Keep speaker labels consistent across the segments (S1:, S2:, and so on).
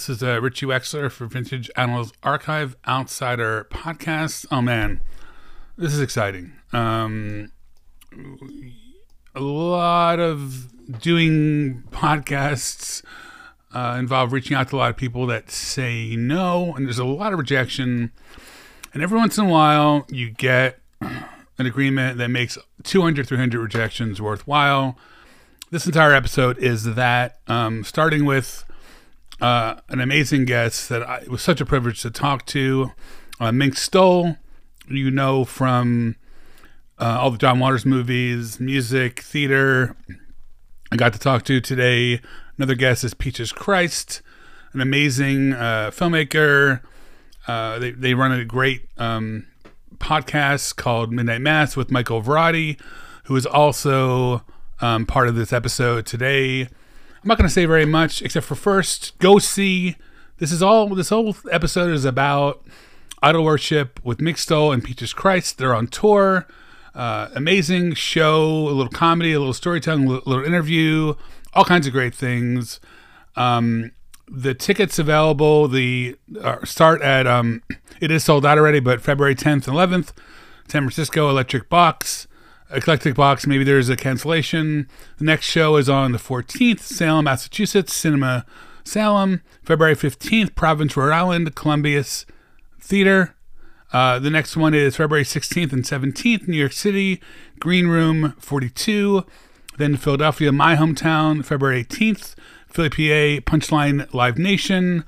S1: this is uh, Richie Wexler for Vintage Animals Archive Outsider Podcast. Oh man, this is exciting. Um, a lot of doing podcasts uh, involve reaching out to a lot of people that say no, and there's a lot of rejection. And every once in a while, you get an agreement that makes 200, 300 rejections worthwhile. This entire episode is that, um, starting with uh, an amazing guest that I, it was such a privilege to talk to, uh, Mink Stole, you know from uh, all the John Waters movies, music, theater. I got to talk to today. Another guest is Peaches Christ, an amazing uh, filmmaker. Uh, they, they run a great um, podcast called Midnight Mass with Michael Varrati, who is also um, part of this episode today. I'm not going to say very much, except for first, go see. This is all. This whole episode is about idol worship with Stole and Peaches Christ. They're on tour. Uh, amazing show, a little comedy, a little storytelling, a little interview, all kinds of great things. Um, the tickets available, the uh, start at um, it is sold out already, but February 10th and 11th, San Francisco Electric Box, Eclectic Box. Maybe there's a cancellation. The next show is on the 14th, Salem, Massachusetts, Cinema Salem. February 15th, Providence, Rhode Island, Columbus Theater. Uh, the next one is February 16th and 17th, New York City, Green Room 42. Then Philadelphia, my hometown, February 18th, Philly, PA, Punchline Live Nation.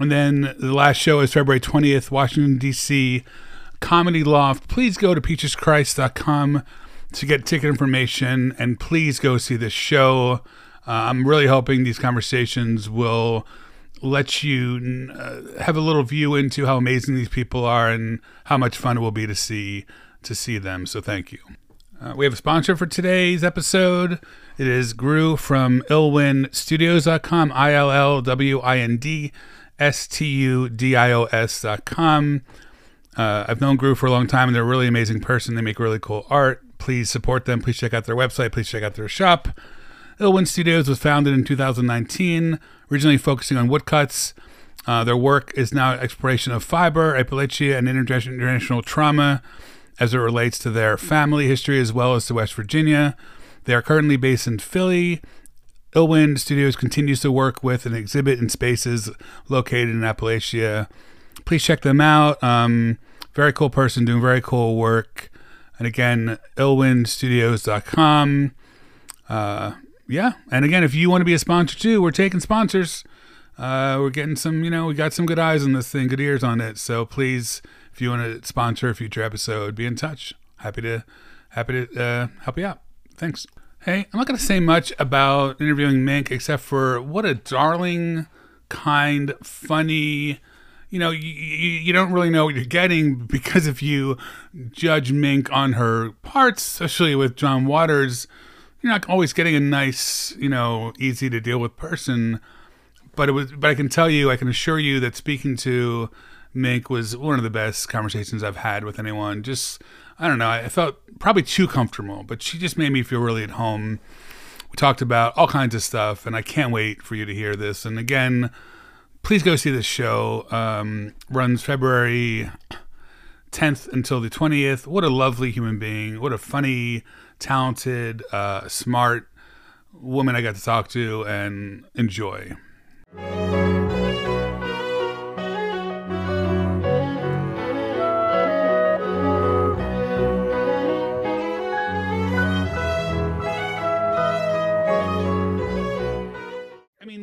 S1: And then the last show is February 20th, Washington, D.C., Comedy Loft. Please go to peacheschrist.com to get ticket information and please go see this show. Uh, I'm really hoping these conversations will let you uh, have a little view into how amazing these people are and how much fun it will be to see to see them. So thank you. Uh, we have a sponsor for today's episode. It is Gru from illwindstudios.com, I L L W I N D S T U D I O S.com. Uh, I've known Gru for a long time and they're a really amazing person. They make really cool art. Please support them. Please check out their website. Please check out their shop. Illwind Studios was founded in 2019, originally focusing on woodcuts. Uh, their work is now exploration of fiber, epilepsy, and intergenerational trauma as it relates to their family history as well as to West Virginia. They are currently based in Philly. Illwind Studios continues to work with and exhibit in spaces located in Appalachia. Please check them out. Um, very cool person doing very cool work. And again, illwindstudios.com. Uh, yeah. And again, if you want to be a sponsor too, we're taking sponsors. Uh, we're getting some, you know, we got some good eyes on this thing, good ears on it. So please, if you want to sponsor a future episode, be in touch. Happy to, happy to uh, help you out. Thanks. Hey, I'm not going to say much about interviewing Mink except for what a darling, kind, funny, you know, you, you don't really know what you're getting because if you judge Mink on her parts, especially with John Waters, you're not always getting a nice, you know, easy to deal with person. But it was, but I can tell you, I can assure you that speaking to Mink was one of the best conversations I've had with anyone. Just, I don't know, I felt probably too comfortable, but she just made me feel really at home. We talked about all kinds of stuff, and I can't wait for you to hear this. And again, please go see this show. Um, runs February 10th until the 20th. What a lovely human being. What a funny, talented, uh, smart woman I got to talk to and enjoy.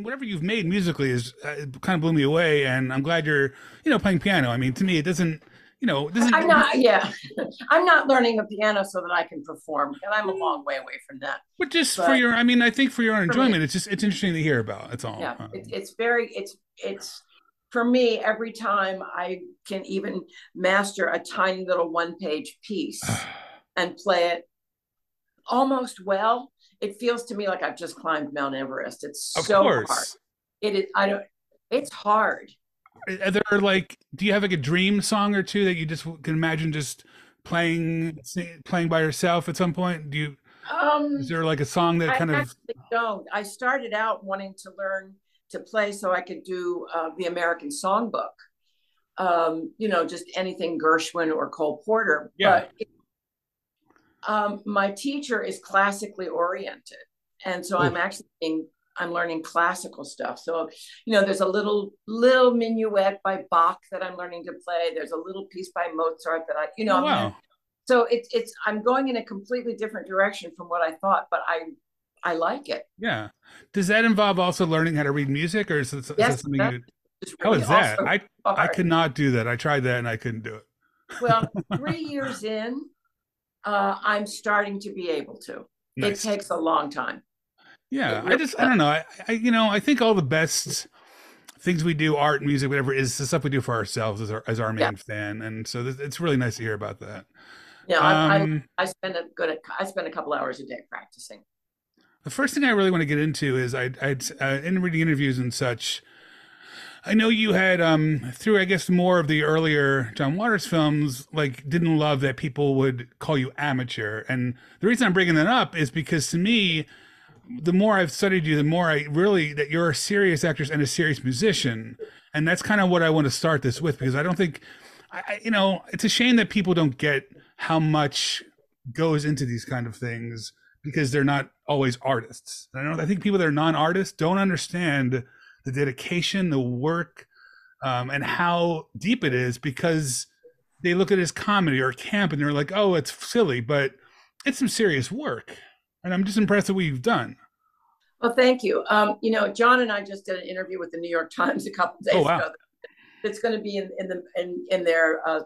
S1: Whatever you've made musically is uh, kind of blew me away, and I'm glad you're, you know, playing piano. I mean, to me, it doesn't, you know, doesn't.
S2: I'm not, yeah, I'm not learning the piano so that I can perform, and I'm a long way away from that.
S1: But just for your, I mean, I think for your own
S2: For me.
S1: enjoyment, it's just it's interesting to hear about. That's all.
S2: Yeah,
S1: Um,
S2: it, it's very, it's, it's, for me, every time I can even master a tiny little one-page piece and play it almost well, it feels to me like I've just climbed Mount Everest. It's
S1: of
S2: so
S1: course.
S2: hard. It is, I don't, it's hard.
S1: are there like do you have like a dream song or two that you just can imagine just playing playing by yourself at some point do you
S2: Um,
S1: is there like a song that
S2: I
S1: kind of
S2: actually don't. I started out wanting to learn to play so I could do uh, the American Songbook. Um, you know, just anything Gershwin or Cole Porter.
S1: Yeah.
S2: But um, my teacher is classically oriented, and so I'm actually being, I'm learning classical stuff. So you know, there's a little little minuet by Bach that I'm learning to play. There's a little piece by Mozart that I, you know,
S1: oh, wow
S2: so it's it's I'm going in a completely different direction from what I thought, but I I like it.
S1: yeah does that involve also learning how to read music or is, it, is that
S2: Yes,
S1: something
S2: that-
S1: you
S2: really
S1: is that i i
S2: hard.
S1: could not do that i tried that and i couldn't do it
S2: well, three years in, uh, I'm starting to be able to.
S1: Nice.
S2: It takes a long time.
S1: Yeah, I just I don't know. I, I you know I think all the best things we do, art, music, whatever, is the stuff we do for ourselves as our as our main
S2: Yeah.
S1: fan, and so th- it's really nice to hear about that.
S2: Yeah, I,
S1: Um,
S2: I I spend a good I spend a couple hours a day practicing.
S1: the first thing I really want to get into is I I uh, in reading interviews and such. I know you had um through I guess more of the earlier John Waters films like didn't love that people would call you amateur and the reason I'm bringing that up is because to me the more I've studied you the more I really that you're a serious actress and a serious musician and that's kind of what I want to start this with because I don't think I, you know it's a shame that people don't get how much goes into these kind of things because they're not always artists. I don't I think people that are non-artists don't understand the dedication, the work, um, and how deep it is because they look at it as comedy or camp and they're like, oh, it's silly, but it's some serious work. And I'm just impressed with what you've done.
S2: Well, thank you. Um, you know, John and I just did an interview with the New York Times a couple days
S1: Oh, wow.
S2: ago. It's going to be in in the in, in their uh,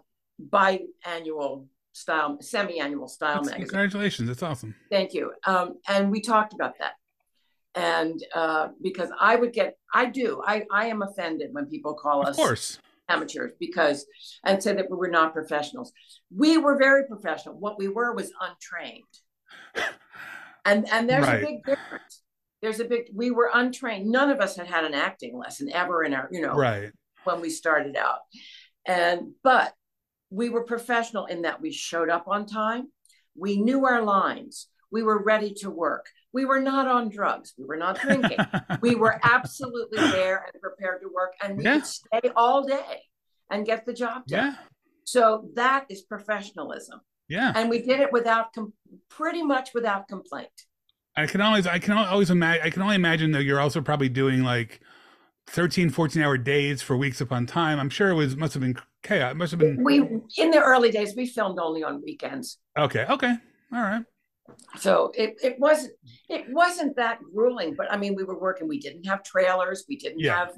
S2: biannual style, semi-annual style
S1: That's-
S2: magazine.
S1: congratulations. That's awesome.
S2: Thank you. Um, and we talked about that. And uh, because I would get, I do, I, I am offended when people call
S1: Of
S2: us
S1: course.
S2: amateurs because, and say that we were not professionals. We were very professional. What we were was untrained. And, and there's
S1: Right.
S2: a big difference. There's a big, we were untrained. None of us had had an acting lesson ever in our, you know,
S1: Right.
S2: when we started out. And but we were professional in that we showed up on time. We knew our lines. We were ready to work. We were not on drugs. We were not drinking. we were absolutely there and prepared to work and we
S1: Yeah.
S2: could stay all day and get the job done.
S1: yeah.
S2: So that is professionalism.
S1: Yeah.
S2: And we did it without com- pretty much without complaint.
S1: I can always, I can always imagine, I can only imagine that you're also probably doing like 13, 14 hour days for weeks upon time. I'm sure it was, must have been chaos. It must have been,
S2: We in the early days we filmed only on weekends.
S1: okay. Okay. All right.
S2: So it, it wasn't it wasn't that grueling but i mean we were working we didn't have trailers we didn't
S1: Yeah.
S2: have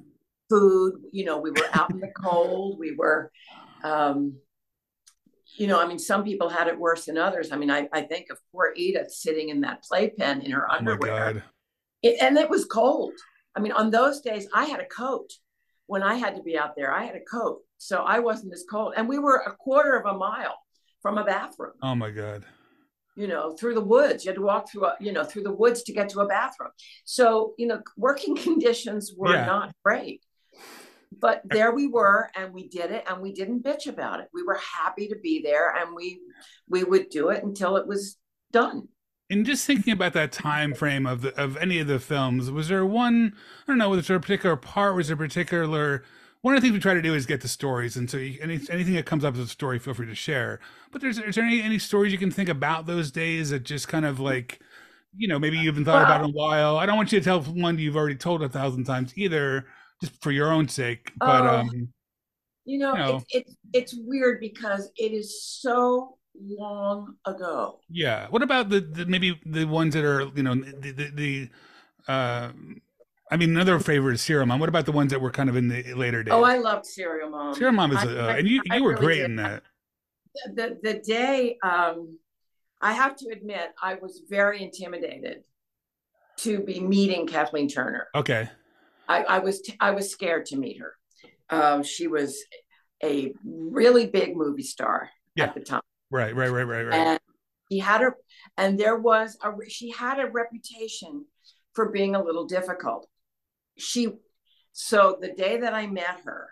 S2: food you know we were out in the cold we were um you know i mean some people had it worse than others i mean i, I think of poor edith sitting in that playpen in her
S1: Oh my
S2: underwear
S1: God.
S2: It- and it was cold i mean on those days i had a coat when i had to be out there i had a coat so i wasn't as cold and we were a quarter of a mile from a bathroom
S1: Oh my God.
S2: You know, through the woods. You had to walk through, a, you know, through the woods to get to a bathroom. So, you know, working conditions were
S1: Yeah.
S2: not great. But there we were, and we did it, and we didn't bitch about it. We were happy to be there, and we we would do it until it was done.
S1: And just thinking about that time frame of the, of any of the films, was there one? I don't know. Was there a particular part? Was there a particular? One of the things we try to do is get the stories, and so you, any, anything that comes up as a story, feel free to share. But there's is there any any stories you can think about those days that just kind of like, you know, maybe you haven't thought about in a while. I don't want you to tell one you've already told a thousand times either, just for your own sake. But
S2: Oh.
S1: um,
S2: You know,
S1: You know.
S2: It's, it's it's weird because it is so long ago.
S1: yeah. What about the, the maybe the ones that are you know the the, the uh, I mean, another favorite is Serial Mom. What about the ones that were kind of in the later days?
S2: Oh, I loved Serial Mom.
S1: Serial Mom is,
S2: I-
S1: uh,
S2: I-
S1: and you you were
S2: really
S1: great
S2: did.
S1: in that.
S2: the the day um I have to admit I was very intimidated to be meeting Kathleen Turner.
S1: Okay.
S2: I, I was I was scared to meet her. Um, she was a really big movie star
S1: Yeah.
S2: at the time,
S1: Right, right, right, right, right.
S2: and she had her and there was a she had a reputation for being a little difficult. She so the day that I met her,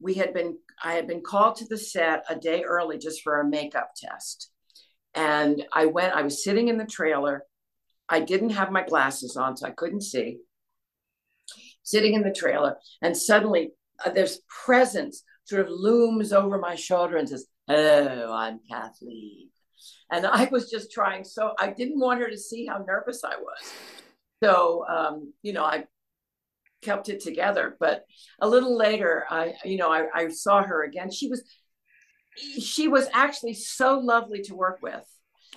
S2: we had been I had been called to the set a day early just for a makeup test. And I went, I was sitting in the trailer. I didn't have my glasses on, so I couldn't see. Sitting in the trailer, and suddenly uh, there's presence sort of looms over my shoulder and says, Hello, I'm Kathleen. And I was just trying so I didn't want her to see how nervous I was. So um, you know, I kept it together. But a little later, I you know, I, I saw her again. She was she was actually so lovely to work with.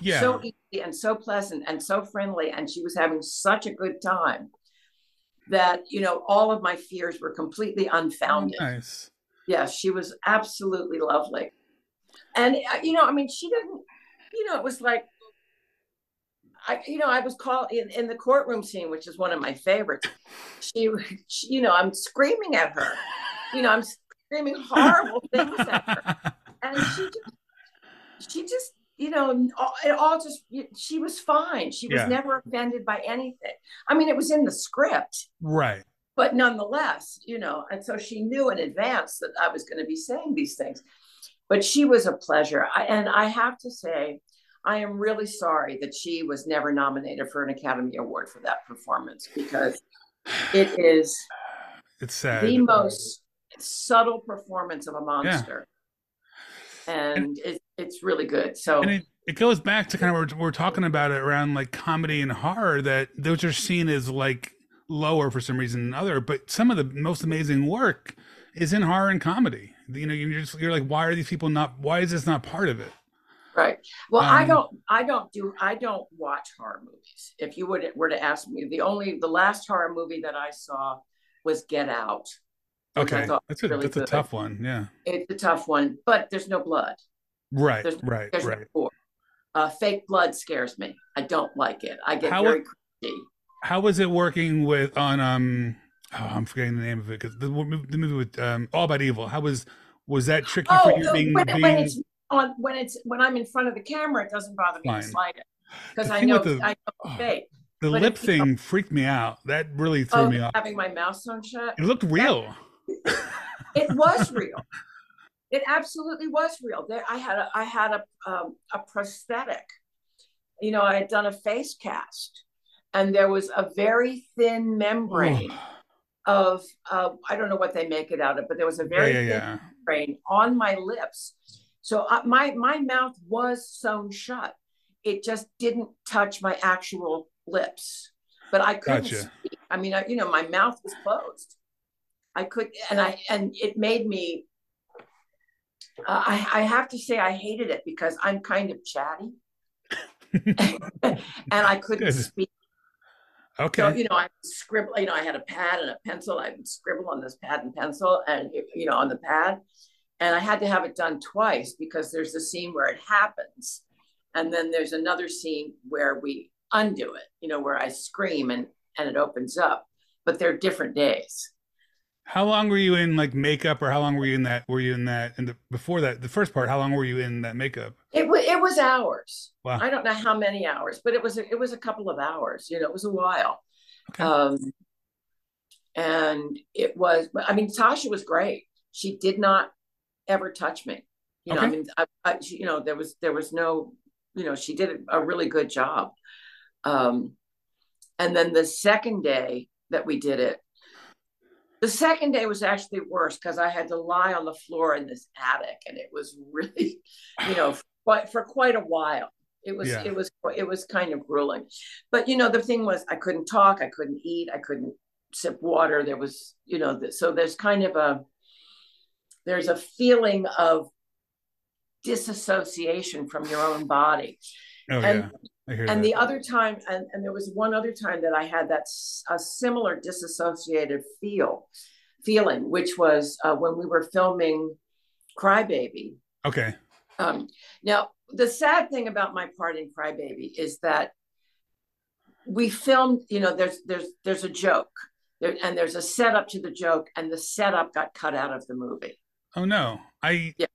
S1: Yeah.
S2: So easy and so pleasant and so friendly. And she was having such a good time that, you know, all of my fears were completely unfounded.
S1: nice.
S2: Yes, she was absolutely lovely. And, uh, you know, I mean, she didn't, you know, it was like, I, you know, I was called in, in the courtroom scene, which is one of my favorites. She, she, you know, I'm screaming at her. You know, I'm screaming horrible things at her and she just she just you know it all just she was fine she was
S1: Yeah.
S2: never offended by anything i mean it was in the script
S1: right.
S2: but nonetheless you know and so she knew in advance that i was going to be saying these things but she was a pleasure I, and i have to say i am really sorry that she was never nominated for an academy award for that performance because it is
S1: It's sad.
S2: the most subtle performance of a monster. And it, it's really good so
S1: and it, it goes back to kind of we're, we're talking about it around like comedy and horror that those are seen as like lower for some reason than other but some of the most amazing work is in horror and comedy. You know you're just you're like why are these people not why is this not part of it
S2: right. Well i
S1: Um,
S2: don't i don't do i don't watch horror movies. If you would were to ask me the only the last horror movie that i saw was get out I
S1: okay. that's a
S2: really
S1: that's a tough one yeah.
S2: It's a tough one but there's no blood.
S1: Right
S2: There's-
S1: right
S2: there's
S1: right.
S2: no uh, fake blood scares me. I don't like it. I get
S1: How-
S2: very crazy
S1: how was it working with on um oh i'm forgetting the name of it because the, the movie with um all about evil how was was that tricky
S2: oh
S1: for you being,
S2: when,
S1: being
S2: when it's on when it's when i'm in front of the camera it doesn't bother me
S1: Fine.
S2: the slightest because
S1: The
S2: i know
S1: the-
S2: i know
S1: oh.
S2: fake
S1: the
S2: but
S1: lip thing freaked me out that really threw
S2: oh
S1: me off
S2: having my mouth sewn shut
S1: it looked real
S2: it was real. It absolutely was real. There, I had a, I had a, um, a prosthetic. You know, I had done a face cast, and there was a very thin membrane of, uh, I don't know what they make it out of, but there was a
S1: yeah
S2: very
S1: yeah
S2: thin
S1: yeah
S2: membrane on my lips. So I, my my mouth was sewn shut. It just didn't touch my actual lips, but I couldn't.
S1: Gotcha.
S2: Speak. I mean, I, you know, my mouth was closed. I could, and I and it made me. Uh, I I have to say I hated it because I'm kind of chatty, and I couldn't
S1: Good.
S2: speak.
S1: okay
S2: So you know, I scribble. You know, I had a pad and a pencil. I would scribble on this pad and pencil, and you know, on the pad, and I had to have it done twice because there's a scene where it happens, and then there's another scene where we undo it. You know, where I scream and and it opens up, but they're different days.
S1: How long were you in like makeup, or how long were you in that? Were you in that? And before that, the first part, how long were you in that makeup?
S2: It was it was hours.
S1: Wow.
S2: I don't know how many hours, but it was a, it was a couple of hours. You know, it was a while.
S1: Okay.
S2: Um, and it was. I mean, Tasha was great. She did not ever touch me. You know, I mean, I, I, you know, there was there was no, you know, she did a really good job. Um, and then the second day that we did it, the second day was actually worse because I had to lie on the floor in this attic, and it was really, you know, quite for quite a while. It was
S1: Yeah.
S2: it was it was kind of grueling, but you know the thing was I couldn't talk, I couldn't eat, I couldn't sip water. There was you know so there's kind of a there's a feeling of disassociation from your own body.
S1: Oh
S2: And-
S1: yeah,
S2: and
S1: that.
S2: the other time and, and there was one other time that i had that a similar disassociated feel feeling which was uh, when we were filming crybaby.
S1: Okay,
S2: um, now the sad thing about my part in crybaby is that we filmed you know there's there's there's a joke. There, and there's a setup to the joke and the setup got cut out of the movie
S1: oh no, I
S2: Yeah.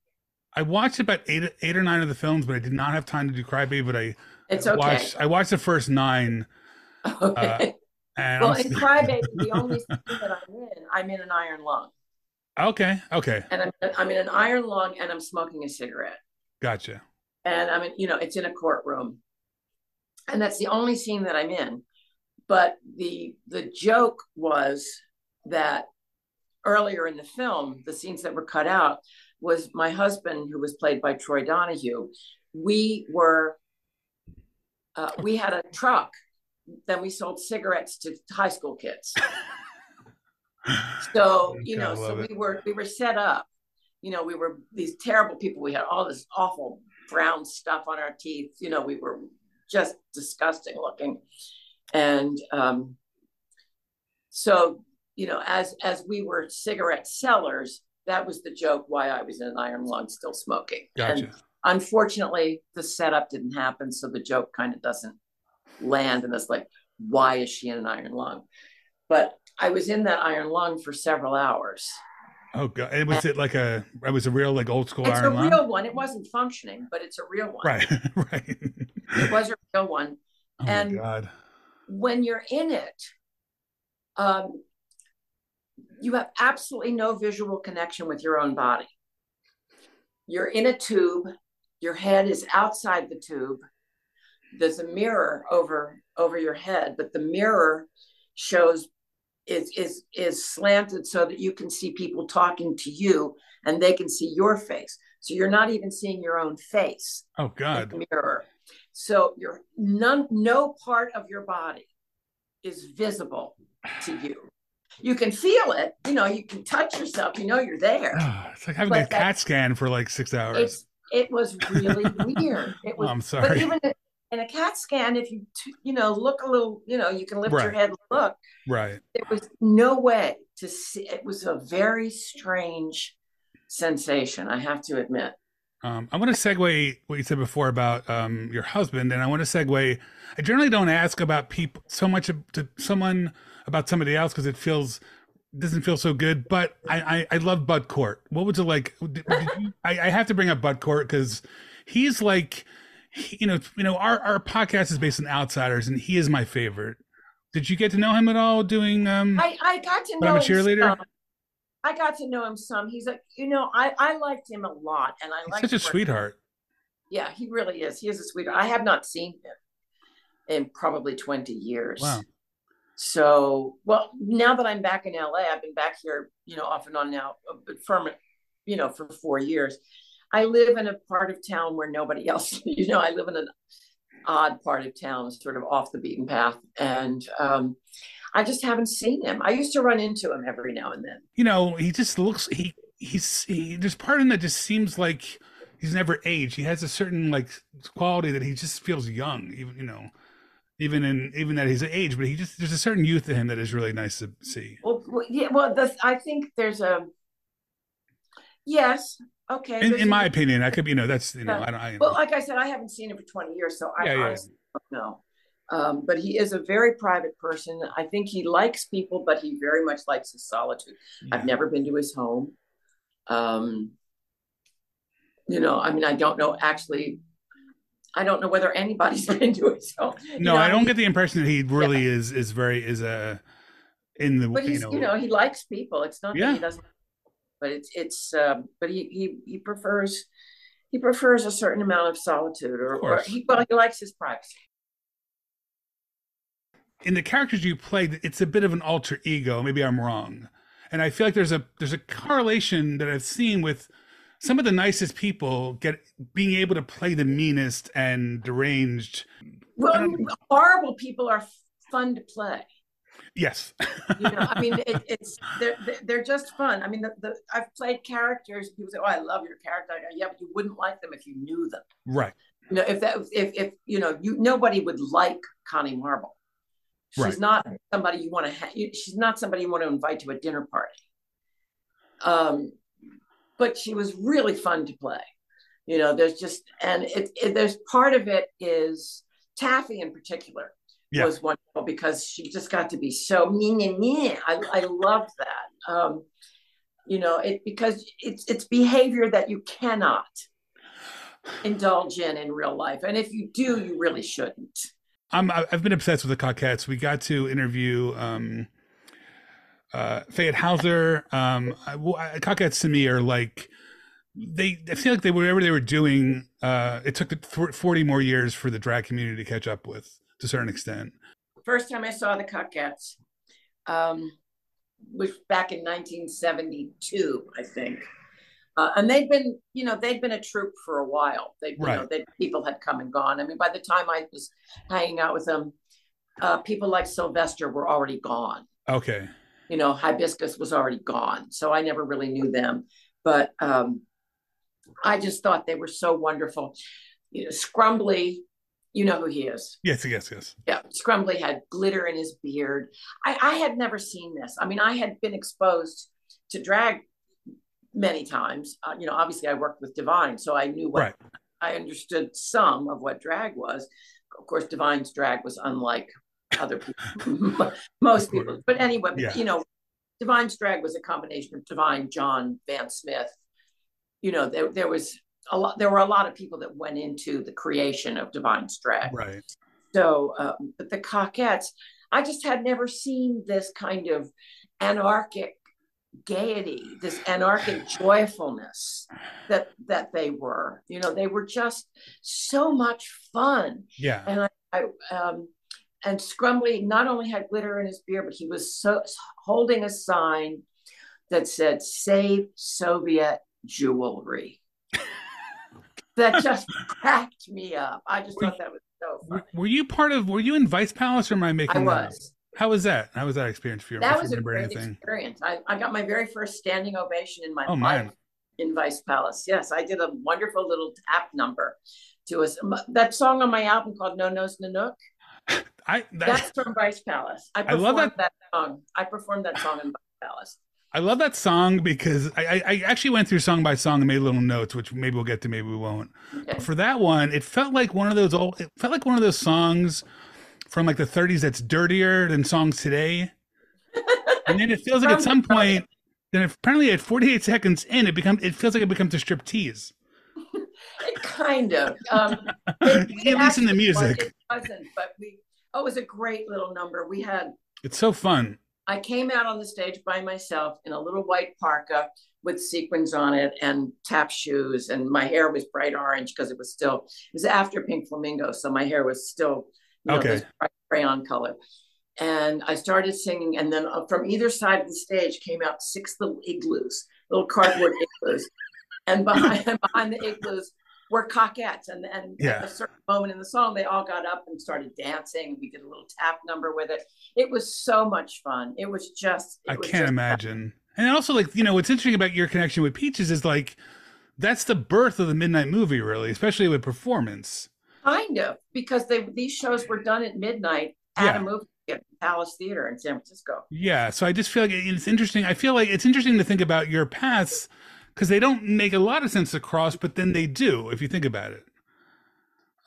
S1: I watched about eight eight or nine of the films, but I did not have time to do Crybaby. But I
S2: it's okay
S1: watched I watched the first nine,
S2: okay uh,
S1: and
S2: well
S1: I'm-
S2: in crybaby the only scene that i'm in i'm in an iron lung
S1: Okay. Okay.
S2: and I'm, I'm in an iron lung and I'm smoking a cigarette.
S1: Gotcha.
S2: And I mean, you know, it's in a courtroom. And that's the only scene that I'm in. But the the joke was that earlier in the film, the scenes that were cut out was my husband, who was played by Troy Donahue. We were uh, we had a truck. Then we sold cigarettes to high school kids. So you know, so
S1: it.
S2: we were we were set up. You know, we were these terrible people. We had all this awful brown stuff on our teeth. You know, we were just disgusting looking, and um, so you know, as as we were cigarette sellers, that was the joke why I was in an iron lung still smoking.
S1: Gotcha.
S2: And unfortunately, the setup didn't happen, so the joke kind of doesn't land, and it's like, why is she in an iron lung? But I was in that iron lung for several hours.
S1: Oh god. And was it like a it was a real like old school
S2: It's a
S1: lung?
S2: real one. It wasn't functioning, but it's a real one.
S1: Right. right.
S2: It was a real one.
S1: Oh
S2: And-. When you're in it, um, you have absolutely no visual connection with your own body. You're in a tube. Your head is outside the tube. There's a mirror over over your head, but the mirror shows is is is slanted so that you can see people talking to you and they can see your face. So you're not even seeing your own face.
S1: Oh god.
S2: the mirror. So your none no part of your body is visible to you. You can feel it, you know, you can touch yourself, you know you're there.
S1: Ah, it's like having
S2: But
S1: a CAT scan for like six hours.
S2: It was really weird. It
S1: Oh,
S2: was
S1: I'm sorry.
S2: but even in a CAT scan, if you t- you know look a little, you know, you can lift your head and look.
S1: right.
S2: There was no way to see. It was a very strange sensation, I have to admit.
S1: Um, I want to segue what you said before about um, your husband, and I want to segue. I generally don't ask about people so much to someone about somebody else because it feels doesn't feel so good. But I I, I love Bud Cort. What was it like? Did, did you, I, I have to bring up Bud Cort because he's like, he- you know, you know, our our podcast is based on outsiders, and he is my favorite. Did you get to know him at all doing? Um,
S2: I, I got to know
S1: I'm a
S2: him
S1: cheerleader?
S2: some. I got to know him some. He's like, you know, I, I liked him a lot, and I like
S1: such a sweetheart.
S2: Yeah, he really is. He is a sweetheart. I have not seen him in probably twenty years.
S1: Wow.
S2: So, well, now that I'm back in LA, I've been back here, you know, off and on now, uh, but from, you know, for four years. I live in a part of town where nobody else, you know, I live in an odd part of town, sort of off the beaten path, and um, I just haven't seen him. I used to run into him every now and then.
S1: you know, he just looks he he's he, there's part of him that just seems like he's never aged. He has a certain like quality that he just feels young, even you know, even in even at his age. But he just there's a certain youth to him that is really nice to see.
S2: Well, yeah, well, the, I think there's a yes, okay.
S1: In, in my opinion, I could you know that's you know
S2: Yeah.
S1: I don't I,
S2: Well, like I said, I haven't seen him for 20 years, so I
S1: Yeah, yeah.
S2: don't know. Um, but he is a very private person. I think he likes people, but he very much likes his solitude. I've never been to his home. Um, you know, I mean, I don't know actually. I don't know whether anybody's been to his home. You
S1: no,
S2: know,
S1: I don't get the impression that he really is is very is a in the
S2: But
S1: you
S2: he's,
S1: know,
S2: you know, he likes people. It's not that
S1: Yeah.
S2: he doesn't. But it's it's. Um, but he he he prefers he prefers a certain amount of solitude, or,
S1: Of
S2: or he well he likes his privacy.
S1: in the characters you play, it's a bit of an alter ego. Maybe I'm wrong, and I feel like there's a there's a correlation that I've seen with some of the nicest people get being able to play the meanest and deranged.
S2: Well, horrible people are fun to play.
S1: Yes,
S2: You know, I mean, it, it's they're they're- they're just fun. I mean, the, the I've played characters. People say, "Oh, I love your character." Go, yeah, but you wouldn't like them if you knew them.
S1: right,
S2: You know, if that if if you know you nobody would like Connie Marble. She's
S1: Right.
S2: not somebody you want to. Ha- she's not somebody you want to invite to a dinner party. Um, but she was really fun to play. You know, there's just and it, it there's part of it is Taffy in particular
S1: Yeah.
S2: was wonderful because she just got to be so me me me. I I loved that. Um, you know, it because it's it's behavior that you cannot indulge in in real life, and if you do, you really shouldn't.
S1: I'm I've been obsessed with the Cockettes. We got to interview um, uh, Fayette Hauser. Um, I, I, Cockettes to me are like they. I feel like they whatever they were doing. Uh, it took forty more years for the drag community to catch up with to a certain extent.
S2: First time I saw the Cockettes um, was back in 1972, I think. Uh, and they'd been, you know, they'd been a troupe for a while. They, right. you know, they, people had come and gone. I mean, by the time I was hanging out with them, uh, people like Sylvester were already gone.
S1: Okay.
S2: You know, Hibiscus was already gone, so I never really knew them. But um, I just thought they were so wonderful. You know, Scrumbly, you know who he is.
S1: Yes, yes, yes.
S2: Yeah, Scrumbly had glitter in his beard. I, I had never seen this. I mean, I had been exposed to drag many times. Uh, you know, obviously I worked with Divine, so I knew what right. I understood some of what drag was. Of course, Divine's drag was unlike other people, most people. But anyway, yeah. you know, Divine drag was a combination of Divine, John, Van Smith. You know, there there was a lot. There were a lot of people that went into the creation of Divine drag.
S1: Right.
S2: So, um, but the Cockettes, I just had never seen this kind of anarchic gaiety, this anarchic joyfulness that that they were. You know, they were just so much fun.
S1: Yeah.
S2: And I, I um, and Scrumbly not only had glitter in his beard, but he was so holding a sign that said "Save Soviet Jewelry." that just cracked me up. I just thought that was so funny.
S1: Were you part of? Were you in Vice Palace, or am I making?
S2: I was.
S1: How was that? How was that experience for you?
S2: That was a great anything? experience. I, I got my very first standing ovation in my oh, life man. in Vice Palace. Yes, I did a wonderful little tap number to us. That song on my album called No Nose Nanook. I that, that's from Vice Palace. I, I love that. that song. I performed that song in Vice Palace.
S1: I love that song because I, I, I, actually went through song by song and made little notes, which maybe we'll get to, maybe we won't. Okay. For that one, it felt like one of those old. It felt like one of those songs from like the 30s that's dirtier than songs today. and then it feels like at some point, then apparently at 48 seconds in, it becomes it feels like it becomes a strip tease.
S2: it kind of. Um,
S1: it, it at least in the music.
S2: it wasn't, but we. Oh, it was a great little number. We had.
S1: It's so fun.
S2: I came out on the stage by myself in a little white parka with sequins on it and tap shoes, and my hair was bright orange because it was still. It was after Pink Flamingo, so my hair was still you know,
S1: okay.
S2: crayon color. And I started singing, and then uh, from either side of the stage came out six little igloos, little cardboard igloos, and behind behind the igloos were cockettes. And then yeah. at a certain moment in the song, they all got up and started dancing. We did a little tap number with it. It was so much fun. It was just. It
S1: I
S2: was
S1: can't
S2: just
S1: imagine. Fun. And also, like you know, what's interesting about your connection with Peaches is like that's the birth of the midnight movie, really, especially with performance.
S2: Kind of, because they these shows were done at midnight at yeah. a movie at Palace Theater in San Francisco.
S1: Yeah, so I just feel like it's interesting. I feel like it's interesting to think about your paths because they don't make a lot of sense across, but then they do if you think about it.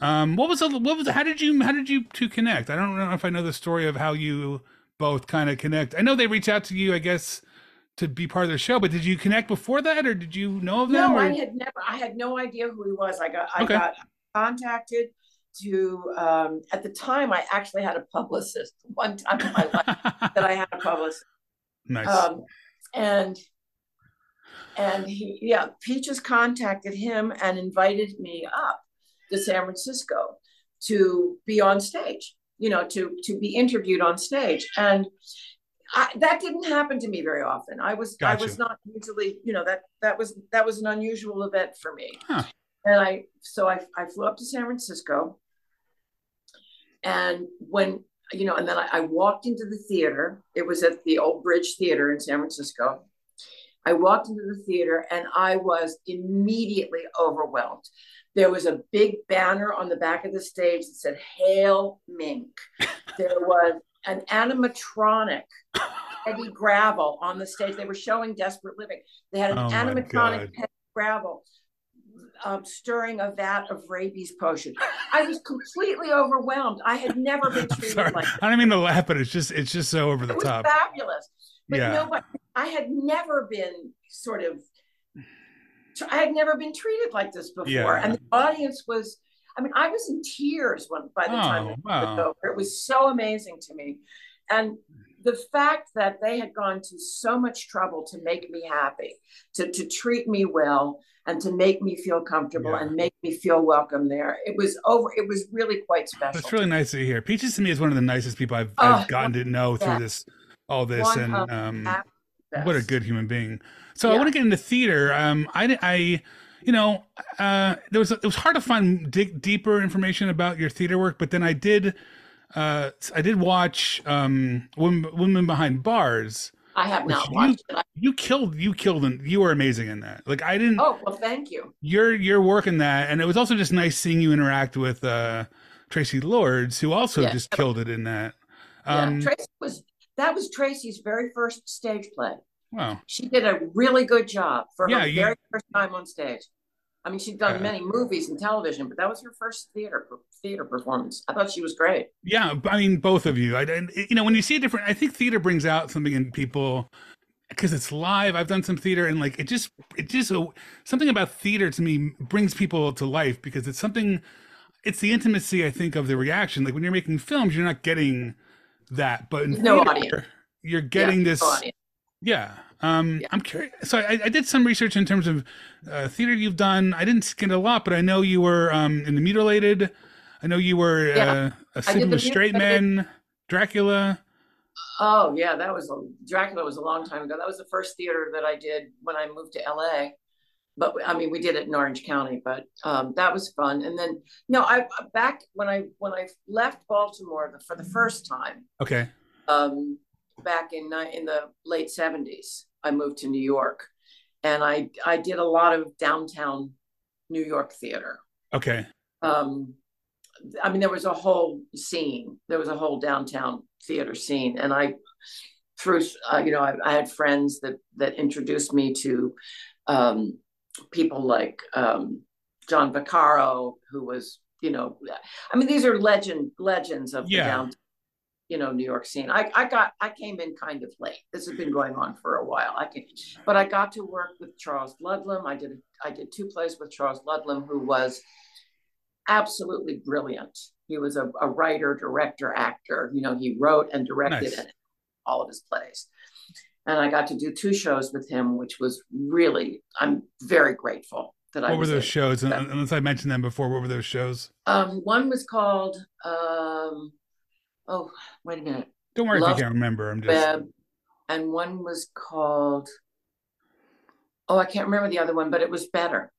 S1: Um, what was the, what was how did you how did you two connect? I don't know if I know the story of how you both kind of connect. I know they reached out to you, I guess, to be part of the show, but did you connect before that, or did you know of them?
S2: No,
S1: or?
S2: I had never. I had no idea who he was. I got. I okay. got contacted to um, at the time I actually had a publicist one time in my life that I had a publicist.
S1: Nice. Um,
S2: and and he yeah, Peaches contacted him and invited me up to San Francisco to be on stage, you know, to to be interviewed on stage. And I, that didn't happen to me very often. I was I was not usually, you know, that that was that was an unusual event for me.
S1: Huh.
S2: And I, so I, I flew up to San Francisco. And when, you know, and then I, I walked into the theater. It was at the Old Bridge Theater in San Francisco. I walked into the theater and I was immediately overwhelmed. There was a big banner on the back of the stage that said Hail Mink. There was an animatronic Eddie Gravel on the stage. They were showing Desperate Living. They had an oh animatronic Eddie Gravel um, stirring a vat of rabies potion. I was completely overwhelmed. I had never been treated like.
S1: I don't mean to laugh, but it's just it's just so over the
S2: it
S1: top.
S2: Fabulous, but yeah. what? I had never been sort of. I had never been treated like this before, yeah. and the audience was. I mean, I was in tears when by the oh, time it was over. It was so amazing to me, and the fact that they had gone to so much trouble to make me happy, to to treat me well, and to make me feel comfortable
S1: Yeah.
S2: and make me feel welcome there. It was over. It was really quite special.
S1: That's really nice to hear. Peaches to me is one of the nicest people I've,
S2: Oh,
S1: I've gotten to know through
S2: yeah.
S1: this, all this,
S2: One
S1: and um,
S2: Best.
S1: what a good human being. So I want to get into theater. Um, I, I, you know, uh, there was it was hard to find dig deeper information about your theater work, but then I did, uh, I did watch um, Women, Women Behind Bars.
S2: I have not
S1: you-
S2: watched it.
S1: You killed, you killed, and you were amazing in that. Like I didn't.
S2: oh well, thank you.
S1: You're you're working that, and it was also just nice seeing you interact with uh, Traci Lords, who also
S2: Yeah.
S1: just killed it in that. Um,
S2: yeah, Tracy was that was Tracy's very first stage play.
S1: wow.
S2: She did a really good job for
S1: Yeah,
S2: her
S1: you-
S2: very first time on stage. I mean, she'd done
S1: Yeah.
S2: many movies and television, but that was her first theater theater performance. I thought she was great.
S1: Yeah, I mean, both of you. I, and, you know, when you see a different, I think theater brings out something in people because it's live. I've done some theater, and like it just, it just something about theater to me brings people to life because it's something. It's the intimacy, I think, of the reaction. Like when you're making films, you're not getting that, but in
S2: No
S1: theater,
S2: audience.
S1: you're getting
S2: Yeah,
S1: this.
S2: no.
S1: Yeah. Um,
S2: Yeah.
S1: I'm curious. So I, I did some research in terms of uh, theater you've done. I didn't get a lot, but I know you were um, in the Mutilated. I know you were
S2: Yeah.
S1: uh, a Sleeping
S2: the
S1: with Straight Men, Dracula.
S2: Oh yeah, that was a, Dracula was a long time ago. That was the first theater that I did when I moved to LA. But I mean, we did it in Orange County, but um, that was fun. And then no, I back when I when I left Baltimore for the first time
S1: Okay.
S2: um, back in in the late seventies. I moved to New York, and I I did a lot of downtown New York theater.
S1: Okay.
S2: Um, I mean, there was a whole scene. There was a whole downtown theater scene, and I through uh, you know I, I had friends that that introduced me to um, people like um, John Vaccaro, who was you know, I mean, these are legend legends of
S1: Yeah.
S2: the downtown you know New York scene. I I got I came in kind of late. This has been going on for a while. I can, but I got to work with Charles Ludlam. I did I did two plays with Charles Ludlam, who was absolutely brilliant. He was a, a writer, director, actor. You know, he wrote and directed
S1: Nice.
S2: all of his plays. And I got to do two shows with him, which was really I'm very grateful that I
S1: What were those shows? Un- Unless I mentioned them before, what were those shows?
S2: Um, one was called um, oh wait a minute.
S1: Don't worry if you can't remember. I'm just.
S2: Web, and one was called oh I can't remember the other one, but it was better.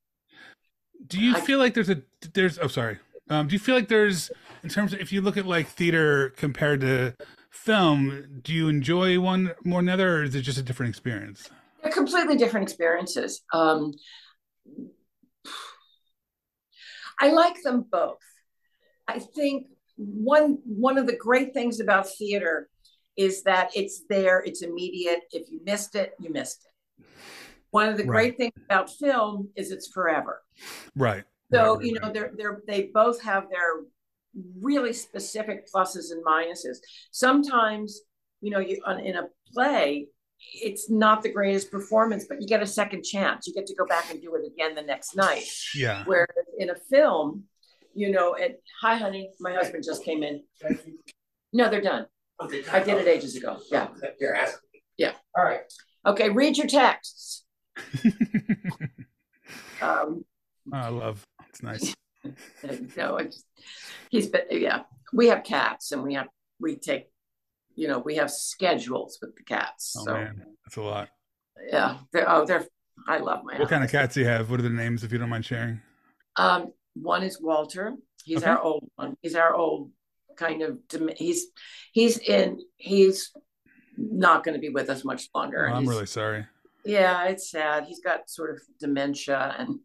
S1: Do you
S2: I-
S1: feel like there's a there's? Oh, sorry. Um, do you feel like there's in terms of if you look at like theater compared to film, do you enjoy one more than the other, or is it just a different experience?
S2: They're completely different experiences. Um, I like them both. I think one one of the great things about theater is that it's there, it's immediate. If you missed it, you missed it. One of the
S1: Right.
S2: great things about film is it's forever.
S1: Right.
S2: So
S1: right,
S2: you
S1: right,
S2: know they're they're they both have their really specific pluses and minuses. Sometimes you know you on, in a play it's not the greatest performance, but you get a second chance. You get to go back and do it again the next night.
S1: Yeah.
S2: Where in a film, you know, and hi honey, my husband just came in. No, they're done.
S3: Okay.
S2: I did it ages ago. Yeah.
S3: Here, ask.
S2: Yeah.
S3: All right.
S2: Okay, read your texts. Um,
S1: I love. It's nice.
S2: no, it's he's been yeah. We have cats and we have we take you know we have schedules with the cats.
S1: Oh
S2: so
S1: man, that's a lot.
S2: yeah, they're oh they're I love my
S1: What kind of cats do you have? What are the names, if you don't mind sharing?
S2: Um, one is Walter. He's
S1: Okay.
S2: our old one. He's our old kind of he's he's in he's not going to be with us much longer.
S1: Oh, I'm really sorry.
S2: yeah, it's sad. He's got sort of dementia and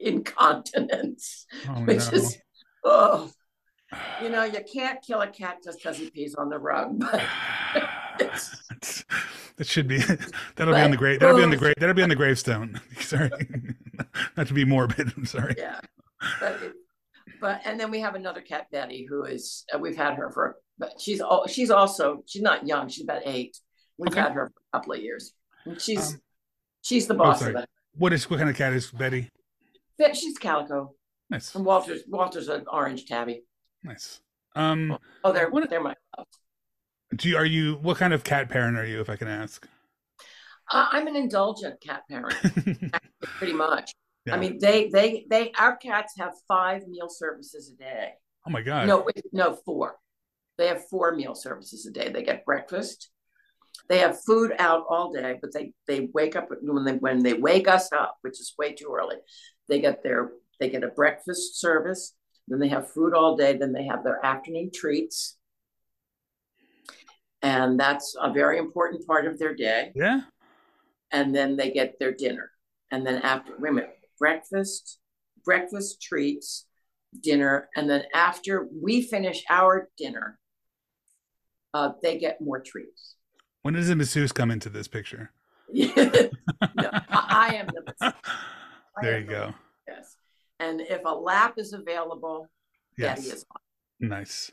S2: incontinence,
S1: Oh
S2: which
S1: no.
S2: is oh you know, you can't kill a cat just because he pees on the rug. But
S1: that should be that'll be on the grave that'll be on the grave that'll be on the gravestone. sorry, not to be morbid. I'm sorry.
S2: yeah, but but and then we have another cat, Betty, who is uh, we've had her for, but she's all she's also she's not young. She's about eight. We've
S1: Okay.
S2: had her for a couple of years. And she's
S1: Um,
S2: she's the boss
S1: sorry.
S2: of it.
S1: What is what kind of cat is Betty?
S2: But She's calico.
S1: Nice,
S2: And Walter's Walter's an orange tabby.
S1: nice. Um,
S2: Oh, they're
S1: What-
S2: they're my love.
S1: Do you, are you what kind of cat parent are you, if I can ask?
S2: Uh, I'm an indulgent cat parent, pretty much.
S1: Yeah.
S2: I mean, they they they our cats have five meal services a day.
S1: oh my god.
S2: No, wait, no, four. They have four meal services a day. They get breakfast. They have food out all day, but they they wake up when they when they wake us up, which is way too early. They get their they get a breakfast service. Then they have food all day. Then they have their afternoon treats, and that's a very important part of their day.
S1: Yeah.
S2: And then they get their dinner, and then after wait a minute, breakfast, breakfast treats, dinner, and then after we finish our dinner, uh, they get more treats.
S1: When does the masseuse come into this picture?
S2: no, I, am the I
S1: There you go.
S2: Yes, and if a lap is available,
S1: Yes.
S2: is.
S1: Nice.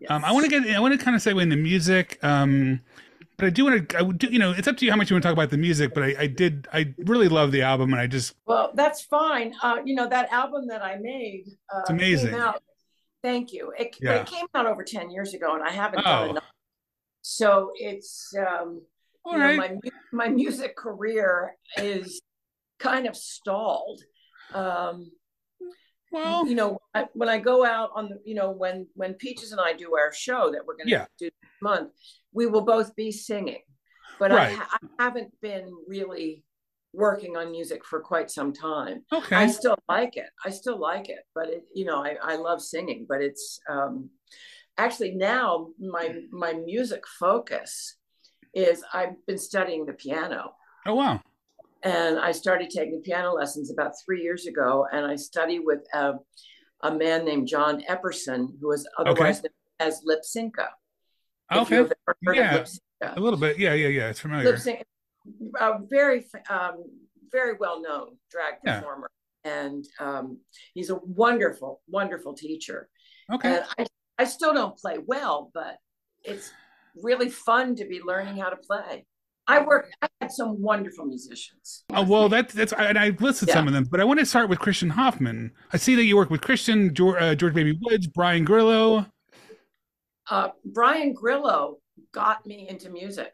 S2: Yes.
S1: Um, I want to get. I want to kind of segue into music. Um, but I do want to. I would do. You know, it's up to you how much you want to talk about the music. But I, I did. I really love the album, and I just.
S2: Well, that's fine. Uh, you know that album that I made. Uh,
S1: It's amazing.
S2: Out, thank you. It,
S1: Yeah.
S2: it came out over ten years ago, and I haven't
S1: Oh.
S2: done enough. So it's um,
S1: All
S2: you know, my my music career is kind of stalled. Um,
S1: well.
S2: you know, I, when I go out on the, you know, when when Peaches and I do our show that we're going to
S1: Yeah.
S2: do this month, we will both be singing. But I,
S1: Right.
S2: ha- I haven't been really working on music for quite some time.
S1: Okay.
S2: I still like it. I still like it, but it, you know, I, I love singing. But it's um, actually now my my music focus is I've been studying the piano,
S1: oh wow.
S2: And I started taking piano lessons about three years ago. And I study with a, a man named John Epperson, who is otherwise known as Lypsinka.
S1: Okay.
S2: you've ever heard
S1: Yeah. A little bit. Yeah. Yeah. Yeah. It's familiar.
S2: Lip a very, um, very well known drag
S1: Yeah.
S2: performer. And um, he's a wonderful, wonderful teacher.
S1: Okay.
S2: And I, I still don't play well, but it's really fun to be learning how to play. I work, I had some wonderful musicians.
S1: Oh well, that's that's and I listed some of them, but I want to start with Christian Hoffman. I see that you work with Christian George, uh, George Baby Woods, Brian Grillo.
S2: Uh, Brian Grillo got me into music.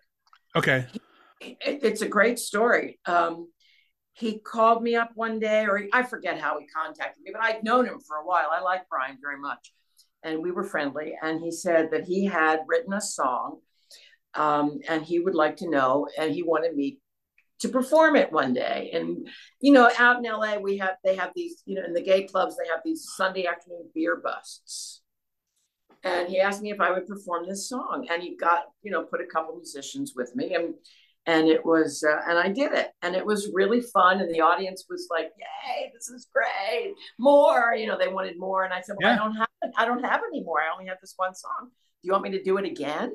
S1: Okay.
S2: it, it's a great story. Um, he called me up one day, or he, I forget how he contacted me, but I'd known him for a while. I like Brian very much, and we were friendly. And he said that he had written a song, um, and he would like to know, and he wanted me to perform it one day. And you know, out in LA, we have they have these, you know, in the gay clubs, they have these Sunday afternoon beer busts. And he asked me if I would perform this song, and he got, you know, put a couple musicians with me, and and it was uh, and i did it and it was really fun and the audience was like yay this is great more you know they wanted more and i said well
S1: Yeah.
S2: i don't have i don't have any more i only have this one song do you want me to do it again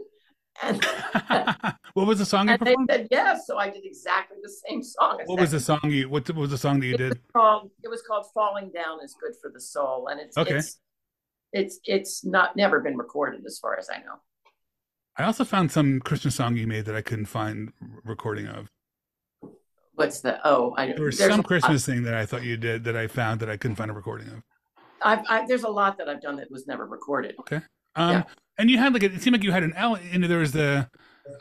S2: and,
S1: what was the song you
S2: and they
S1: performed?
S2: said yes so i did exactly the same song
S1: What was the song you? What was the song that you did?
S2: called it was called falling down is good for the soul and it's
S1: Okay.
S2: it's it's it's not never been recorded as far as i know
S1: I also found some Christian song you made that I couldn't find recording of.
S2: what's the oh i
S1: There was some Christmas thing that I thought you did that I found that I couldn't find a recording of.
S2: I've, I, there's a lot that i've done that was never recorded
S1: Um,
S2: Yeah.
S1: and you had like a, it seemed like you had an L. Know, there was the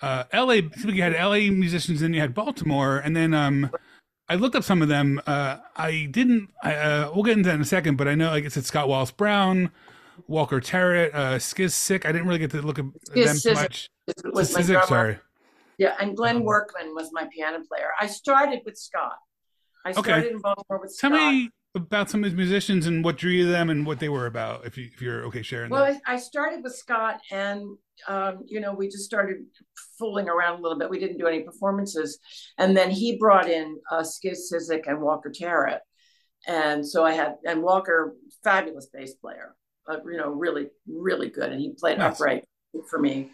S1: uh, L.A. It seemed like you had L.A. musicians, and you had Baltimore, and then um, I looked up some of them. Uh, I didn't. I, uh, we'll get into that in a second, but I know like it said Scott Wallace Brown, Walker Terrett, uh, Skiz Sick. I didn't really get to look at
S2: Skiz
S1: them too much.
S2: Was my
S1: Sizik,
S2: drummer.
S1: sorry.
S2: Yeah, and Glenn
S1: Um,
S2: Workman was my piano player. I started with Scott. I
S1: Okay.
S2: started in Baltimore with
S1: Tell
S2: Scott.
S1: me about some of these musicians and what drew you to them and what they were about. If you if you're okay sharing
S2: Well,
S1: that.
S2: I, I started with Scott, and um, you know, we just started fooling around a little bit. We didn't do any performances, and then he brought in uh, Skiz and Walker Terrett, and so I had and Walker, fabulous bass player, uh, you know, really, really good, and he played
S1: Nice.
S2: upright for me.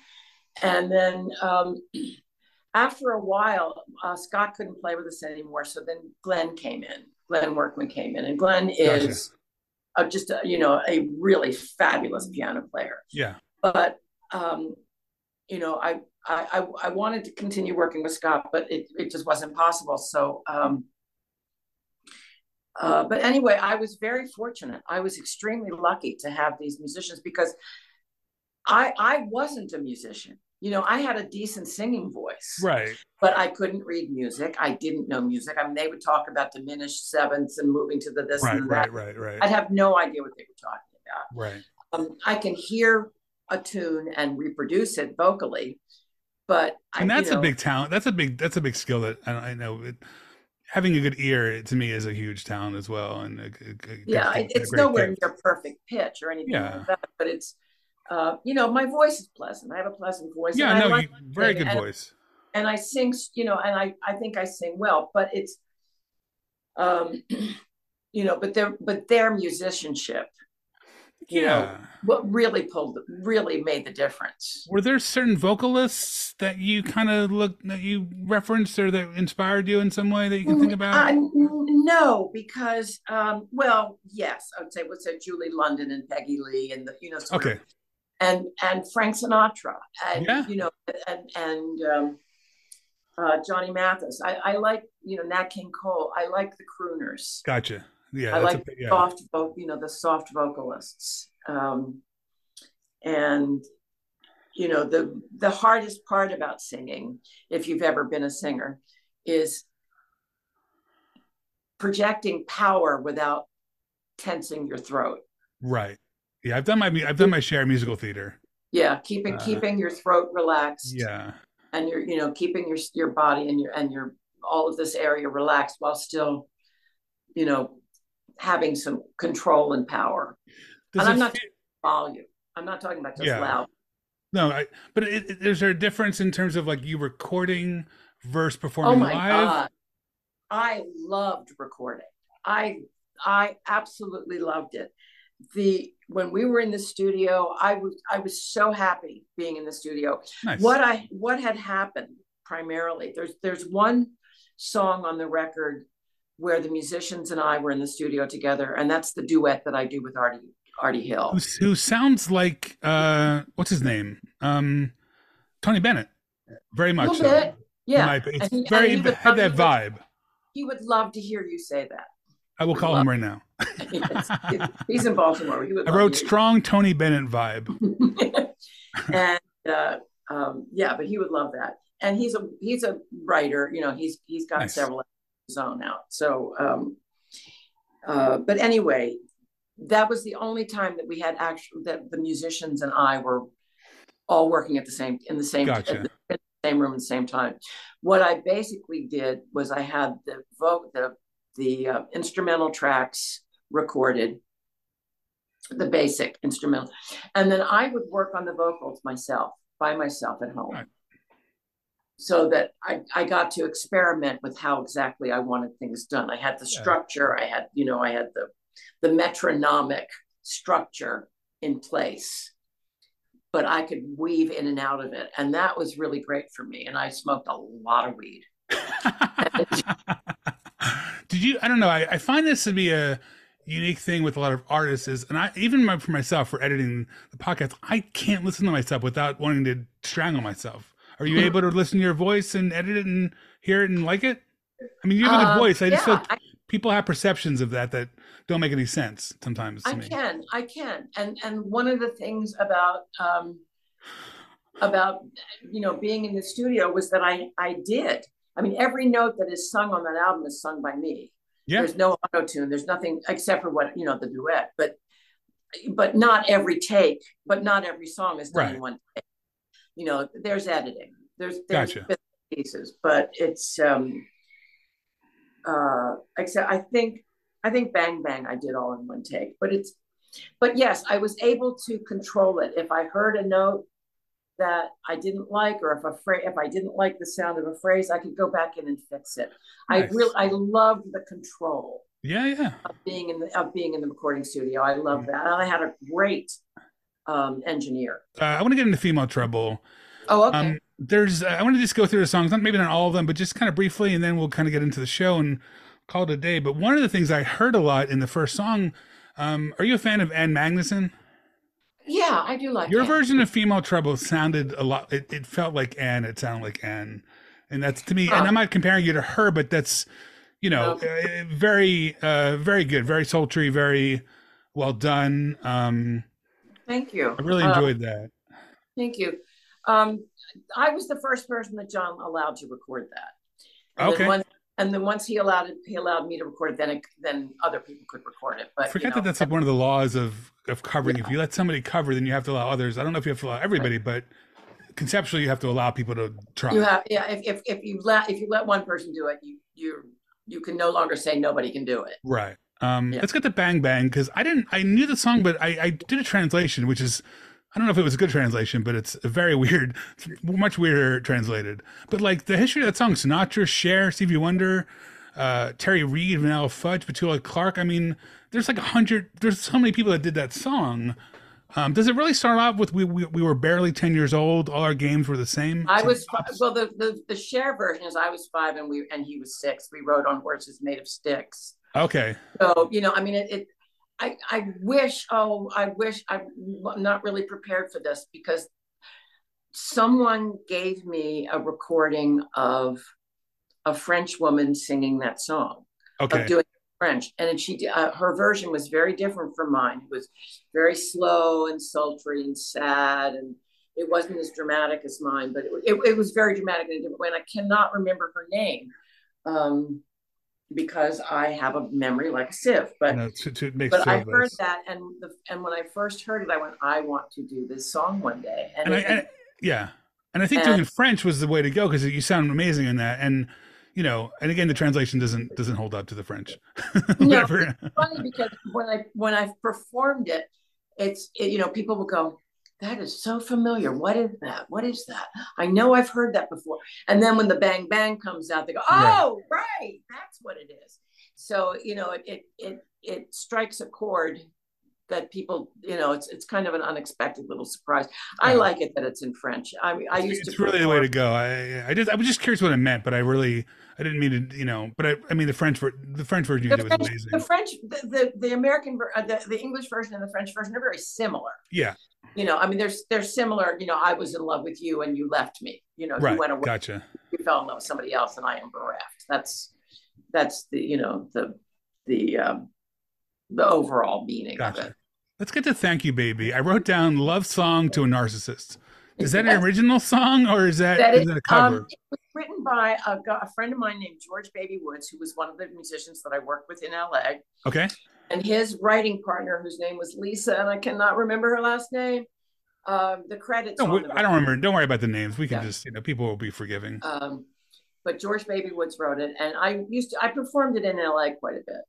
S2: And then um, after a while, uh, Scott couldn't play with us anymore, so then Glenn came in. Glenn Workman came in, and Glenn
S1: Gotcha.
S2: is uh, just a, you know a really fabulous piano player
S1: Yeah.
S2: but um, you know, I, I I I wanted to continue working with Scott, but it it just wasn't possible. So, um, uh, but anyway, I was very fortunate. I was extremely lucky to have these musicians because I I wasn't a musician. You know, I had a decent singing voice,
S1: Right.
S2: but I couldn't read music. I didn't know music. I mean, they would talk about diminished sevenths and moving to the this
S1: Right.
S2: and that.
S1: Right. Right. Right.
S2: I'd have no idea what they were talking about.
S1: Right.
S2: Um, I can hear a tune and reproduce it vocally, but I
S1: And
S2: I,
S1: that's
S2: you know,
S1: a big talent. That's a big. That's a big skill that I, I know. It, having a good ear to me is a huge talent as well. And a, a- a-
S2: yeah, it's nowhere
S1: gift.
S2: near perfect pitch or anything
S1: Yeah.
S2: like that, but it's, uh, you know, my voice is pleasant. I have a pleasant voice.
S1: Yeah. No.
S2: like
S1: You, very good
S2: and-
S1: voice.
S2: and I sing, you know, and I, I think I sing well, but it's, um, you know, but their, but their musicianship, you know,
S1: Yeah.
S2: what really pulled, really made the difference.
S1: Were there certain vocalists that you kind of look that you referenced or that inspired you in some way that you can think about?
S2: Uh, no, because, um, well, yes, I would say, what's that, Julie London and Peggy Lee and the, you know, sort of
S1: okay.
S2: And and Frank Sinatra and
S1: Yeah.
S2: you know and and um, uh, Johnny Mathis. I, I like you know Nat King Cole. I like the crooners.
S1: Gotcha. Yeah.
S2: I like
S1: a, yeah.
S2: soft you know the soft vocalists. Um, and you know the the hardest part about singing, if you've ever been a singer, is projecting power without tensing your throat.
S1: Right. Yeah. I've done my I've done my share of musical theater.
S2: Yeah, keeping
S1: Uh,
S2: keeping your throat relaxed.
S1: Yeah.
S2: and you're you know keeping your your body and your and your all of this area relaxed while still you know having some control and power
S1: Does
S2: And I'm not- volume i'm not talking about just
S1: Yeah.
S2: loud
S1: no, I, but it, it- is there a difference in terms of like you recording versus
S2: oh
S1: performing
S2: my
S1: live?
S2: god i loved recording i i absolutely loved it the when we were in the studio i was i was so happy being in the studio.
S1: Nice.
S2: what i what had happened primarily there's there's one song on the record where the musicians and i were in the studio together and that's the duet that i do with artie artie hill.
S1: Who, who sounds like uh what's his name? Um tony bennett. Very much so.
S2: bit. Yeah.
S1: It's
S2: And he- and
S1: very had that vibe.
S2: he would love to hear you say that
S1: i will call him right now
S2: Yes, he's in baltimore he
S1: i wrote strong tony bennett vibe
S2: and uh, um, yeah, but he would love that. And he's a he's a writer. You know, he's he's got
S1: Nice.
S2: several of his own out. So, um, uh, but anyway, that was the only time that we had actually that the musicians and I were all working at the same in the same
S1: Gotcha.
S2: in the same room at the same time. What I basically did was I had the vote the the uh, instrumental tracks recorded the basic instrumental. And then i would work on the vocals myself by myself at home.
S1: Right.
S2: so that I, I got to experiment with how exactly i wanted things done. I had the structure i had you know i had the the metronomic structure in place. But i could weave in and out of it and that was really great for me and i smoked a lot of weed
S1: Did you? I don't know. I, I find this to be a unique thing with a lot of artists is, and I even my, for myself for editing the podcast, I can't listen to myself without wanting to strangle myself. Are you able to listen to your voice and edit it and hear it and like it? I mean, you have a good
S2: Uh,
S1: voice. I just feel
S2: I,
S1: people have perceptions of that that don't make any sense sometimes to
S2: I
S1: me.
S2: can, I can, and and one of the things about um, about you know being in the studio was that I I did. I mean, every note that is sung on that album is sung by me.
S1: Yeah.
S2: There's no auto tune. There's nothing except for what you know the duet, but but not every take, but not every song is done
S1: Right.
S2: in one take. You know, there's editing. There's there's
S1: Gotcha.
S2: pieces, but it's um uh except I think I think Bang Bang I did all in one take, but it's but yes, I was able to control it. If I heard a note that I didn't like, or if a phrase, if I didn't like the sound of a phrase, I could go back in and fix it. I really, I loved the control
S1: Yeah, yeah.
S2: of being in the of being in the recording studio. I love
S1: Mm.
S2: that. And I had a great um, engineer.
S1: Uh, I want to get into female trouble.
S2: Oh, okay.
S1: Um, there's, I want to just go through the songs, not maybe not all of them, but just kind of briefly, and then we'll kind of get into the show and call it a day. But one of the things I heard a lot in the first song, um, are you a fan of Ann Magnuson?
S2: Yeah, I do like
S1: Your
S2: it.
S1: version of Female Trouble sounded a lot. It, it felt like Ann. It sounded like Ann, and that's to me. And
S2: Oh.
S1: I'm not comparing you to her, but that's, you know, uh, very, uh, very good, very sultry, very well done. Um,
S2: Thank you.
S1: I really
S2: Uh,
S1: enjoyed that.
S2: Thank you. Um, I was the first person that John allowed to record that. And
S1: Okay.
S2: Once, and then once he allowed it, he allowed me to record it. Then it, then other people could record it. But
S1: Forget
S2: you know,
S1: that that's like one of the laws of of covering. If you let somebody cover, then you have to allow others. I don't know if you have to allow everybody, but conceptually, you have to allow people to try.
S2: you have yeah. If, if if you let if you let one person do it, you you you can no longer say nobody can do it.
S1: Right. Um,
S2: Yeah.
S1: Let's get the Bang Bang because I didn't. I knew the song, but I, I did a translation, which is I don't know if it was a good translation, but it's a very weird, much weirder translated. But like the history of that song, Sinatra, Cher, Stevie Wonder, uh, Terry Reid, Vanilla Fudge, Petula Clark. I mean, there's like a hundred. There's so many people that did that song. Um, does it really start off with we, we we were barely ten years old? All our games were the same.
S2: I was fi- well. The, the the Cher version is I was five and we and he was six. We rode on horses made of sticks.
S1: okay.
S2: So you know, I mean, it. it I I wish. Oh, I wish I'm not really prepared for this because someone gave me a recording of a French woman singing that song
S1: Okay.
S2: of doing French, and she uh, her version was very different from mine. It was very slow and sultry and sad, and it wasn't as dramatic as mine, but it, it, it was very dramatic in a different way. And I cannot remember her name um, because I have a memory like a sieve. But
S1: No, to, to
S2: but I heard that, and the, and when I first heard it, I went, I want to do this song one day. And,
S1: and I, and, yeah, and I think
S2: And-
S1: doing French was the way to go because you sound amazing in that, and you know, and again, the translation doesn't doesn't hold up to the French.
S2: No. Funny because when I when I performed it, it's it, you know people will go, that is so familiar. What is that? What is that? I know I've heard that before. And then when the bang bang comes out, they go,
S1: Right.
S2: oh right, that's what it is. So you know it it it, it strikes a chord that people you know it's it's kind of an unexpected little surprise. I like it that it's in French. I mean I used
S1: it's
S2: to It's
S1: really the way to go. I I just I was just curious what it meant, but I really I didn't mean to, you know. But I, I mean the French ver- the French version you
S2: The French,
S1: amazing.
S2: the French, the, the, the American, ver- uh, the, the English version and the French version are very similar.
S1: yeah,
S2: you know, I mean, there's they're similar. You know, I was in love with you and you left me. You know,
S1: right.
S2: you went away,
S1: Gotcha.
S2: you fell in love with somebody else, and I am bereft. That's that's the you know the the um, the overall meaning of
S1: Gotcha.
S2: it.
S1: Let's get to "Thank You, Baby." I wrote down "Love Song to a Narcissist." Is that an original song or is that,
S2: That
S1: is
S2: is,
S1: that a cover?
S2: Um, it was written by a, a friend of mine named George Baby Woods, who was one of the musicians that I worked with in LA,
S1: okay.
S2: and his writing partner, whose name was Lisa, and I cannot remember her last name. Um, the credits.
S1: No,
S2: on
S1: we-
S2: the
S1: I don't remember. Don't worry about the names. We can
S2: Yeah.
S1: just, you know, people will be forgiving.
S2: Um, but George Baby Woods wrote it, and I used to I performed it in LA quite a bit.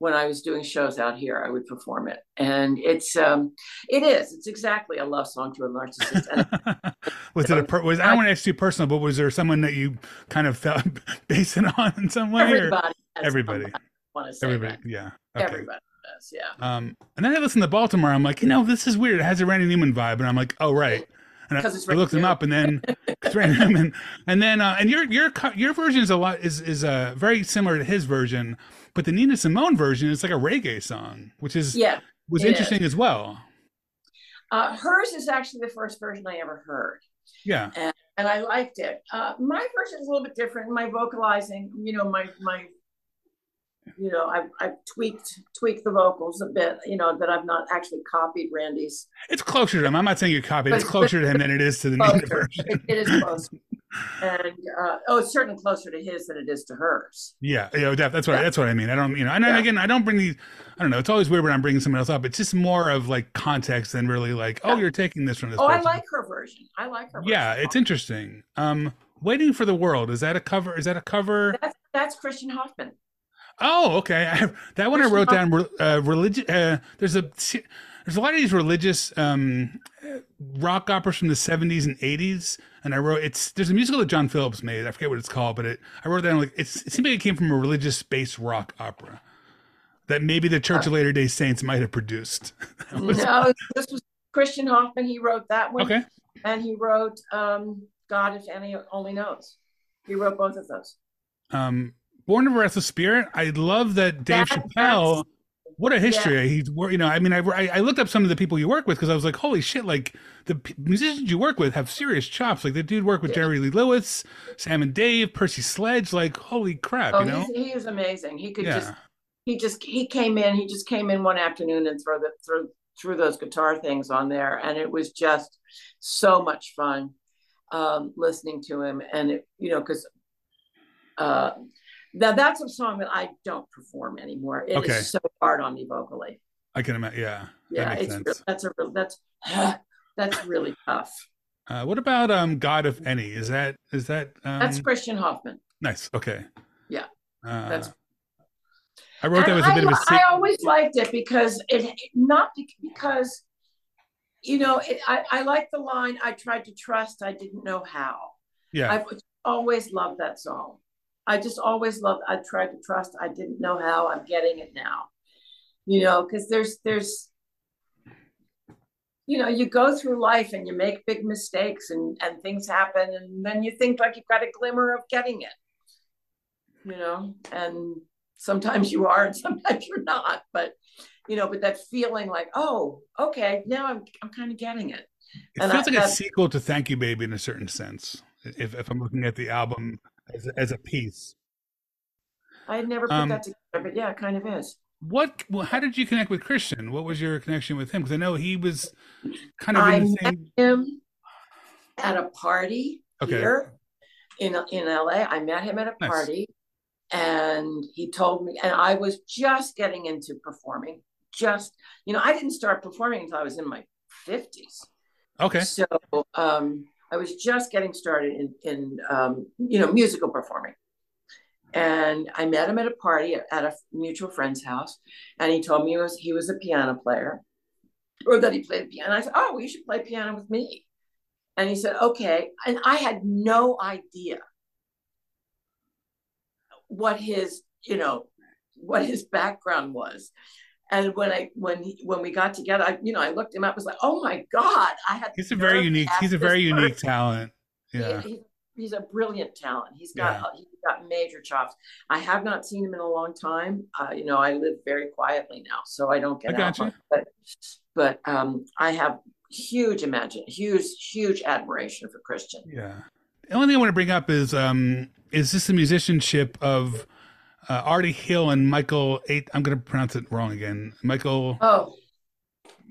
S2: When I was doing shows out here, I would perform it, and it's um, it is it's exactly a love song to a narcissist.
S1: Was it a per- was I don't want to ask you personal, but was there someone that you kind of felt based it on in some way?
S2: everybody,
S1: Everybody.
S2: want to say
S1: everybody,
S2: that.
S1: yeah, okay.
S2: everybody does, yeah.
S1: Um, and then I listened to Baltimore. I'm like, you know, this is weird. It has a Randy Newman vibe, and I'm like, oh right. And I, I looked him up, and then it's Randy Newman, and then uh, and your your your version is a lot is is uh, very similar to his version, but the Nina Simone version is like a reggae song, which is
S2: Yeah,
S1: was interesting as well.
S2: uh, hers is actually the first version I ever heard,
S1: Yeah,
S2: and I liked it. Uh, my version is a little bit different. My vocalizing, you know, my my, you know, I've I've tweaked tweaked the vocals a bit. You know, that I've not actually copied Randy's.
S1: it's closer to him. I'm not saying you copied. It's closer to him than it is to the Nina version.
S2: It, it is close, and uh, oh, it's certainly closer to his than it is to hers.
S1: Yeah, you know, that's what I,
S2: Yeah.
S1: that's what I mean. I don't, you know, and
S2: Yeah.
S1: again, I don't bring these. I don't know. It's always weird when I'm bringing someone else up. It's just more of like context than really like, oh,
S2: Yeah.
S1: you're taking this from this.
S2: Oh, I like her version. I like her.
S1: Yeah,
S2: version.
S1: it's interesting. Um, waiting for the world is that a cover? Is that a cover?
S2: That's that's Christian Hoffman.
S1: Oh, okay. I that one I wrote down. Uh, religion. Uh, there's a there's a lot of these religious um, rock operas from the 70s and 80s, and I wrote it's there's a musical that John Phillips made. I forget what it's called, but it I wrote that like it's, it seemed like it came from a religious space rock opera that maybe the Church of Latter Day Saints might have produced. Was-
S2: no, this was Christian Hoffman. He wrote that one.
S1: okay.
S2: and he wrote um, God if any only knows. He wrote both of those.
S1: Um, Born of a Restless Spirit. I love that Dave
S2: That-
S1: Chappell. What a history! He's wor- you know, I mean, I, I looked up some of the people you work with because I was like, holy shit! Like the p- musicians you work with have serious chops. Like the dude worked with Jerry Lee Lewis, Sam and Dave, Percy Sledge. Like holy crap!
S2: Oh,
S1: you know?
S2: he is amazing. He could
S1: Yeah.
S2: just he just he came in. He just came in one afternoon and throw the throw threw those guitar things on there, and it was just so much fun um, listening to him. And it, you know, because uh, now that's a song that I don't perform anymore. It
S1: Okay.
S2: is so hard on me vocally.
S1: I can imagine. Yeah,
S2: Yeah,
S1: that
S2: it's real- that's a real that's that's really tough.
S1: Uh, what about um, God of Any? Is that is that um,
S2: That's Christian Hoffman.
S1: nice? Okay.
S2: Yeah,
S1: Uh,
S2: that's-
S1: I wrote that was a
S2: I,
S1: bit of a
S2: I always liked it because it not because you know it, I I like the line I tried to trust I didn't know how.
S1: Yeah,
S2: I've always loved that song. I just always loved. I tried to trust. I didn't know how. I'm getting it now. You know, because there's there's, you know, you go through life and you make big mistakes and and things happen, and then you think like you've got a glimmer of getting it. You know, and sometimes you are, and sometimes you're not. But you know, but that feeling like, oh, okay, now I'm I'm kind of getting it.
S1: it
S2: and
S1: feels
S2: I-
S1: like a sequel to Thank You Baby in a certain sense. If if I'm looking at the album as a, as a piece,
S2: I had never put
S1: Um,
S2: that together, but yeah, it kind of is.
S1: what? Well, how did you connect with Christian? What was your connection with him? Because I know he was kind of
S2: I
S1: in the
S2: met
S1: same.
S2: him at a party
S1: Okay.
S2: here in in LA. I met him at a
S1: Nice.
S2: party, and he told me, and I was just getting into performing. Just you know, I didn't start performing until I was in my fifties.
S1: Okay.
S2: So um, I was just getting started in in um, you know musical performing. And I met him at a party at, a mutual friend's house, and he told me he was he was a piano player, or that he played piano. I said, "Oh, well, you should play piano with me." And he said, "Okay." And I had no idea what his you know what his background was. And when I when he, when we got together, I you know I looked him up. Was like, "Oh my god!" I had
S1: He's a very unique. He's a very unique
S2: person.
S1: talent. Yeah.
S2: he- he's a brilliant talent. He's got
S1: Yeah.
S2: he's got major chops. I have not seen him in a long time. Uh, you know, I live very quietly now, so I don't get
S1: I
S2: out
S1: gotcha.
S2: much. But but um, I have huge imagine huge huge admiration for Christian.
S1: Yeah. The only thing I want to bring up is um is this the musicianship of uh, Artie Hill and Michael Eight I'm gonna pronounce it wrong again. Michael
S2: Oh,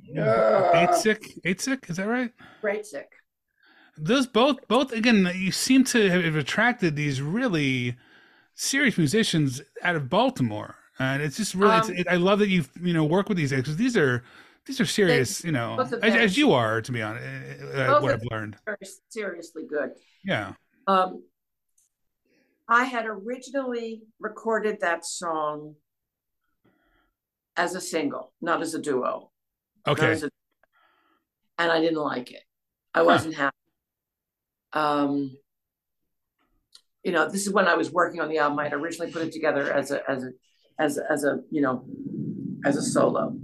S2: yeah.
S1: Eightsick? Eightsick, is that right?
S2: great sick.
S1: Those both both again you seem to have attracted these really serious musicians out of Baltimore. And it's just really it's,
S2: Um,
S1: it, I love that you you know work with these guys because these are these are serious, you know, as, as you are to be honest. Uh, what I've learned.
S2: Very seriously good.
S1: Yeah.
S2: Um, I had originally recorded that song as a single, not as a duo.
S1: Okay.
S2: a- and I didn't like it. I wasn't happy. Um, you know, this is when I was working on the album. I had originally put it together as a as a as a, as a you know as a solo,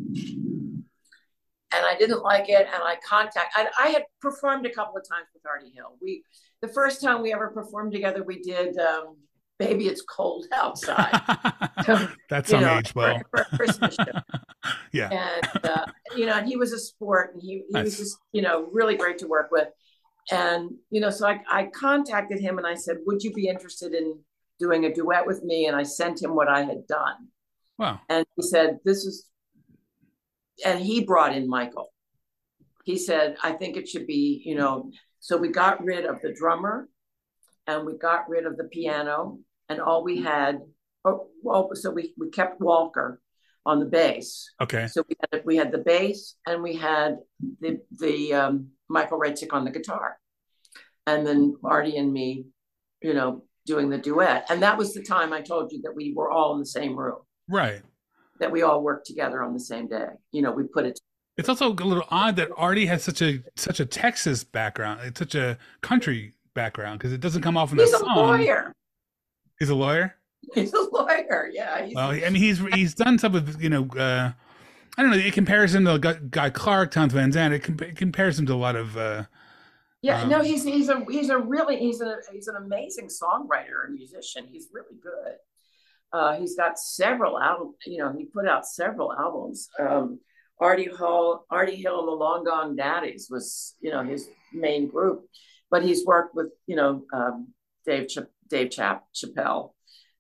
S2: and I didn't like it. And I contact. I, I had performed a couple of times with Artie Hill. We the first time we ever performed together, we did um, "Baby It's Cold Outside."
S1: That's
S2: you know,
S1: age well.
S2: for, for a Christmas
S1: yeah.
S2: and uh, you know, and he was a sport, and he he
S1: Nice.
S2: was just you know really great to work with, and you know, so I I contacted him and I said, would you be interested in doing a duet with me? And I sent him what I had done,
S1: Wow.
S2: and he said, this is, and he brought in Michael. He said, I think it should be you know, so we got rid of the drummer, and we got rid of the piano, and all we had, oh, well, so we we kept Walker on the bass.
S1: Okay.
S2: So we had we had the bass and we had the the um, Michael Reitzik on the guitar, and then Artie and me, you know, doing the duet. And that was the time I told you that we were all in the same room,
S1: Right.
S2: That we all work together on the same day. You know, we put it.
S1: It's also a little odd that Artie has such a such a Texas background. It's such a country background because it doesn't come off in the song.
S2: He's a lawyer.
S1: He's a lawyer.
S2: He's a lawyer. Yeah.
S1: Well, I mean, he's he's done some of you know. Uh, I don't know. It compares him to Guy, Clark, Townes Van Zandt. It, it compares him to a lot of. Uh,
S2: yeah.
S1: um,
S2: no, he's he's a he's a really he's a he's an amazing songwriter and musician. He's really good. Uh, he's got several albums. You know, he put out several albums. Um, Artie Hall, Artie Hill, and the Long Gone Daddies was you know his main group, but he's worked with you know um, Dave Ch- Dave Chap Chappell,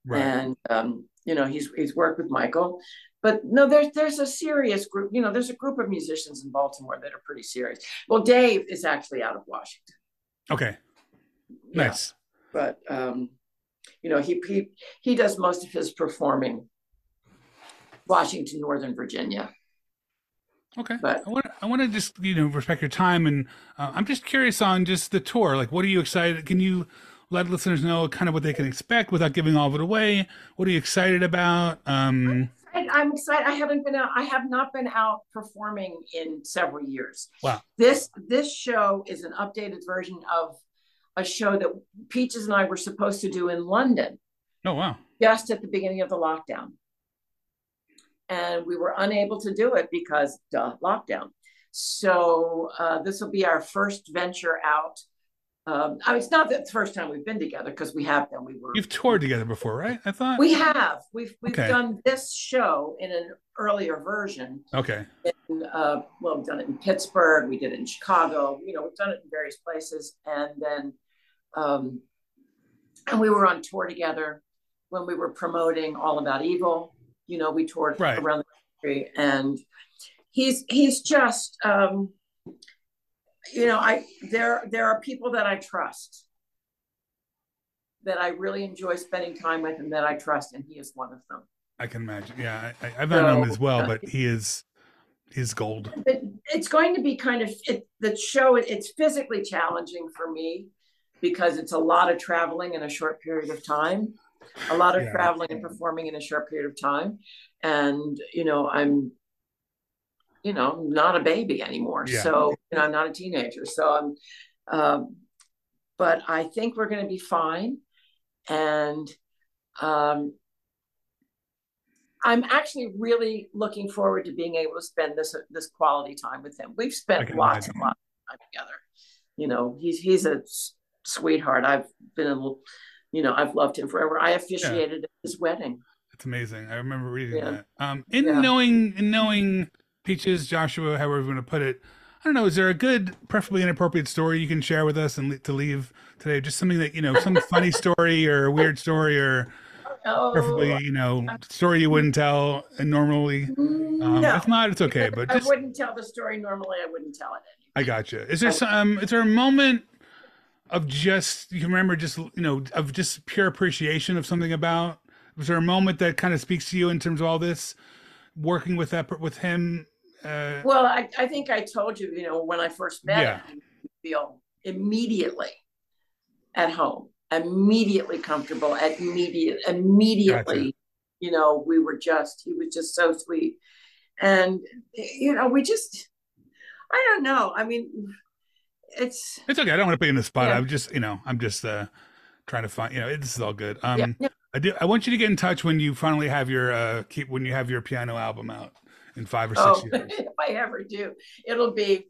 S1: right.
S2: and um, you know he's he's worked with Michael. but no, there's there's a serious group. You know, there's a group of musicians in Baltimore that are pretty serious. Well, Dave is actually out of Washington.
S1: Okay.
S2: Yeah,
S1: Nice.
S2: but um, you know, he he he does most of his performing Washington, Northern Virginia.
S1: Okay.
S2: But-
S1: I want I want to just you know respect your time and uh, I'm just curious on just the tour. Like, what are you excited? Can you let listeners know kind of what they can expect without giving all of it away? What are you excited about? Um,
S2: I'm excited. I haven't been out. I have not been out performing in several years.
S1: Wow.
S2: This this show is an updated version of a show that Peaches and I were supposed to do in London
S1: oh wow.
S2: just at the beginning of the lockdown, and we were unable to do it because duh, lockdown. So uh, this will be our first venture out. Um, I mean, it's not the first time we've been together because we have been. We were
S1: You've toured together before, right? I thought.
S2: we have we've we've
S1: Okay.
S2: done this show in an earlier version
S1: okay.
S2: in, uh, well, we've done it in Pittsburgh, we did it in Chicago, you know, we've done it in various places. And then, um, and we were on tour together when we were promoting All About Evil. You know, we toured
S1: Right.
S2: around the country, and he's he's just, um, you know, I there there are people that I trust that I really enjoy spending time with, and that I trust, and he is one of them.
S1: I can imagine. Yeah, I, I've known him as well,
S2: uh,
S1: but he is he's gold.
S2: It's going to be kind of it, the show. It's physically challenging for me because it's a lot of traveling in a short period of time, a lot of
S1: Yeah.
S2: traveling and performing in a short period of time, and you know I'm, you know, not a baby anymore.
S1: Yeah.
S2: So you know I'm not a teenager. So I'm, um, but I think we're going to be fine, and um, I'm actually really looking forward to being able to spend this this quality time with him. We've spent lots
S1: imagine.
S2: and lots of time together. You know, he's he's a sweetheart. I've been a little, you know, I've loved him forever. I officiated his wedding.
S1: It's amazing. I remember reading
S2: Yeah.
S1: that. Um, in
S2: Yeah.
S1: knowing in knowing Peaches, Joshua, however you want to put it, I don't know. Is there a good, preferably inappropriate story you can share with us and le- to leave today? Just something that you know, some funny story or a weird story or
S2: Oh,
S1: preferably you know story you wouldn't tell normally. Um,
S2: no.
S1: If not, it's okay. But
S2: I wouldn't tell the story normally. I wouldn't tell it.
S1: I got you. Is there some? Um, is there a moment of just you remember just you know of just pure appreciation of something about? Was there a moment that kind of speaks to you in terms of all this working with that with him? Uh,
S2: Well, I, I think I told you, you know, when I first met
S1: Yeah.
S2: him, feel immediately at home, immediately comfortable, at immediate, immediately, you know, we were just, he was just so sweet. And, you know, we just, I don't know. I mean, it's,
S1: it's okay. I don't want to put you in the spot.
S2: Yeah.
S1: I'm just you know I'm just uh trying to find you know this is all good. Um,
S2: yeah, yeah.
S1: I do. I want you to get in touch when you finally have your uh keep when you have your piano album out in five or six
S2: Oh,
S1: years.
S2: if I ever do, it'll be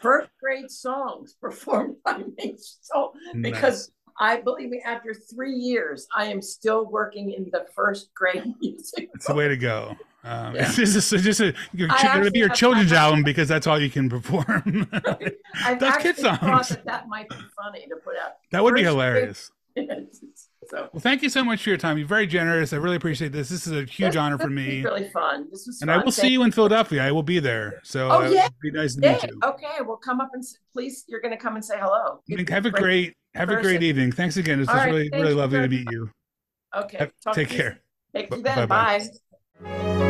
S2: first grade songs performed by me. So, because I believe me, after three years, I am still working in the first grade music.
S1: It's the way to go. Um,
S2: Yeah.
S1: It's just, it's just a, your,
S2: I
S1: it'll be your children's album because that's all you can perform.
S2: Actually
S1: kid
S2: thought
S1: songs.
S2: that that might be funny to put out.
S1: that would be hilarious.
S2: so
S1: Well, thank you so much for your time. You're very generous. I really appreciate this. This is a huge
S2: this-
S1: honor for me.
S2: Really fun. This was
S1: And
S2: fun.
S1: I will see
S2: Thank
S1: you in Philadelphia. I will be there. So
S2: Oh,
S1: uh,
S2: yeah.
S1: be nice to
S2: you.
S1: meet you.
S2: Okay, well, come up and please. You're going to come and say hello.
S1: Have a great have a great evening. Thanks again. It's
S2: right,
S1: really really lovely to meet you.
S2: Okay,
S1: Have- take care.
S2: Take you then.
S1: bye-bye.
S2: Bye.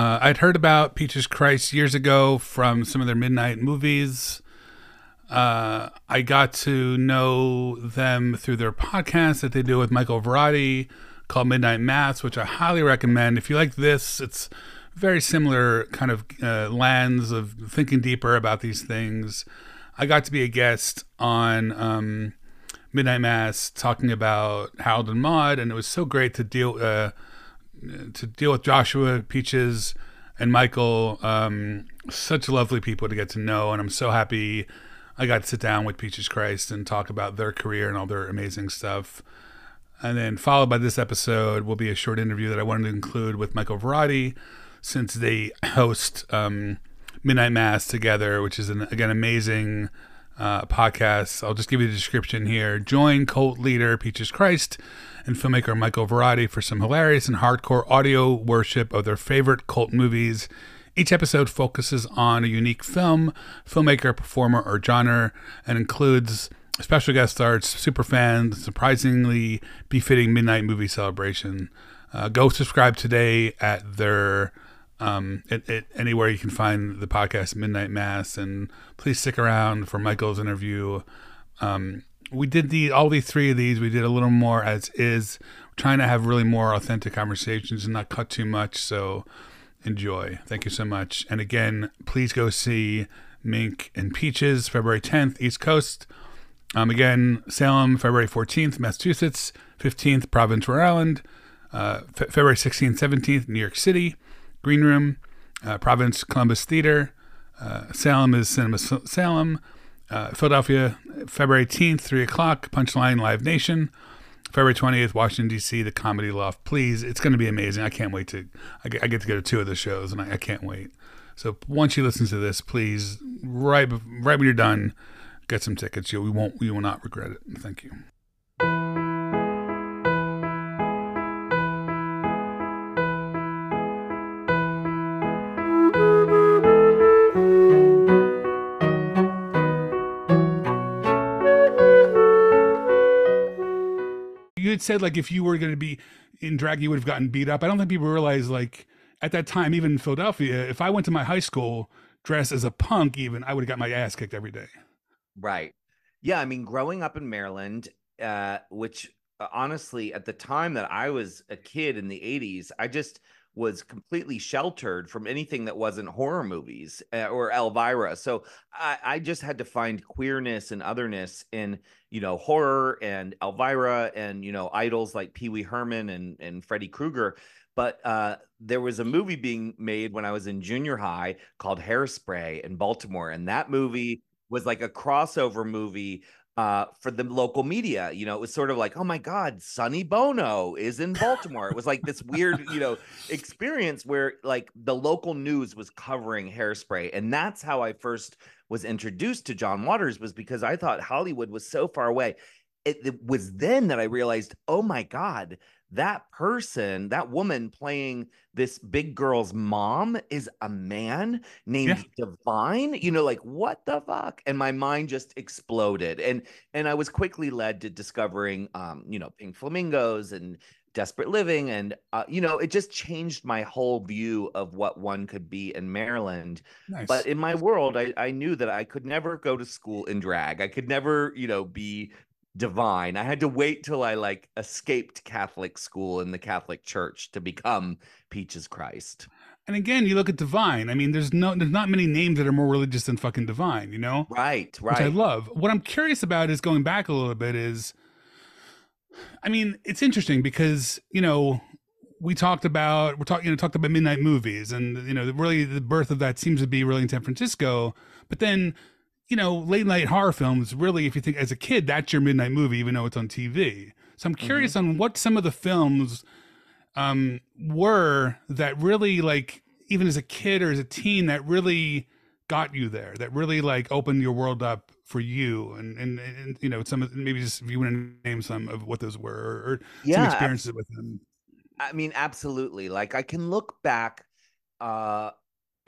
S1: Uh, I'd heard about Peaches Christ years ago from some of their midnight movies. Uh, I got to know them through their podcast that they do with Michael Varrati called Midnight Mass, which I highly recommend. If you like this, it's very similar kind of uh, lens of thinking deeper about these things. I got to be a guest on um, Midnight Mass talking about Harold and Maude, and it was so great to deal uh, to deal with Joshua, Peaches, and Michael. Um, such lovely people to get to know, and I'm so happy I got to sit down with Peaches Christ and talk about their career and all their amazing stuff. And then followed by this episode will be a short interview that I wanted to include with Michael Varrati, since they host um, Midnight Mass together, which is an again amazing uh, podcast. I'll just give you the description here. Join cult leader Peaches Christ and filmmaker Michael Varrati for some hilarious and hardcore audio worship of their favorite cult movies. Each episode focuses on a unique film, filmmaker, performer, or genre, and includes special guest stars, super fans, surprisingly befitting midnight movie celebration. Uh, go subscribe today at their um, it, it, anywhere you can find the podcast Midnight Mass, and please stick around for Michael's interview. Um, we did the all these three of these. We did a little more as is, trying to have really more authentic conversations and not cut too much. So enjoy. Thank you so much. And again, please go see Mink and Peaches February 10th, East Coast. Um, again, Salem February 14th, Massachusetts. 15th, Providence, Rhode Island. Uh, February 16th, 17th, New York City. Green Room, uh, Columbus Theater. Uh, Salem is Cinema Salem. Uh, Philadelphia, February 18th, 3 o'clock, Punchline Live Nation. February 20th, Washington, D.C., the Comedy Loft. Please, it's going to be amazing. I can't wait to, I get, I get to go to two of the shows, and I, I can't wait. So once you listen to this, please, right, right when you're done, get some tickets. You, we won't, we will not regret it. Thank you. Had said like if you were going to be in drag, you would have gotten beat up. I don't think people realize like at that time, even in Philadelphia, if I went to my high school dressed as a punk, even I would have got my ass kicked every day.
S3: Right. Yeah. I mean, growing up in Maryland, uh, which uh, honestly, at the time that I was a kid in the 80s, I just was completely sheltered from anything that wasn't horror movies uh, or Elvira. So I, I, just had to find queerness and otherness in, you know, horror and Elvira and, you know, idols like Pee Wee Herman and, and Freddy Krueger. But uh, there was a movie being made when I was in junior high called Hairspray in Baltimore. And that movie was like a crossover movie uh, for the local media. You know, it was sort of like, oh my God, Sonny Bono is in Baltimore. it was like this weird, you know, experience where like the local news was covering hairspray. And that's how I first was introduced to John Waters, was because I thought Hollywood was so far away. It, it was then that I realized, oh my God, that person, that woman playing this big girl's mom is a man named yeah. Divine. You know, like what the fuck? And my mind just exploded. And and I was quickly led to discovering um, you know, pink flamingos and desperate living and uh, you know it just changed my whole view of what one could be in maryland nice. but in my world I, I knew that i could never go to school in drag i could never you know be divine. I had to wait till I like escaped Catholic school in the Catholic Church to become Peaches Christ.
S1: And again, you look at divine. I mean, there's no, there's not many names that are more religious than fucking divine. You know,
S3: right, right.
S1: Which I love. What I'm curious about is going back a little bit. Is, I mean, it's interesting because you know we talked about we're talking you know talked about midnight movies and you know really the birth of that seems to be really in San Francisco. But then you know, late night horror films, really, if you think as a kid, that's your midnight movie, even though it's on TV. So I'm curious mm-hmm. on what some of the films um, were that really, like, even as a kid or as a teen, that really got you there, that really, like, opened your world up for you. And, and, and you know, some of maybe just if you want to name some of what those were or, or yeah, some experiences with them.
S3: I mean, absolutely. Like, I can look back uh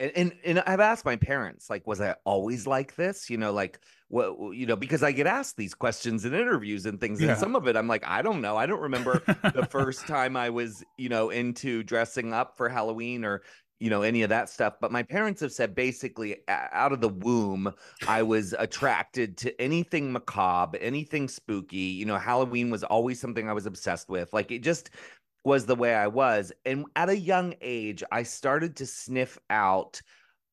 S3: and, and and I've asked my parents, like, was I always like this? You know, like what you know, because I get asked these questions in interviews and things, yeah. and some of it I'm like, I don't know. I don't remember the first time I was, you know, into dressing up for Halloween or you know any of that stuff but my parents have said basically out of the womb i was attracted to anything macabre anything spooky you know halloween was always something i was obsessed with like it just was the way I was. And at a young age, I started to sniff out,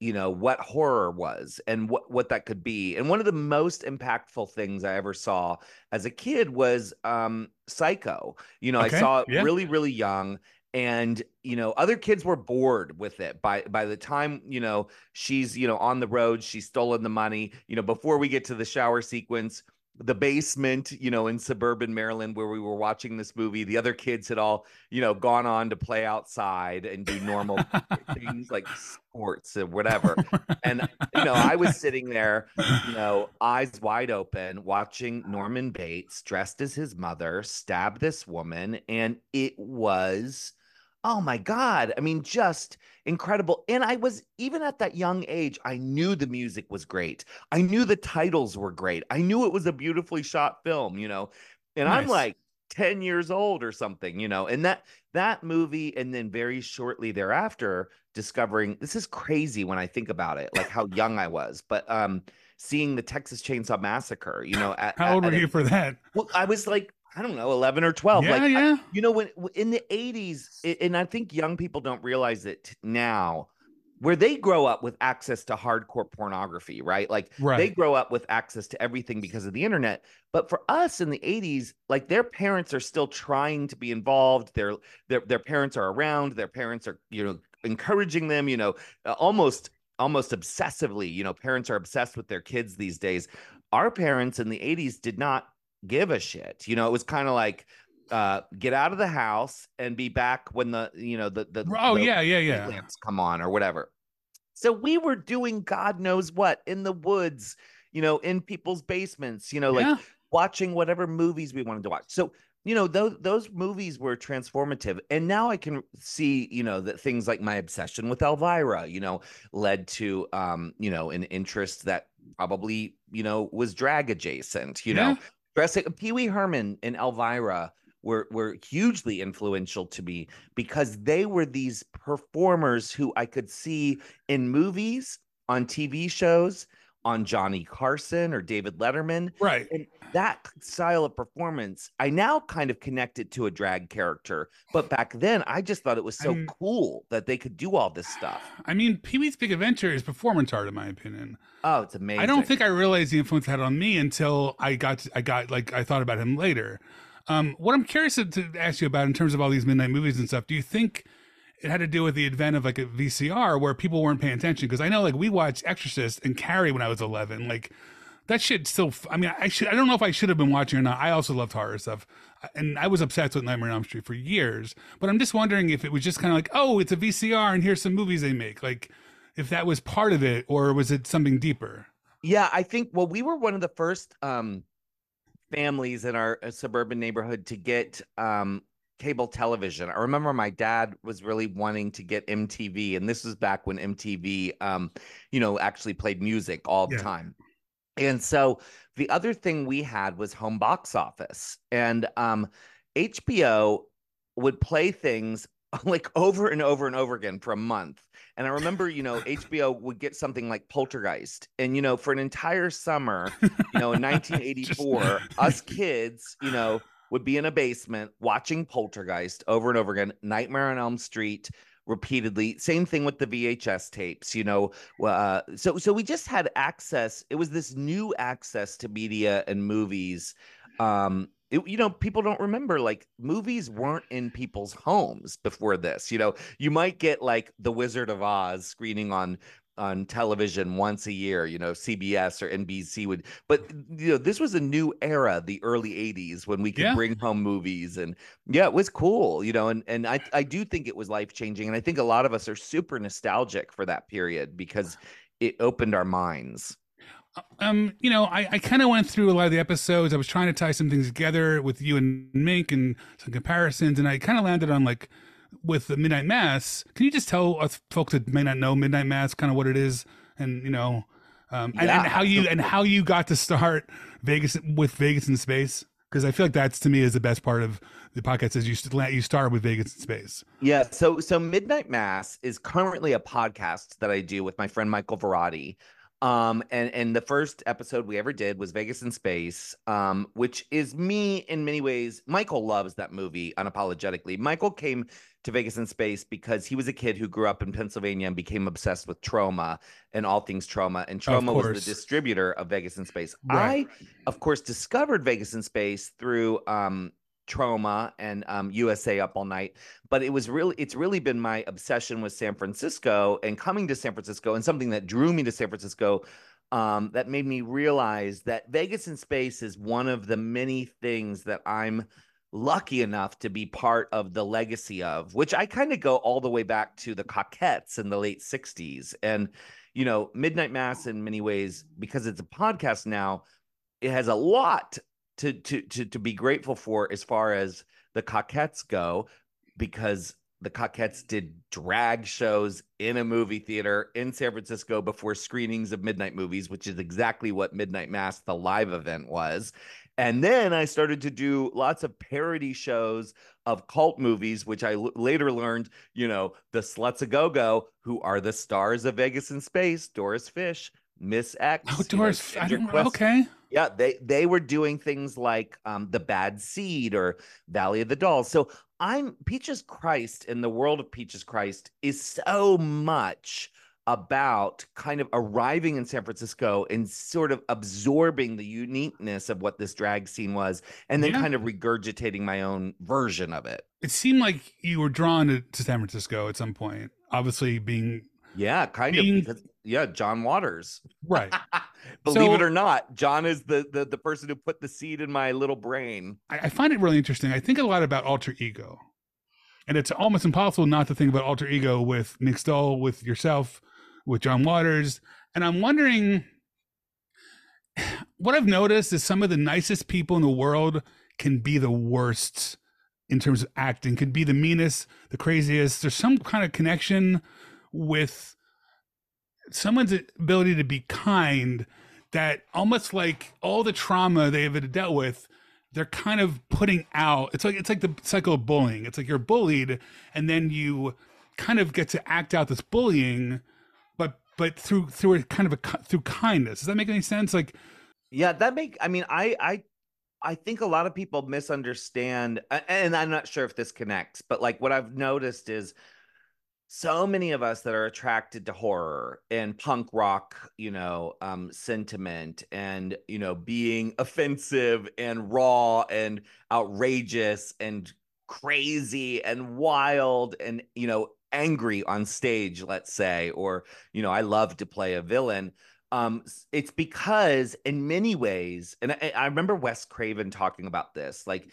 S3: you know, what horror was and what, what that could be. And one of the most impactful things I ever saw as a kid was um, Psycho. You know, okay. I saw it yeah. really, really young. And you know, other kids were bored with it by by the time you know she's you know on the road, she's stolen the money. You know, before we get to the shower sequence, the basement, you know, in suburban Maryland where we were watching this movie. The other kids had all, you know, gone on to play outside and do normal things like sports or whatever. And, you know, I was sitting there, you know, eyes wide open, watching Norman Bates dressed as his mother stab this woman. And it was oh my god i mean just incredible and i was even at that young age i knew the music was great i knew the titles were great i knew it was a beautifully shot film you know and nice. i'm like 10 years old or something you know and that that movie and then very shortly thereafter discovering this is crazy when i think about it like how young i was but um seeing the texas chainsaw massacre you know at,
S1: how old
S3: at,
S1: were you for that
S3: well i was like I don't know, 11 or 12.
S1: Yeah,
S3: like,
S1: yeah.
S3: I, you know, when in the 80s, and I think young people don't realize it now, where they grow up with access to hardcore pornography, right? Like
S1: right.
S3: they grow up with access to everything because of the internet. But for us in the 80s, like their parents are still trying to be involved. Their their their parents are around. Their parents are, you know, encouraging them, you know, almost almost obsessively, you know, parents are obsessed with their kids these days. Our parents in the 80s did not give a shit. You know, it was kind of like uh get out of the house and be back when the you know the the
S1: oh
S3: the
S1: yeah yeah yeah
S3: lamps come on or whatever. So we were doing God knows what in the woods, you know, in people's basements, you know, like
S1: Yeah.
S3: watching whatever movies we wanted to watch. So you know those those movies were transformative and now i can see you know that things like my obsession with elvira you know led to um you know an interest that probably you know was drag adjacent you know
S1: Yeah.
S3: Dressing Pee Wee Herman and Elvira were were hugely influential to me because they were these performers who I could see in movies, on TV shows, on Johnny Carson or David Letterman.
S1: right
S3: And that style of performance, I now kind of connect it to a drag character. But back then, I just thought it was so
S1: I'm-
S3: cool that they could do all this stuff.
S1: i mean pee-wee's big adventure is performance art in my opinion
S3: Oh, it's amazing.
S1: I don't think I realized the influence it had on me until I got I got like I thought about him later. Um, what I'm curious to, to ask you about in terms of all these midnight movies and stuff, do you think it had to do with the advent of like a VCR where people weren't paying attention? Because I know like we watched Exorcist and Carrie when I was 11, like that shit still. I mean, I should I don't know if I should have been watching or not. I also loved horror stuff, and I was obsessed with Nightmare on Elm Street for years. But I'm just wondering if it was just kind of like, oh, it's a VCR and here's some movies they make, like if that was part of it or was it something deeper?
S3: Yeah, I think well, we were one of the first um families in our uh, suburban neighborhood to get um cable television. I remember my dad was really wanting to get MTV and this was back when MTV um you know actually played music all the
S1: Yeah.
S3: time. And so the other thing we had was home box office and um HBO would play things like over and over and over again for a month. And I remember, you know, HBO would get something like Poltergeist. And, you know, for an entire summer, you know, in 1984, us kids, you know, would be in a basement watching Poltergeist over and over again, Nightmare on Elm Street repeatedly. Same thing with the VHS tapes, you know. Uh, so so we just had access. It was this new access to media and movies. Um, it- you know, people don't remember like movies weren't in people's homes before this. You know, you might get like The Wizard of Oz screening on on television once a year, you know, CBS or NBC would, but you know, this was a new era, the early 80s when we could
S1: Yeah.
S3: bring home movies and yeah, it was cool, you know, and and I I do think it was life changing and I think a lot of us are super nostalgic for that period because it opened our minds.
S1: um, you know, I, I kind of went through a lot of the episodes. I was trying to tie some things together with you and Mink and some comparisons, and I kind of landed on like with the Midnight Mass. Can you just tell us folks that may not know Midnight Mass kind of what it is, and you know, um, and,
S3: Yeah,
S1: and how you and how you got to start Vegas with Vegas in space? Because I feel like that's to me is the best part of the podcast is you you start with Vegas in space.
S3: Yeah, so so Midnight Mass is currently a podcast that I do with my friend Michael Varrati. Um, and and the first episode we ever did was Vegas in Space, um, which is me in many ways. Michael loves that movie unapologetically. Michael came to Vegas in Space because he was a kid who grew up in Pennsylvania and became obsessed with Troma and all things Troma. And Troma was the distributor of Vegas in Space.
S1: Right.
S3: I, of course, discovered Vegas in Space through um Troma and um, USA Up All Night. But it was really, it's really been my obsession with San Francisco and coming to San Francisco and something that drew me to San Francisco um, that made me realize that Vegas in Space is one of the many things that I'm lucky enough to be part of the legacy of, which I kind of go all the way back to the Cockettes in the late 60s. And, you know, Midnight Mass in many ways, because it's a podcast now, it has a lot to to to, to be grateful for as far as the Cockettes go, because the Cockettes did drag shows in a movie theater in San Francisco before screenings of midnight movies, which is exactly what Midnight Mass, the live event, was. And then I started to do lots of parody shows of cult movies, which I l- later learned, you know, the Sluts a Go Go, who are the stars of Vegas in Space, Doris Fish, Miss X.
S1: Oh,
S3: you know,
S1: I don't,
S3: Quest.
S1: okay.
S3: Yeah, they they were doing things like um, the Bad Seed or Valley of the Dolls. So I'm Peaches Christ in the world of Peaches Christ is so much about kind of arriving in San Francisco and sort of absorbing the uniqueness of what this drag scene was, and then
S1: Yeah.
S3: kind of regurgitating my own version of it.
S1: It seemed like you were drawn to, to San Francisco at some point. Obviously, being
S3: Yeah, kind
S1: Being-
S3: of because yeah, John Waters.
S1: right.
S3: Believe it or not, John is the, the the person who put the seed in my little brain.
S1: I, I find it really interesting. I think a lot about alter ego, and it's almost impossible not to think about alter ego with Mink Stole, with yourself, with John Waters. And I'm wondering what I've noticed is some of the nicest people in the world can be the worst in terms of acting, can be the meanest, the craziest. There's some kind of connection with someone's ability to be kind that almost like all the trauma they've dealt with they're kind of putting out. It's like it's like the cycle of bullying. It's like you're bullied and then you kind of get to act out this bullying but but through through a kind of a through kindness. Does that make any sense? Like
S3: Yeah, that make I mean I I I think a lot of people misunderstand and I'm not sure if this connects, but like what I've noticed is so many of us that are attracted to horror and punk rock, you know, um sentiment and you know being offensive and raw and outrageous and crazy and wild and you know angry on stage, let's say, or you know, I love to play a villain um it's because in many ways and I, I remember wes craven talking about this like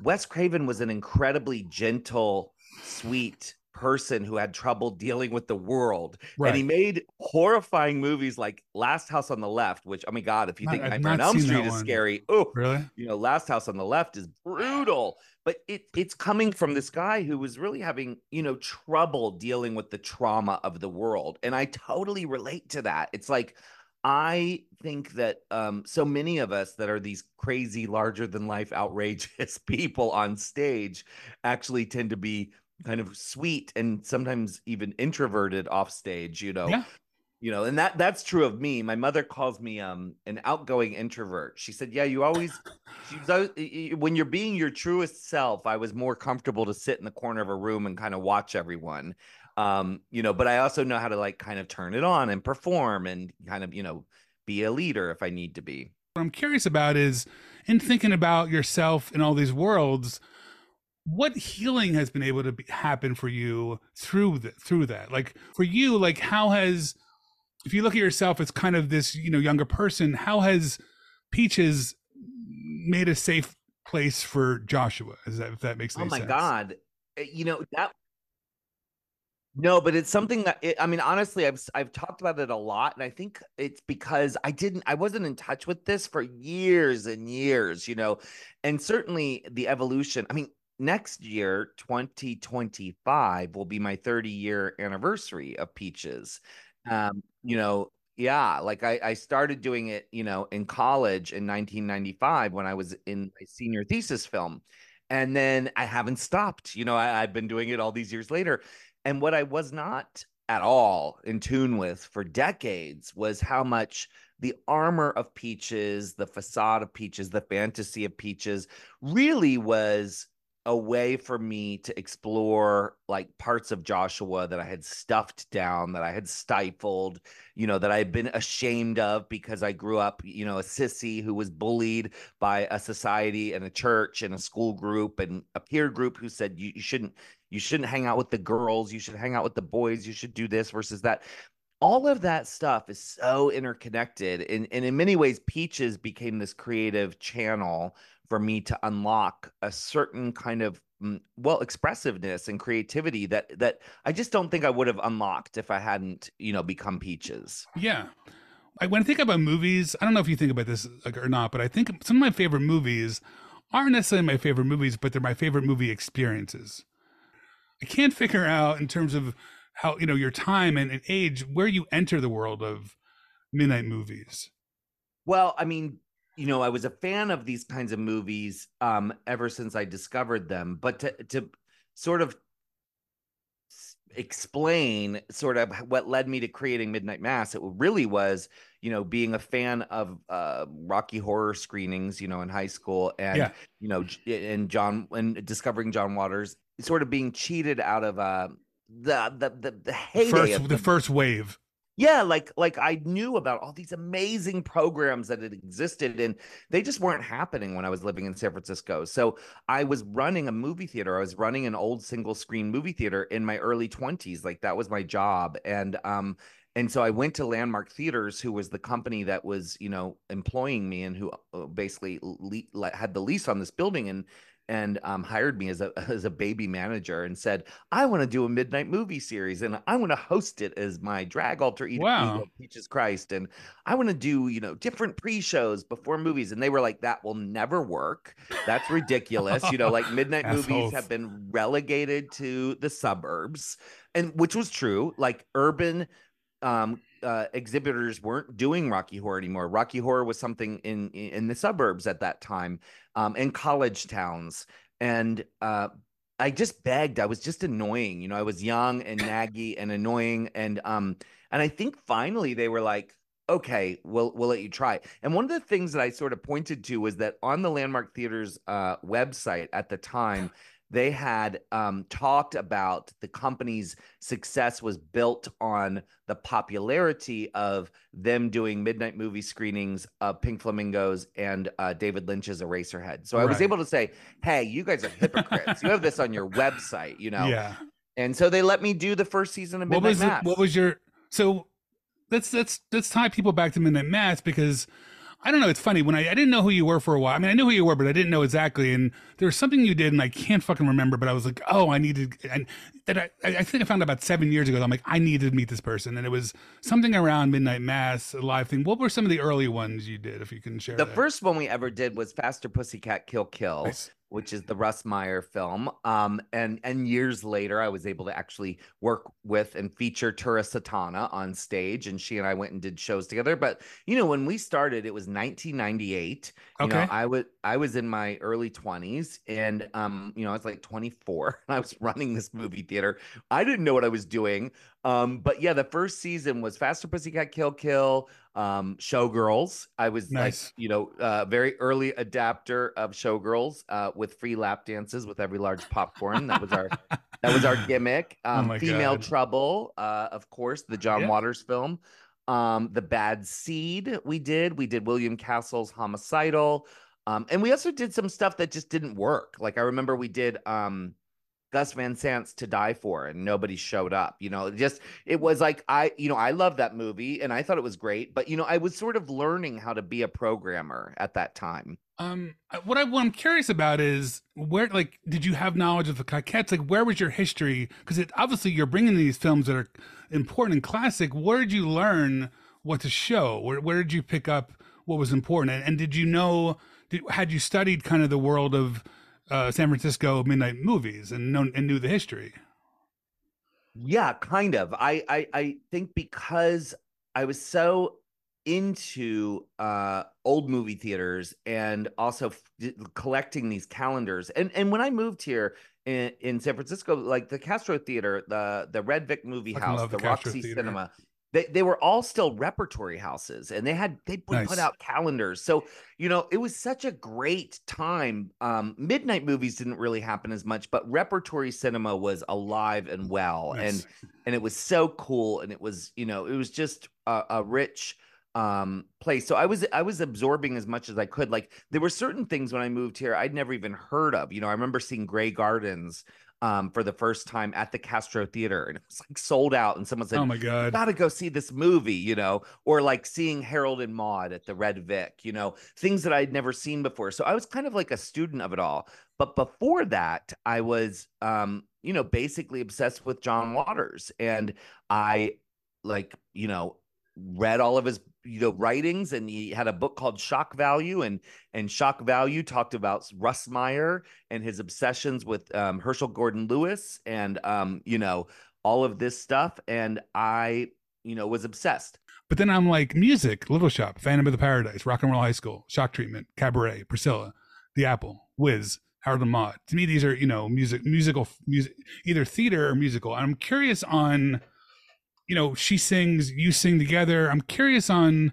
S3: wes craven was an incredibly gentle sweet person who had trouble dealing with the world and he made horrifying movies like last house on the left which oh my god if you
S1: Not-
S3: think
S1: I've
S3: nightmare on elm street is scary oh
S1: really?
S3: you know last house on the left is brutal but it it's coming from this guy who was really having you know trouble dealing with the trauma of the world and i totally relate to that. It's like i think that um so many of us that are these crazy larger than life outrageous people on stage actually tend to be kind of sweet and sometimes even introverted off stage you know?
S1: Yeah.
S3: You know and that that's true of me. My mother calls me um an outgoing introvert. She said yeah you always always, when you're being your truest self i was more comfortable to sit in the corner of a room and kind of watch everyone. Um you know but i also know how to like kind of turn it on and perform and kind of you know be a leader if i need to be.
S1: What i'm curious about is in thinking about yourself in all these worlds what healing has been able to be, happen for you through the, through that? Like for you like how has if you look at yourself as kind of this you know younger person how has peaches made a safe place for joshua? Is that if that makes
S3: sense?
S1: oh
S3: my
S1: sense.
S3: God. Uh, you know that no but it's something that it, i mean honestly i've i've talked about it a lot and i think it's because i didn't i wasn't in touch with this for years and years you know? And certainly the evolution i mean next year 2025 will be my 30 year anniversary of peaches um you know yeah like i i started doing it you know in college in 1995 when i was in my senior thesis film and then I haven't stopped. You know, I, I've been doing it all these years later. And what I was not at all in tune with for decades was how much the armor of Peaches, the facade of Peaches, the fantasy of Peaches really was a way for me to explore like parts of Joshua that I had stuffed down, that I had stifled, you know, that I had been ashamed of because I grew up, you know, a sissy who was bullied by a society and a church and a school group and a peer group who said you, you shouldn't you shouldn't hang out with the girls you should hang out with the boys you should do this versus that all of that stuff is so interconnected and, and in many ways peaches became this creative channel for me to unlock a certain kind of mm, well expressiveness and creativity that that i just don't think i would have unlocked if i hadn't you know become peaches
S1: Yeah. I, when I think about movies, I don't know if you think about this or not, but I think some of my favorite movies aren't necessarily my favorite movies, but they're my favorite movie experiences. I can't figure out in terms of how, you know, your time and, and age, where you enter the world of midnight movies.
S3: Well, I mean, you know, I was a fan of these kinds of movies um, ever since I discovered them. But to to sort of explain sort of what led me to creating Midnight Mass, it really was, you know, being a fan of uh, Rocky Horror screenings, you know, in high school, and
S1: Yeah.
S3: you know, and John and discovering John Waters, sort of being cheated out of uh, the the the, the heyday
S1: First,
S3: of
S1: the first wave.
S3: yeah like like i knew about all these amazing programs that had existed and they just weren't happening when i was living in san francisco. So i was running a movie theater. I was running an old single screen movie theater in my early 20s like that was my job. And um and so i went to landmark theaters who was the company that was you know employing me and who uh, basically le- had the lease on this building. And and um, hired me as a as a baby manager and said, "I want to do a midnight movie series and I want to host it as my drag alter ego,
S1: Wow.
S3: Peaches Christ, and I want to do you know different pre-shows before movies." And they were like, "That will never work. That's ridiculous. you know, like midnight movies have been relegated to the suburbs." And which was true. Like urban um uh exhibitors weren't doing rocky horror anymore. Rocky horror was something in in the suburbs at that time um in college towns. And uh i just begged i was just annoying you know i was young and naggy and annoying and um and i think finally they were like okay we'll we'll let you try and one of the things that i sort of pointed to was that on the landmark theaters uh website at the time they had um, talked about the company's success was built on the popularity of them doing midnight movie screenings of Pink Flamingos and uh, David Lynch's Eraserhead. So I was able to say, "Hey, you guys are hypocrites. you have this on your website, you know."
S1: Yeah.
S3: And so they let me do the first season of
S1: What
S3: Midnight
S1: was it,
S3: Mass.
S1: what was your so let's let's let's tie people back to Midnight Mass because I don't know. It's funny when I, I didn't know who you were for a while. I mean, I knew who you were, but I didn't know exactly. And there was something you did, and I can't fucking remember. But I was like, oh, I needed, and that I, I think I found out about seven years ago. I'm like, I need to meet this person, and it was something around Midnight Mass, a live thing. What were some of the early ones you did, if you can share?
S3: the
S1: that?
S3: first one we ever did was Faster Pussycat Kill Kill.
S1: Nice.
S3: Which is the Russ Meyer film. Um, and and years later, I was able to actually work with and feature Tura Satana on stage, and she and I went and did shows together. But you know, when we started, it was 1998. You know,
S1: Okay.
S3: I was I was in my early 20s, and um, you know, I was like 24, and I was running this movie theater. I didn't know what I was doing. Um, but yeah, the first season was Faster Pussycat Kill Kill, um, Showgirls. I was
S1: Nice.
S3: like, you know, uh, very early adapter of Showgirls uh, with free lap dances with every large popcorn. That was our that was our gimmick. Um,
S1: Oh
S3: Female
S1: God.
S3: Trouble, uh, of course, the John
S1: Yeah.
S3: Waters film. Um, the Bad Seed, we did. We did William Castle's Homicidal. Um, and we also did some stuff that just didn't work. Like I remember we did um Gus Van Sant's To Die For, and nobody showed up. You know, just it was like I, you know, I love that movie and I thought it was great, but you know, I was sort of learning how to be a programmer at that time.
S1: Um, what I what I'm curious about is where, like, did you have knowledge of the Cockettes? Like, where was your history? Because it obviously you're bringing these films that are important and classic. Where did you learn what to show? Where where did you pick up what was important? And, and did you know? Did, had you studied kind of the world of uh, San Francisco midnight movies and known and knew the history?
S3: Yeah, kind of. I I I think because I was so into uh old movie theaters and also f- collecting these calendars. And and when I moved here in, in San Francisco, like the Castro Theater, the the Red Vic Movie House, the,
S1: the
S3: Roxy
S1: Theater.
S3: Cinema, they they were all still repertory houses and they had they
S1: Nice.
S3: put out calendars. So, you know, it was such a great time. Um midnight movies didn't really happen as much, but repertory cinema was alive and well. And and it was so cool and it was you know it was just a, a rich um place so i was i was absorbing as much as i could like there were certain things when i moved here i'd never even heard of you know i remember seeing grey gardens um, for the first time at the Castro Theater, and it was like sold out. And someone said,
S1: Oh my
S3: "You
S1: god.
S3: gotta go see this movie," you know, or like seeing Harold and Maude at the Red Vic, you know, things that I'd never seen before. So I was kind of like a student of it all. But before that, I was, um, you know, basically obsessed with John Waters, and I like, you know, read all of his you know writings and he had a book called shock value and and shock value talked about russ meyer and his obsessions with um, herschell gordon lewis and um, you know all of this stuff and i you know was obsessed
S1: But then I'm like, music, Little Shop, Phantom of the Paradise, Rock and Roll High School, Shock Treatment, Cabaret, Priscilla, The Apple, Harold and Maude. To me, these are you know music, musical, music, either theater or musical. I'm curious on, you know, she sings, you sing together. I'm curious on,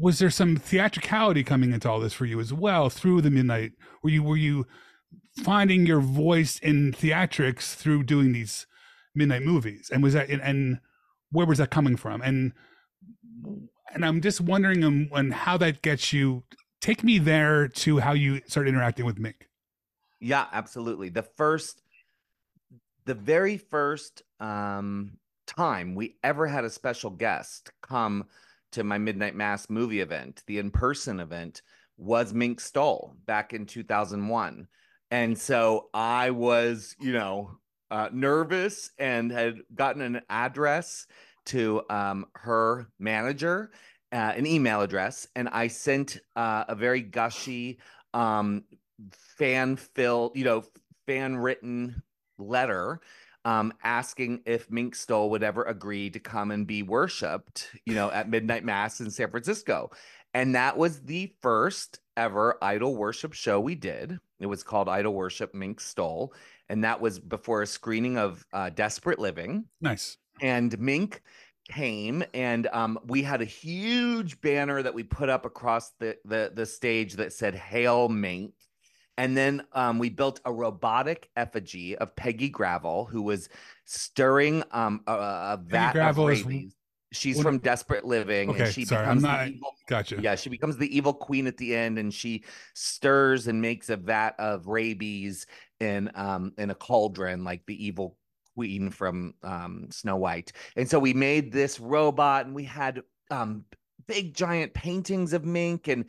S1: was there some theatricality coming into all this for you as well through the midnight? Were you were you finding your voice in theatrics through doing these midnight movies? And was that and, where was that coming from? And and I'm just wondering on how that gets you. Take me there to how you start interacting with Mink.
S3: Yeah, absolutely. The first, the very first um, time we ever had a special guest come to my Midnight Mass movie event, the in person event, was Mink Stole back in 2001. And so I was, you know, uh, nervous and had gotten an address to um, her manager, uh, an email address, and I sent uh, a very gushy, um, fan filled, you know, fan written letter um, asking if Mink Stole would ever agree to come and be worshipped, you know, at midnight mass in San Francisco. And that was the first ever idol worship show we did. It was called Idol Worship Mink Stole. And that was before a screening of uh, Desperate Living
S1: Nice.
S3: and Mink came and um, we had a huge banner that we put up across the the, the stage that said "Hail Mink," and then um, we built a robotic effigy of Peggy Gravel, who was stirring um, a, a vat
S1: Gravel
S3: of
S1: is-
S3: rabies. She's
S1: what-
S3: from Desperate Living,
S1: Okay,
S3: and she
S1: sorry, I'm
S3: becomes
S1: not-
S3: the evil
S1: Gotcha.
S3: yeah, she becomes the evil queen at the end, and she stirs and makes a vat of rabies in um in a cauldron, like the evil queen from um Snow White. And so we made this robot, and we had um big giant paintings of Mink, and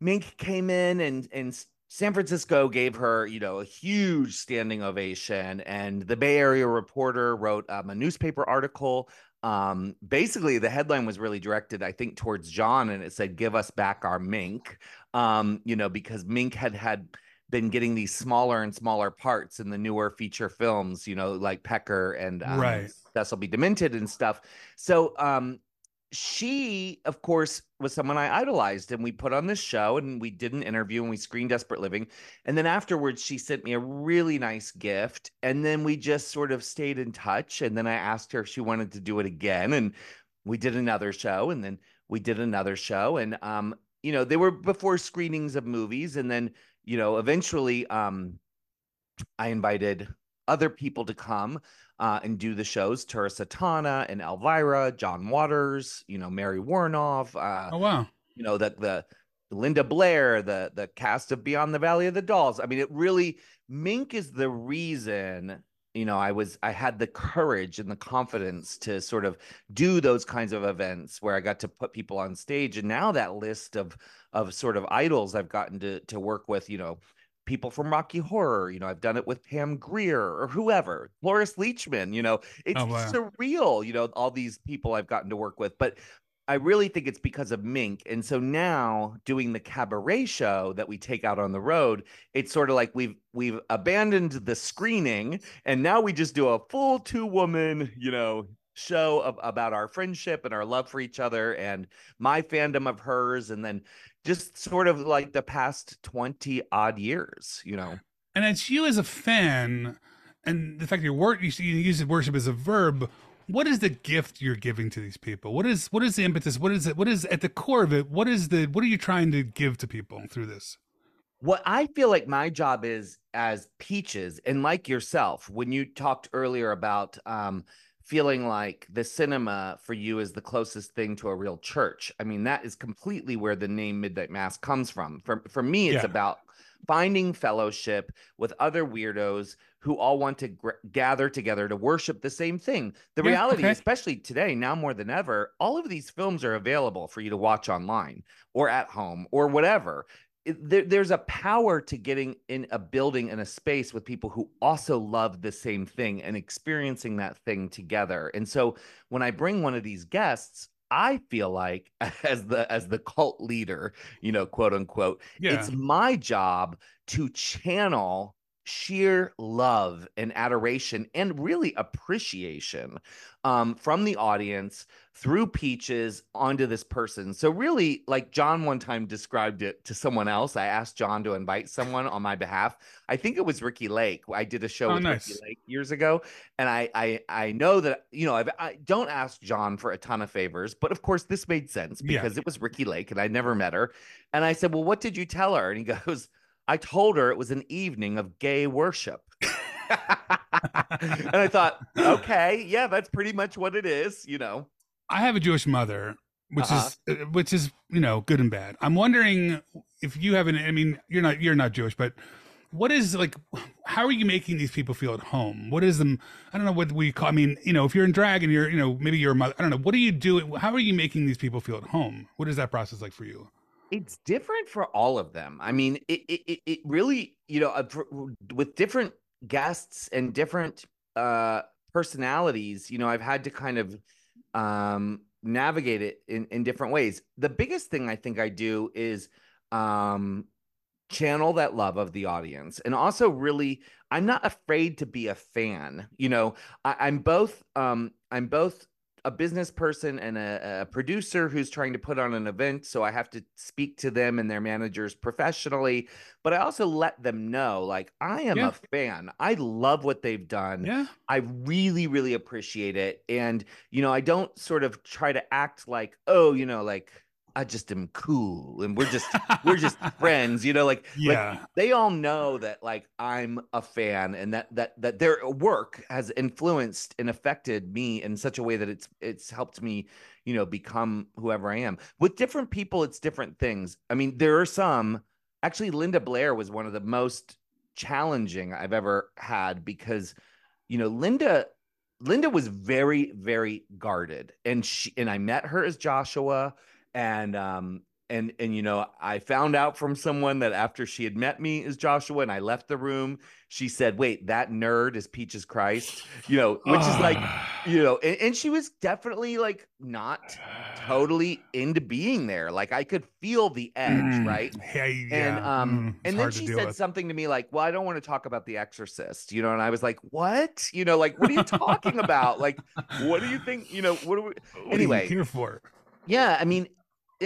S3: Mink came in, and and San Francisco gave her, you know, a huge standing ovation, and the Bay Area Reporter wrote um, a newspaper article. Um basically the headline was really directed i think towards john and it said give us back our mink. Um you know because mink had had been getting these smaller and smaller parts in the newer feature films you know like pecker and um,
S1: Right.
S3: cecil b demented and stuff. So um she of course was someone i idolized and we put on this show and we did an interview and we screened desperate living and then afterwards she sent me a really nice gift and then we just sort of stayed in touch and then i asked her if she wanted to do it again and we did another show and then we did another show and um you know they were before screenings of movies and then you know eventually um i invited other people to come uh, and do the shows Tura Satana and Elvira, John Waters, you know, Mary Woronov, uh,
S1: Oh wow.
S3: you know, the the Linda Blair, the the cast of Beyond the Valley of the Dolls. I mean, it really Mink is the reason, you know, I was I had the courage and the confidence to sort of do those kinds of events where I got to put people on stage. And now that list of of sort of idols I've gotten to to work with, you know, people from Rocky Horror, you know, I've done it with Pam Grier or whoever, Cloris Leachman, you know, it's
S1: Oh, wow.
S3: surreal, you know, all these people I've gotten to work with. But I really think it's because of Mink. And so now doing the cabaret show that we take out on the road, it's sort of like we've we've abandoned the screening and now we just do a full two-woman, you know, show of, about our friendship and our love for each other and my fandom of hers and then just sort of like the past 20 odd years, you know.
S1: And it's you as a fan, and the fact that your work you you use worship as a verb. What is the gift you're giving to these people? What is what is the impetus? What is it? What is at the core of it? What is the what are you trying to give to people through this?
S3: What I feel like my job is as Peaches, and like yourself, when you talked earlier about um, feeling like the cinema for you is the closest thing to a real church. I mean, that is completely where the name Midnight Mass comes from. For for me, it's
S1: Yeah.
S3: about finding fellowship with other weirdos who all want to gr- gather together to worship the same thing. The
S1: Yeah,
S3: reality,
S1: okay.
S3: especially today, now more than ever, all of these films are available for you to watch online or at home or whatever. There, there's a power to getting in a building and a space with people who also love the same thing and experiencing that thing together. And so when I bring one of these guests, I feel like as the as the cult leader, you know, quote unquote,
S1: Yeah.
S3: it's my job to channel sheer love and adoration and really appreciation um, from the audience through peaches onto this person. So really, like John one time described it to someone else. I asked John to invite someone on my behalf. I think it was Ricki Lake. I did a show
S1: Oh,
S3: with
S1: nice.
S3: Ricki Lake years ago, and I I I know that you know I've, I don't ask John for a ton of favors, but of course this made sense
S1: Yeah.
S3: because it was Ricki Lake and I never met her. And I said, "Well, what did you tell her?" And he goes, "I told her it was an evening of gay worship." and I thought, okay, yeah, that's pretty much what it is, you know.
S1: I have a Jewish mother, which
S3: Uh-huh.
S1: is uh, which is you know good and bad. I'm wondering if you have an. I mean, you're not you're not Jewish, but what is like? How are you making these people feel at home? What is them? I don't know what we call. I mean, you know, if you're in drag and you're you know maybe you're a mother. I don't know. What are you doing? How are you making these people feel at home? What is that process like for you?
S3: It's different for all of them. I mean, it it it, really, you know, with different guests and different uh personalities, you know, I've had to kind of um navigate it in in different ways. The biggest thing I think I do is um channel that love of the audience and also really i'm not afraid to be a fan you know I, i'm both um i'm both a business person and a, a producer who's trying to put on an event so i have to speak to them and their managers professionally but i also let them know like i am
S1: Yeah.
S3: a fan i love what they've done
S1: Yeah,
S3: I really, really appreciate it. And, you know, I don't sort of try to act like, oh, you know, like I just am cool and we're just we're just friends, you know, like like
S1: yeah,
S3: they all know that like I'm a fan and that that that their work has influenced and affected me in such a way that it's it's helped me, you know, become whoever I am. With different people, it's different things. I mean, there are some actually Linda Blair was one of the most challenging I've ever had because you know, Linda Linda was very very guarded and she and I met her as Joshua and um and and you know I found out from someone that after she had met me as Joshua and I left the room she said wait that nerd is Peaches Christ you know which is like you know and, and she was definitely like not totally into being there like I could feel the edge
S1: Mm,
S3: right
S1: Yeah,
S3: and um
S1: mm,
S3: and then she said
S1: with.
S3: something to me like well i don't want to talk about the exorcist you know and i was like what you know like what are you talking about like what do you think you know what are we
S1: What are
S3: anyway.
S1: here for?
S3: yeah i mean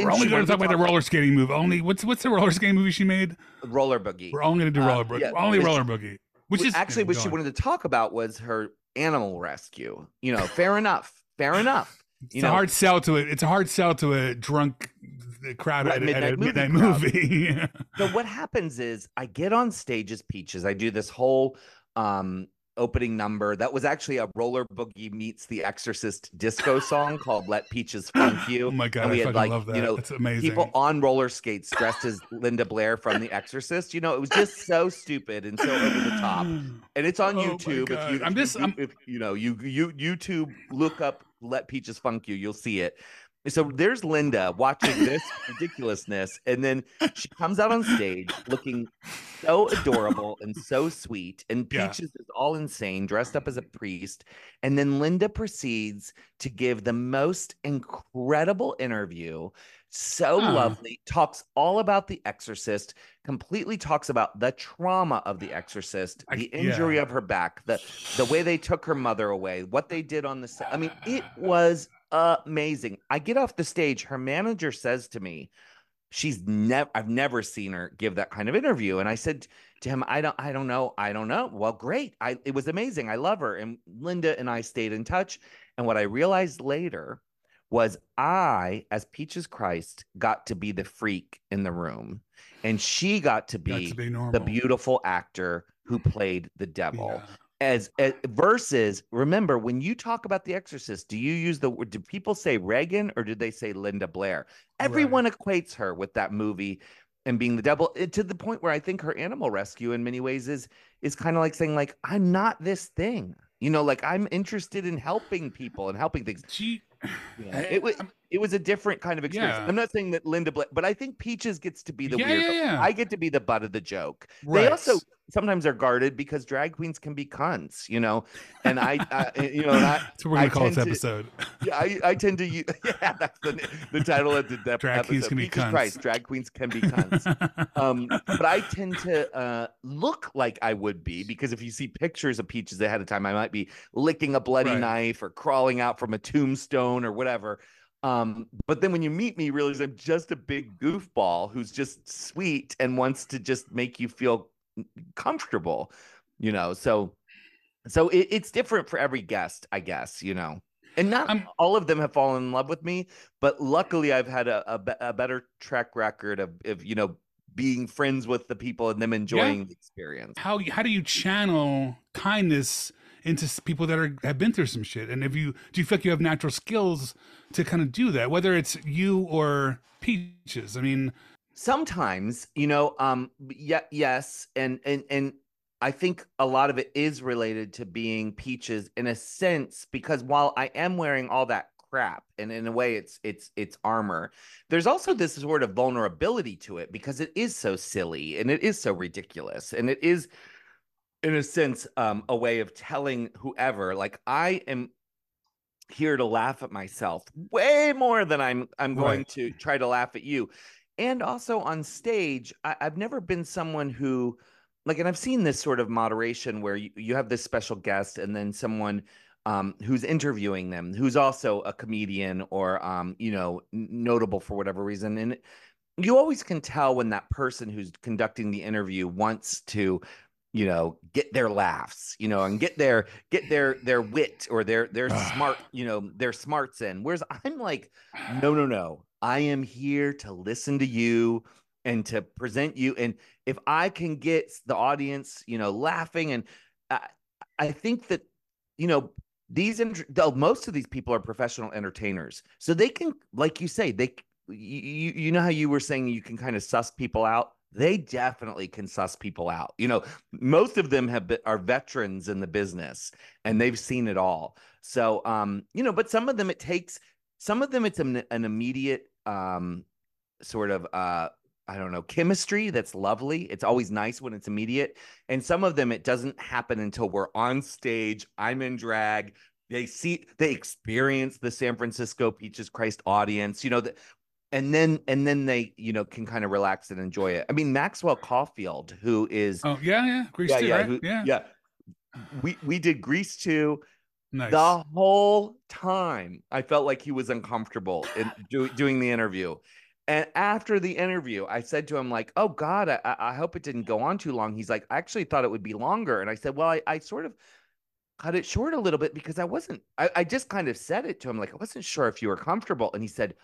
S1: We're only going to talk about the roller skating movie. Only what's what's the roller skating movie she made?
S3: roller boogie
S1: We're only going to do
S3: Uh,
S1: roller boogie.
S3: yeah,
S1: only roller boogie. Which is
S3: actually what she wanted to talk about was her animal rescue you know fair enough fair enough
S1: It's
S3: you
S1: a
S3: know
S1: hard sell to it. It's a hard sell to a drunk crowd at, a- at a
S3: midnight
S1: midnight
S3: movie
S1: movie.
S3: So what happens is I get on stage as Peaches. I do this whole um opening number that was actually a roller boogie meets the exorcist disco song called Let Peaches Funk You.
S1: oh my god,
S3: and we
S1: fucking
S3: had like
S1: love that.
S3: you know
S1: That's amazing.
S3: people on roller skates dressed as Linda Blair from The Exorcist. You know, it was just so stupid and so over the top. And it's on
S1: Oh
S3: YouTube. If you,
S1: I'm just-
S3: if you know, you you YouTube look up "Let Peaches Funk You," you'll see it. So there's Linda watching this ridiculousness, and then she comes out on stage looking so adorable and so sweet, and
S1: Yeah.
S3: Peaches is all insane, dressed up as a priest, and then Linda proceeds to give the most incredible interview. So
S1: Huh.
S3: lovely, talks all about The Exorcist, completely talks about the trauma of The Exorcist,
S1: I-
S3: the injury
S1: yeah.
S3: of her back, the the way they took her mother away, what they did on the set. I mean, it was amazing. I get off the stage, her manager says to me, she's never I've never seen her give that kind of interview. And I said to him, I don't I don't know. I don't know. Well, great. I it was amazing. I love her. And Linda and I stayed in touch. And what I realized later was I, as Peaches Christ, got to be the freak in the room. And she got to
S1: Got
S3: be
S1: to be
S3: the beautiful actor who played the devil.
S1: Yeah.
S3: As, as versus remember when you talk about the exorcist do you use the do people say regan or did they say linda blair everyone equates her with that movie and being the devil eh, to the point where i think her animal rescue in many ways is is kind of like saying like i'm not this thing you know like i'm interested in helping people and helping things
S1: She,
S3: yeah. it was it was a different kind of experience.
S1: Yeah.
S3: I'm not saying that Linda Blair, but I think Peaches gets to be the
S1: Yeah,
S3: weird.
S1: yeah.
S3: I get to be the butt of the joke.
S1: right.
S3: They also sometimes they're guarded because drag queens can be cunts, you know. And I, I you know, I,
S1: That's what we're gonna
S3: I
S1: call this
S3: to-
S1: episode.
S3: yeah, I, I tend to use. Yeah, that's the the title of the, the
S1: Drag queens
S3: episode.
S1: can be
S3: Peaches
S1: cunts.
S3: Christ, drag queens can be cunts. um, but I tend to uh, look like I would be because if you see pictures of Peaches ahead of time, I might be licking a bloody
S1: Right.
S3: knife or crawling out from a tombstone or whatever. Um, but then when you meet me, you realize I'm just a big goofball who's just sweet and wants to just make you feel comfortable, you know. So, so it, it's different for every guest, I guess, you know. And not
S1: I'm-
S3: all of them have fallen in love with me, but luckily I've had a, a, a better track record of, of, you know, being friends with the people and them enjoying the experience.
S1: how how do you channel kindness into people that are have been through some shit? And if you do you feel like you have natural skills to kind of do that, whether it's you or Peaches? I mean,
S3: sometimes you know um yeah yes and and and i think a lot of it is related to being peaches in a sense because while i am wearing all that crap and in a way it's it's it's armor there's also this sort of vulnerability to it because it is so silly and it is so ridiculous and it is in a sense um a way of telling whoever like i am here to laugh at myself way more than i'm i'm going
S1: Right.
S3: to try to laugh at you and also on stage I, i've never been someone who like and i've seen this sort of moderation where you, you have this special guest and then someone um, who's interviewing them who's also a comedian or um, you know notable for whatever reason and you always can tell when that person who's conducting the interview wants to you know get their laughs you know and get their get their their wit or their their smart you know their smarts in whereas i'm like no no no i am here to listen to you and to present you and if i can get the audience you know laughing and i, I think that you know these most of these people are professional entertainers so they can like you say they you, you know how you were saying you can kind of suss people out? They definitely can suss people out you know most of them have been, are veterans in the business and they've seen it all so um you know but some of them it takes some of them it's an, an immediate um sort of uh I don't know, chemistry that's lovely. It's always nice when it's immediate. And some of them, it doesn't happen until we're on stage. I'm in drag. They see, they experience the San Francisco Peaches Christ audience, you know, the, and then, and then they, you know, can kind of relax and enjoy it. I mean, Maxwell Caulfield, who is,
S1: oh yeah, yeah, Grease
S3: yeah,
S1: too,
S3: yeah,
S1: right?
S3: who-
S1: yeah,
S3: yeah. We, we did Grease too.
S1: Nice.
S3: The whole time, I felt like he was uncomfortable in do, doing the interview. And after the interview, I said to him, like, oh God, I, I hope it didn't go on too long. He's like, I actually thought it would be longer. And I said, well, I, I sort of cut it short a little bit because I wasn't, I, I just kind of said it to him, like, I wasn't sure if you were comfortable. And he said,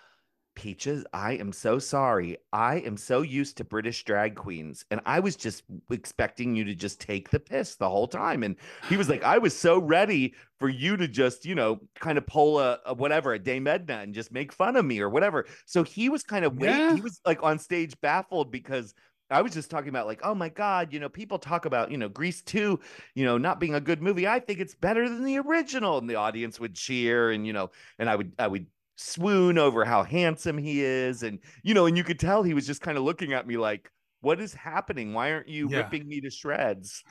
S3: Peaches, I am so sorry. I am so used to British drag queens, and I was just expecting you to just take the piss the whole time. And he was like, I was so ready for you to just, you know, kind of pull a, a whatever, a Dame Edna and just make fun of me or whatever. So he was kind of wait,
S1: Yeah.
S3: he was like on stage baffled because I was just talking about like, oh my God, you know, people talk about, you know, Grease 2, you know, not being a good movie. I think it's better than the original. And the audience would cheer and, you know, and I would I would swoon over how handsome he is. And, you know, and you could tell he was just kind of looking at me like, what is happening? Why aren't you
S1: Yeah.
S3: ripping me to shreds?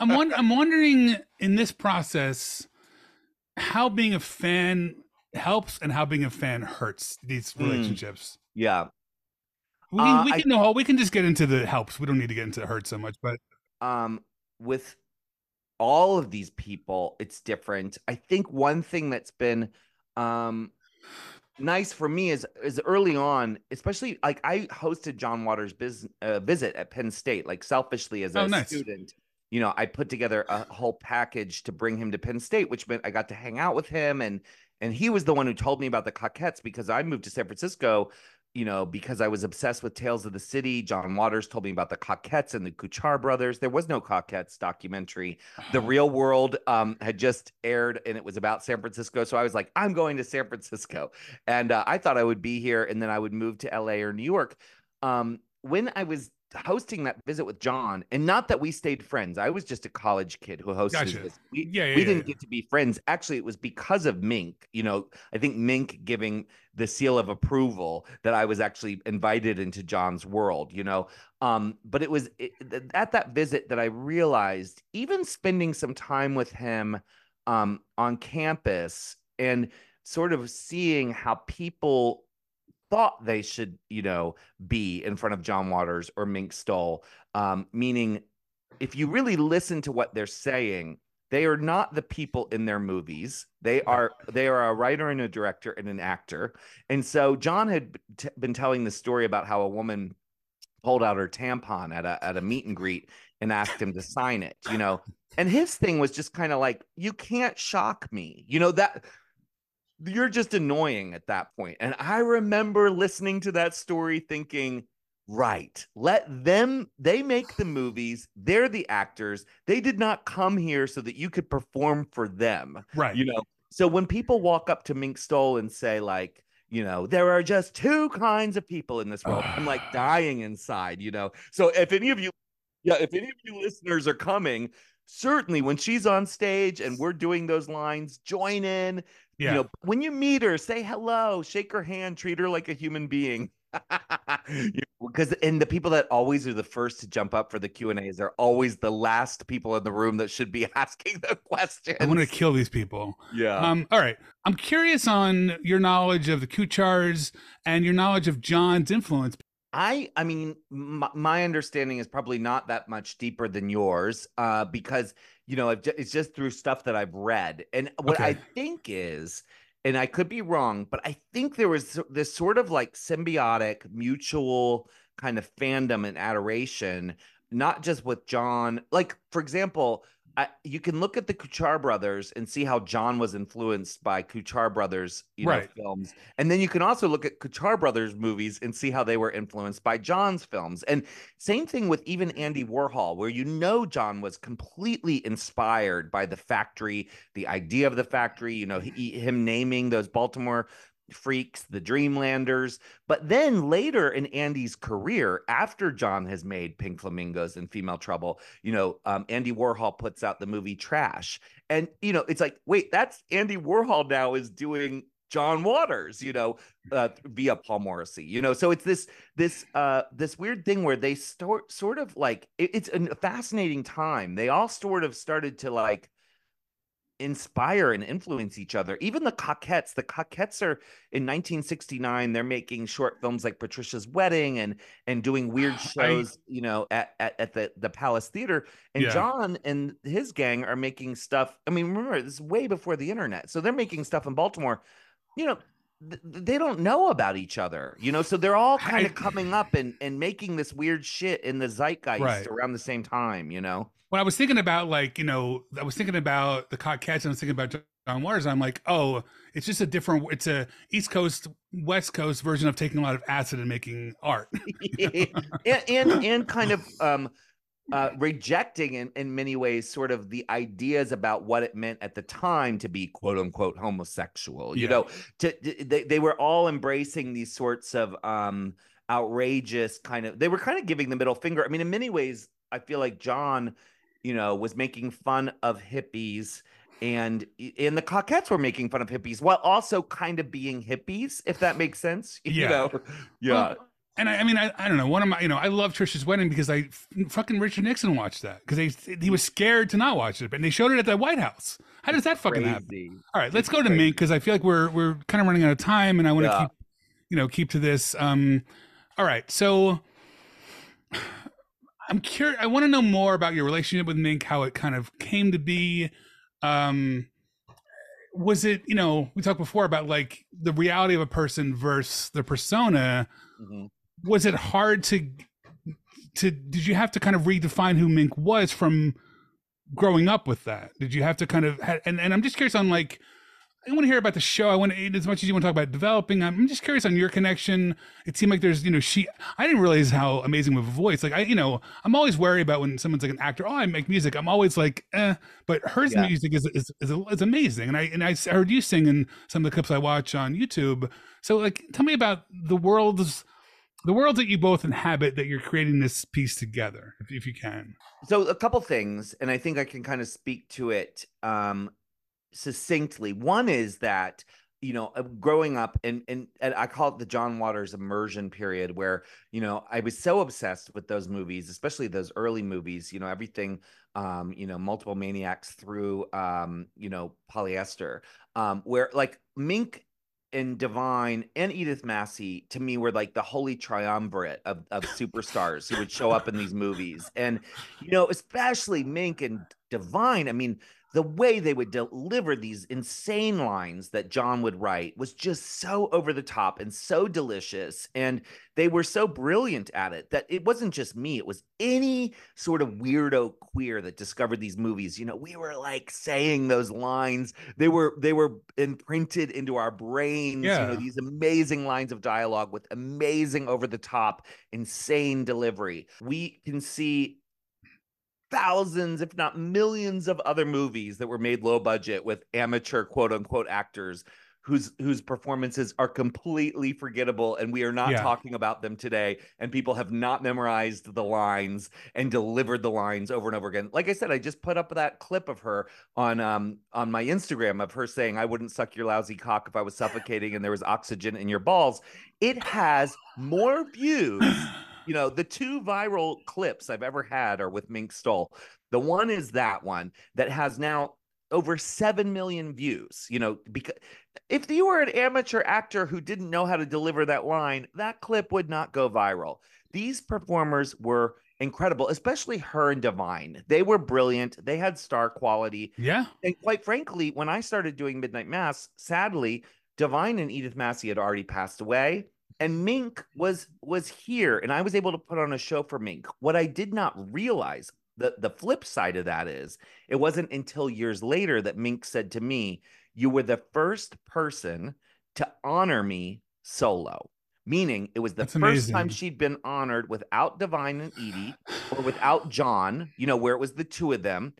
S1: I'm won- I'm wondering in this process how being a fan helps and how being a fan hurts these
S3: Mm.
S1: relationships.
S3: Yeah.
S1: We can,
S3: Uh,
S1: we
S3: I-
S1: can no, we can just get into the helps. We don't need to get into the hurt so much, but
S3: um with all of these people it's different i think one thing that's been um nice for me is is early on especially like i hosted john waters business uh, visit at penn state like selfishly as a
S1: Oh, nice.
S3: student you know i put together a whole package to bring him to penn state which meant i got to hang out with him and and he was the one who told me about the cockettes because i moved to san francisco you know, because I was obsessed with Tales of the City. John Waters told me about the Cockettes and the Kuchar brothers. There was no Cockettes documentary. The
S1: Uh-huh.
S3: Real World um, had just aired, and it was about San Francisco. So I was like, I'm going to San Francisco, and uh, I thought I would be here, and then I would move to LA or New York. Um, when I was hosting that visit with John, and not that we stayed friends. I was just a college kid who hosted.
S1: Gotcha.
S3: This. We,
S1: Yeah, yeah,
S3: we
S1: yeah,
S3: didn't get to be friends. Actually, it was because of Mink. You know, I think Mink giving the seal of approval that I was actually invited into John's world. You know, um, but it was it, at that visit that I realized, even spending some time with him um, on campus and sort of seeing how people thought they should, you know, be in front of John Waters or Mink Stole. Um, meaning, if you really listen to what they're saying, they are not the people in their movies. They are they are a writer and a director and an actor. And so John had t- been telling the story about how a woman pulled out her tampon at a at a meet and greet and asked him to sign it. You know, and his thing was just kind of like, you can't shock me. You know that you're just annoying at that point. And I remember listening to that story thinking, right, let them, they make the movies, they're the actors. They did not come here so that you could perform for them,
S1: Right.
S3: you know? So when people walk up to Mink Stole and say, like, you know, there are just two kinds of people in this world, I'm like dying inside, you know? So if any of you, yeah, if any of you listeners are coming, certainly when she's on stage and we're doing those lines, join in,
S1: yeah.
S3: you know, when you meet her, say hello, shake her hand, treat her like a human being. Because and the people that always are the first to jump up for the Q and A's are always the last people in the room that should be asking the questions.
S1: I want to kill these people.
S3: yeah.
S1: Um, all right. I'm curious on your knowledge of the Kuchars and your knowledge of John's influence.
S3: I I mean my, my understanding is probably not that much deeper than yours uh because you know it's just through stuff that I've read and what I think is and I could be wrong but I think there was this sort of like symbiotic mutual kind of fandom and adoration not just with John like for example I, you can look at the Kuchar brothers and see how John was influenced by Kuchar brothers you know
S1: Right.
S3: films and then you can also look at Kuchar brothers movies and see how they were influenced by John's films. And same thing with even Andy Warhol, where you know John was completely inspired by the factory, the idea of the factory, you know, he, him naming those Baltimore freaks, the Dreamlanders. But then later in Andy's career, after John has made Pink Flamingos and Female Trouble, you know, um, Andy Warhol puts out the movie Trash. And, you know, it's like, wait, that's Andy Warhol now is doing John Waters, you know, uh, via Paul Morrissey, you know. So it's this this uh this weird thing where they start sort of like it- it's a fascinating time. They all sort of started to like inspire and influence each other. Even the Cockettes, the Cockettes are in 1969. They're making short films like Patricia's Wedding and and doing weird
S1: I-
S3: shows, you know, at, at at the the Palace Theater. And
S1: Yeah.
S3: John and his gang are making stuff. I mean, remember this is way before the internet, so they're making stuff in Baltimore. You know. Th- They don't know about each other, you know, so they're all kind of coming up and, and making this weird shit in the zeitgeist
S1: Right.
S3: around the same time, you know.
S1: When I was thinking about like, you know, I was thinking about the Cockettes and I was thinking about John Waters. I'm like, oh, it's just a different, it's a East Coast, West Coast version of taking a lot of acid and making art.
S3: and, and and kind of um uh rejecting in, in many ways sort of the ideas about what it meant at the time to be quote unquote homosexual you know to, to- they, they were all embracing these sorts of um outrageous kind of they were kind of giving the middle finger i mean in many ways i feel like john you know was making fun of hippies and and the cockettes were making fun of hippies while also kind of being hippies, if that makes sense. You
S1: Yeah.
S3: know, yeah.
S1: Well, and I, I mean, I, I don't know. One of my, you know, I love Tricia's wedding because I fucking Richard Nixon watched that because he he was scared to not watch it, but they showed it at the White House. How does that fucking happen? All right, let's
S3: It's
S1: go to
S3: crazy.
S1: Mink because I feel like we're we're kind of running out of time, and I want to
S3: Yeah.
S1: keep, you know, keep to this. Um, all right, so I'm curious. I want to know more about your relationship with Mink, how it kind of came to be. Um, was it, you know, we talked before about like the reality of a person versus the persona.
S3: Mhm.
S1: Was it hard to to? Did you have to kind of redefine who Mink was from growing up with that? Did you have to kind of? And and I'm just curious on like I want to hear about the show. I want to, as much as you want to talk about developing. I'm just curious on your connection. It seemed like there's, you know, she. I didn't realize how amazing with a voice. Like I, you know, I'm always worried about when someone's like an actor. Oh, I make music. I'm always like, eh. But her
S3: Yeah.
S1: music is is, is is amazing. And I and I heard you sing in some of the clips I watch on YouTube. So like, tell me about the worlds, the world that you both inhabit that you're creating this piece together, if, if you can.
S3: so a couple things and i think i can kind of speak to it um succinctly one is that you know uh, growing up and, and and i call it the john waters immersion period where you know i was so obsessed with those movies especially those early movies you know everything um you know multiple maniacs through um you know polyester um where like mink and Divine and Edith Massey to me were like the holy triumvirate of, of superstars who would show up in these movies. And, you know, especially Mink and Divine, I mean, the way they would deliver these insane lines that John would write was just so over the top and so delicious. And they were so brilliant at it that it wasn't just me, it was any sort of weirdo queer that discovered these movies. You know, we were like saying those lines. They were they were imprinted into our brains, you
S1: Yeah.
S3: know, these amazing lines of dialogue with amazing over the top, insane delivery. We can see thousands, if not millions, of other movies that were made low budget with amateur quote unquote actors whose whose performances are completely forgettable and we are not
S1: Yeah.
S3: talking about them today and people have not memorized the lines and delivered the lines over and over again like i said i just put up that clip of her on um on my instagram of her saying i wouldn't suck your lousy cock if i was suffocating and there was oxygen in your balls it has more views you know, the two viral clips I've ever had are with Mink Stole. The one is that one that has now over 7 million views, you know, because if you were an amateur actor who didn't know how to deliver that line, that clip would not go viral. These performers were incredible, especially her and Divine. They were brilliant. They had star quality.
S1: Yeah.
S3: And quite frankly, when I started doing Midnight Mass, sadly, Divine and Edith Massey had already passed away. And Mink was was here, and I was able to put on a show for Mink. What I did not realize, the the flip side of that is, it wasn't until years later that Mink said to me, "You were the first person to honor me solo." Meaning, it was the
S1: That's
S3: first time she'd been honored without Divine and Edie, or without John. You know, where it was the two of them,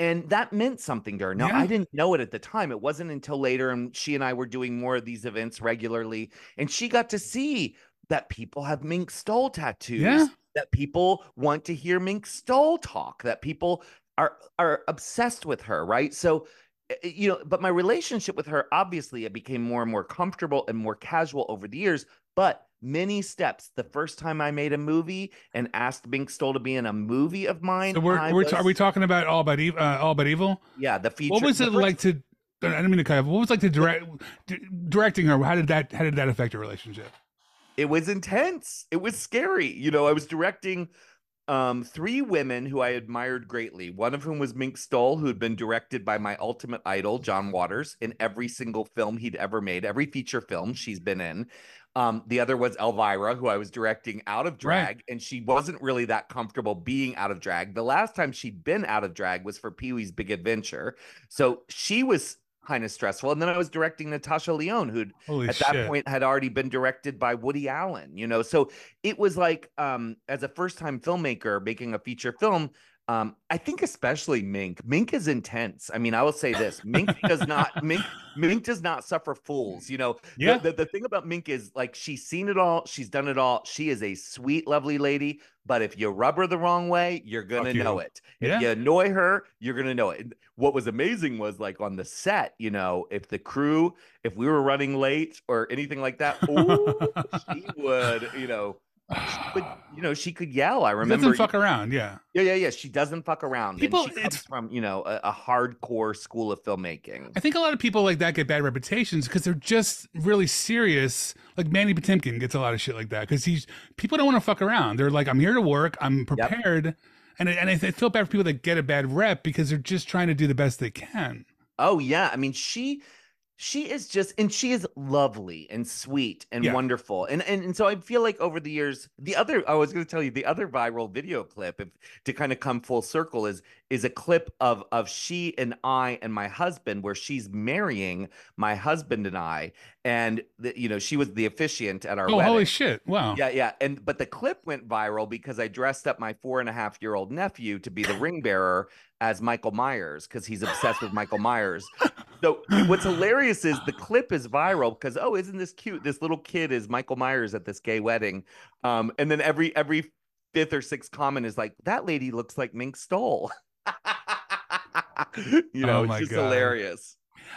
S3: and that meant something to her. Now,
S1: Yeah.
S3: I didn't know it at the time. It wasn't until later, and she and I were doing more of these events regularly, and she got to see that people have Mink Stole tattoos.
S1: Yeah.
S3: That people want to hear Mink Stole talk. That people are are obsessed with her, right? So, eh, eh, you know, but my relationship with her obviously it became more and more comfortable and more casual over the years. But many steps. The first time I made a movie and asked Mink Stole to be in a movie of mine,
S1: So we're, we're ta- are we talking about all about evil? Uh, all about evil?
S3: yeah, the feature.
S1: What was it
S3: first-
S1: like to? I didn't mean to cut. off. What was it like to direct directing her? How did that? How did that affect your relationship?
S3: it was intense. It was scary. You know, I was directing um three women who I admired greatly. One of whom was Mink Stole, who had been directed by my ultimate idol, John Waters, in every single film he'd ever made, every feature film she's been in. Um, the other was Elvira, who I was directing out of
S1: Right.
S3: drag, and she wasn't really that comfortable being out of drag. The last time she'd been out of drag was for Pee Wee's Big Adventure. So she was kind of stressful. And then I was directing Natasha Lyonne, who'd at
S1: shit!
S3: that point had already been directed by Woody Allen, you know. So it was like um as a first-time filmmaker making a feature film, um, I think especially Mink. Mink is intense. I mean, I will say this: Mink does not Mink Mink does not suffer fools. You know,
S1: Yeah.
S3: The, the, thing about Mink is like she's seen it all, she's done it all. She is a sweet, lovely lady. But if you rub her the wrong way, you're gonna
S1: you.
S3: know it. If you annoy her, you're gonna know it. What was amazing was like on the set, you know, if the crew, if we were running late or anything like that, ooh, she would, you know, she would, you know, she could yell. I remember.
S1: doesn't fuck around. Yeah.
S3: Yeah, yeah, yeah. She doesn't fuck around.
S1: People-
S3: she
S1: it's-
S3: from, you know, a, a hardcore school of filmmaking.
S1: I think a lot of people like that get bad reputations because they're just really serious. Like Mandy Patinkin gets a lot of shit like that because he's people don't want to fuck around. They're like, I'm here to work. I'm prepared, and I- and I feel bad for people that get a bad rep because they're just trying to do the best they can.
S3: Oh yeah, I mean she she is just and she is lovely and sweet and
S1: Yeah.
S3: wonderful and, and and so i feel like over the years the other i was going to tell you the other viral video clip if to kind of come full circle is is a clip of of she and i and my husband where she's marrying my husband and i and the, you know she was the officiant at our
S1: Oh,
S3: wedding
S1: holy shit! Wow.
S3: yeah, yeah. And but the clip went viral because I dressed up my four and a half year old nephew to be the ring bearer as Michael Myers because he's obsessed with Michael Myers. So what's hilarious is the clip is viral because oh, isn't this cute? This little kid is Michael Myers at this gay wedding. Um, and then every every fifth or sixth comment is like, that lady looks like Mink Stole. you know,
S1: Oh
S3: it's just
S1: God.
S3: hilarious.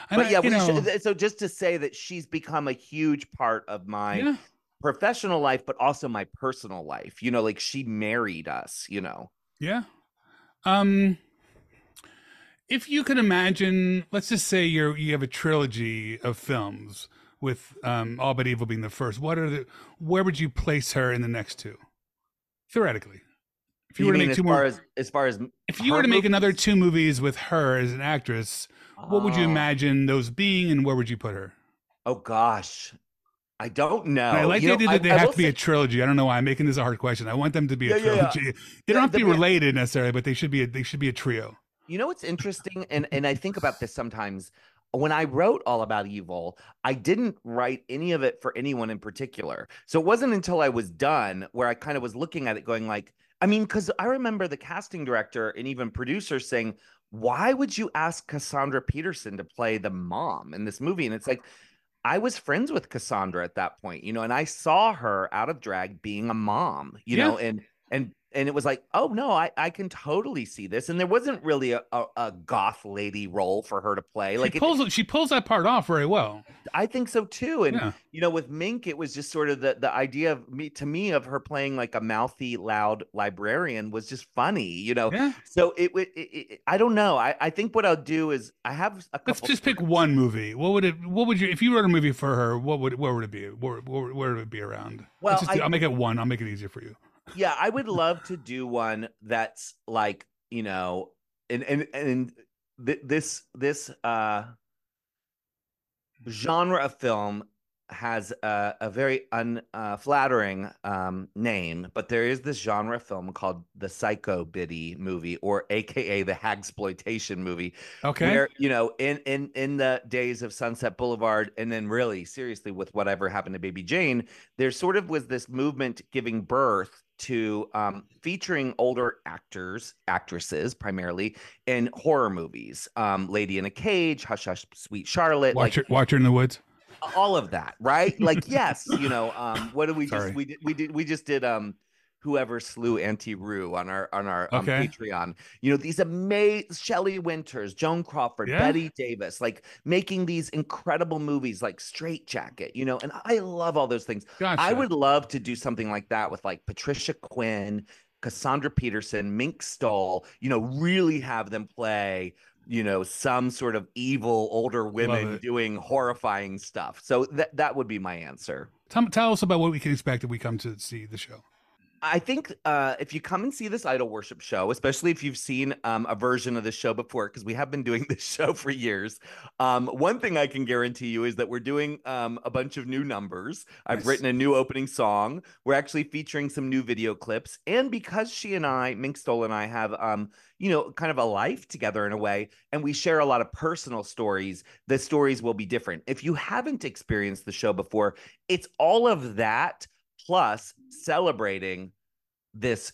S1: And
S3: But
S1: I-
S3: yeah, we
S1: know,
S3: should, so just to say that she's become a huge part of my
S1: yeah.
S3: professional life, but also my personal life. You know, like she married us, you know.
S1: Yeah. Um if you could imagine, let's just say you're you have a trilogy of films with um All About Evil being the first, what are the where would you place her in the next two? Theoretically. If you,
S3: You,
S1: were to make two more
S3: as as far as
S1: if you were to make another two movies with her as an actress, what would you
S3: Oh.
S1: imagine those being and where would you put her?
S3: Oh gosh. I don't know.
S1: And I like
S3: You
S1: the
S3: know,
S1: idea
S3: I-
S1: that they
S3: I
S1: have to be a trilogy. I don't know why I'm making this a hard question. I want them to be a
S3: Yeah, yeah, yeah.
S1: trilogy. They don't have to be related necessarily, but they should be a, they should be a trio.
S3: You know what's interesting, and and I think about this sometimes. When I wrote All About Evil, I didn't write any of it for anyone in particular. So it wasn't until I was done where I kind of was looking at it, going like, I mean, because I remember the casting director and even producers saying, "Why would you ask Cassandra Peterson to play the mom in this movie?" And it's like. I was friends with Cassandra at that point, you know, and I saw her out of drag being a mom, you
S1: Yeah.
S3: know, and and and it was like, oh no, I I can totally see this. And there wasn't really a a, a goth lady role for her to play. Like
S1: she
S3: it-
S1: pulls she pulls that part off very well.
S3: I think so too. And
S1: Yeah.
S3: you know, with Mink, it was just sort of the the idea of me to me of her playing like a mouthy, loud librarian was just funny, you know.
S1: Yeah.
S3: So it would. It, it, I don't know. I I think what I'll do is I have a couple.
S1: Let's just pick one movie. What would it? What would you? If you wrote a movie for her, what would? Where would it be? Where? Where, where would it be around?
S3: Well,
S1: just
S3: I-
S1: I'll make it one. I'll make it easier for you.
S3: Yeah i would love to do one that's like you know and and and th- this this uh genre of film has a, a very unflattering um, name, but there is this genre film called the Psycho Biddy movie, or AKA the Hagsploitation movie,
S1: Okay.
S3: where you know in in in the days of sunset boulevard and then really seriously with whatever happened to baby jane there sort of was this movement giving birth to um, featuring older actors actresses primarily in horror movies um, lady in a cage hush hush sweet charlotte
S1: watch
S3: like
S1: her. Watch her in the woods.
S3: all of that right like yes you know um what did we
S1: Sorry.
S3: just we did we did we just did um whoever slew Auntie Roo on our on our
S1: Okay.
S3: Patreon. You know, these amazing Shelley Winters, Joan Crawford,
S1: Yeah.
S3: Bette Davis, like making these incredible movies like Strait-Jacket, you know, and I love all those things.
S1: Gotcha.
S3: I would love to do something like that with like Patricia Quinn, Cassandra Peterson, Mink Stole, you know, really have them play, you know, some sort of evil older women doing horrifying stuff. So that that would be my answer.
S1: Tell, tell us about what we can expect if we come to see the show.
S3: I think uh, if you come and see this idol worship show, especially if you've seen um, a version of the show before, because we have been doing this show for years, um, one thing I can guarantee you is that we're doing um, a bunch of new numbers. I've
S1: Nice.
S3: written a new opening song. We're actually featuring some new video clips, and because she and I, Mink Stole and I, have um, you know, kind of a life together in a way, and we share a lot of personal stories. The stories will be different. If you haven't experienced the show before, it's all of that plus celebrating this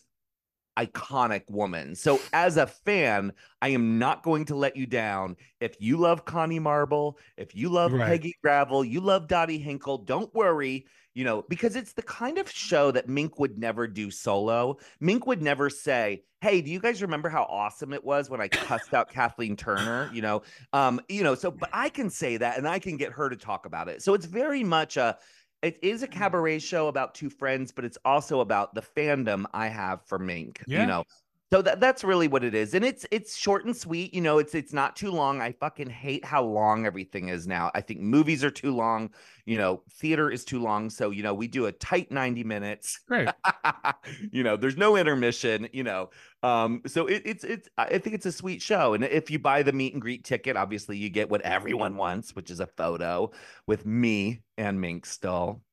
S3: iconic woman. So as a fan, I am not going to let you down. If you love Connie Marble, if you love
S1: Right.
S3: Peggy Gravel, you love Dottie Hinkle, don't worry, you know, because it's the kind of show that Mink would never do solo. Mink would never say, "Hey, do you guys remember how awesome it was when I cussed out Kathleen Turner?" You know, um, you know, so but I can say that and I can get her to talk about it. So it's very much a it is a
S1: Mm-hmm.
S3: cabaret show about two friends, but it's also about the fandom I have for Mink.
S1: Yeah.
S3: You know, So that that's really what it is. And it's it's short and sweet. You know, it's it's not too long. I fucking hate how long everything is now. I think movies are too long. You know, theater is too long. So, you know, we do a tight 90 minutes.
S1: Right.
S3: you know, there's no intermission, you know. Um, so it, it's it's I think it's a sweet show. And if you buy the meet and greet ticket, obviously you get what everyone wants, which is a photo with me and Mink Stole.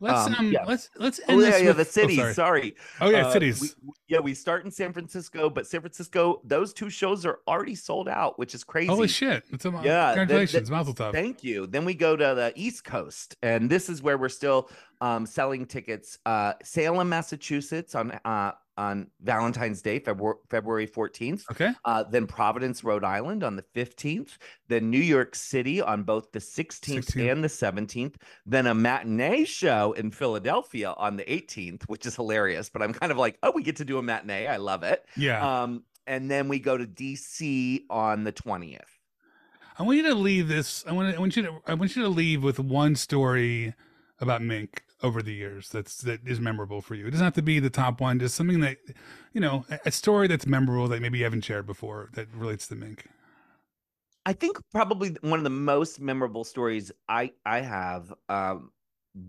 S1: Let's
S3: Um,
S1: um,
S3: yeah.
S1: let's let's end
S3: Oh yeah,
S1: this
S3: yeah,
S1: with-
S3: the
S1: oh,
S3: cities.
S1: sorry.
S3: sorry.
S1: Oh yeah,
S3: Uh,
S1: cities.
S3: we- yeah, we start in San Francisco, but San Francisco, those two shows are already sold out, which is crazy.
S1: Holy shit! It's a,
S3: Yeah,
S1: congratulations, Mazel Tov.
S3: Thank you. Then we go to the East Coast, and this is where we're still um, selling tickets. Uh, Salem, Massachusetts, on uh, on Valentine's Day, February February fourteenth.
S1: Okay.
S3: Uh, then Providence, Rhode Island on the 15th. Then New York City on both the 16th,
S1: 16th.
S3: and the 17th. Then a matinee show in Philadelphia on the 18th, which is hilarious. But I'm kind of like, oh, we get to do a matinee. I love it.
S1: Yeah.
S3: Um, and then we go to DC on the 20th.
S1: I want you to leave this. I want to, I want you to. I want you to leave with one story about Mink over the years that's that is memorable for you. It doesn't have to be the top one. Just something that, you know, a, story that's memorable that maybe you haven't shared before that relates to Mink.
S3: I think probably one of the most memorable stories I I have um,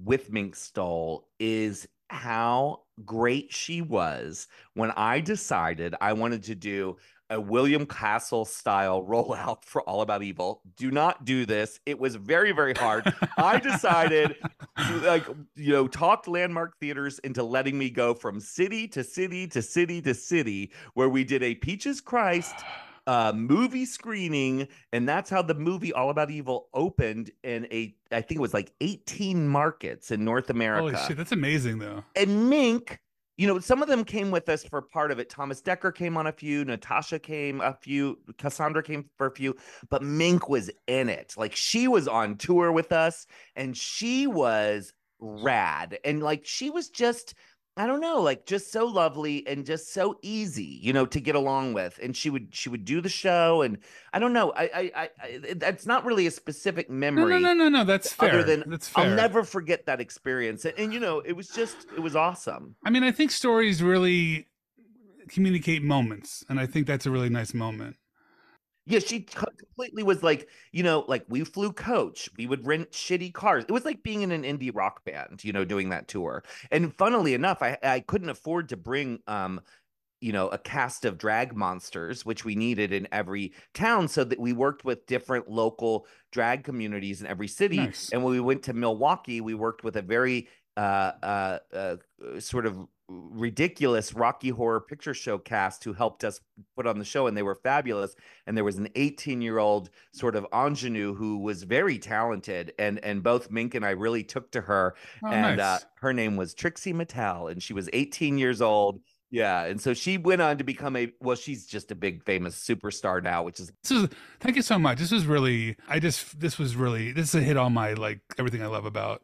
S3: with Mink Stole is how great she was when I decided I wanted to do a William Castle style rollout for All About Evil. Do not do this. It was very very hard. I decided to, like you know talked landmark theaters into letting me go from city to city to city to city where we did a Peaches Christ uh movie screening and that's how the movie all about evil opened in a i think it was like 18 markets in north america
S1: Holy shit, that's amazing though.
S3: and mink you know some of them came with us for part of it. Thomas decker came on a few natasha came a few cassandra came for a few but mink was in it. Like she was on tour with us and she was rad. And like she was just I don't know, like just so lovely and just so easy, you know, to get along with. And she would she would do the show, and I don't know, I I, I, I that's not really a specific
S1: No,
S3: memory.
S1: no, no, no, no. That's fair.
S3: Other than
S1: that's fair.
S3: I'll never forget that experience, and, and you know, it was just it was awesome.
S1: I mean, I think stories really communicate moments, and I think that's a really nice moment.
S3: Yeah, she co- completely was like, you know, like we flew coach. We would rent shitty cars. It was like being in an indie rock band, you know, doing that tour. And funnily enough, I I couldn't afford to bring um you know a cast of drag monsters which we needed in every town so that we worked with different local drag communities in every city
S1: Nice.
S3: and when we went to milwaukee we worked with a very uh, uh, uh, sort of ridiculous Rocky Horror Picture Show cast who helped us put on the show, and they were fabulous. And there was an 18 year old sort of ingenue who was very talented, and and both Mink and I really took to her.
S1: Oh,
S3: and
S1: nice.
S3: uh, her name was Trixie Mattel, and she was 18 years old. Yeah, and so she went on to become a well, she's just a big famous superstar now, which is
S1: This is thank you so much. This was really I just this was really this is a hit on my like everything I love about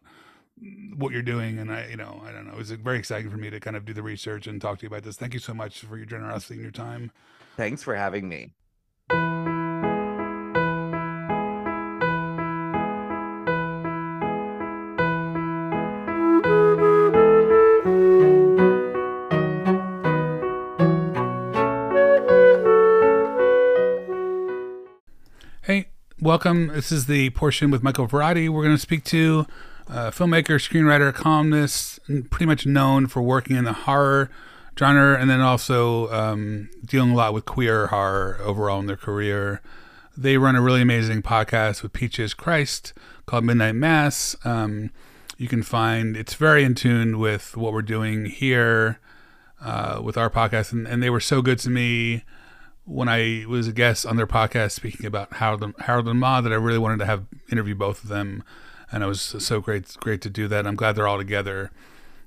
S1: what you're doing and I you know I don't know it was very exciting for me to kind of do the research and talk to you about this. Thank you so much for your generosity and your time.
S3: thanks for having me.
S1: Hey, welcome. This is the portion with Michael Varrati. We're going to speak to uh, filmmaker, screenwriter, columnist, pretty much known for working in the horror genre and then also um, dealing a lot with queer horror overall in their career. They run a really amazing podcast with Peaches Christ called Midnight Mass. Um, you can find it's very in tune with what we're doing here uh, with our podcast, and, and they were so good to me when I was a guest on their podcast speaking about Harold and, Harold and Ma that I really wanted to have interview both of them, and it was so great great to do that. I'm glad they're all together.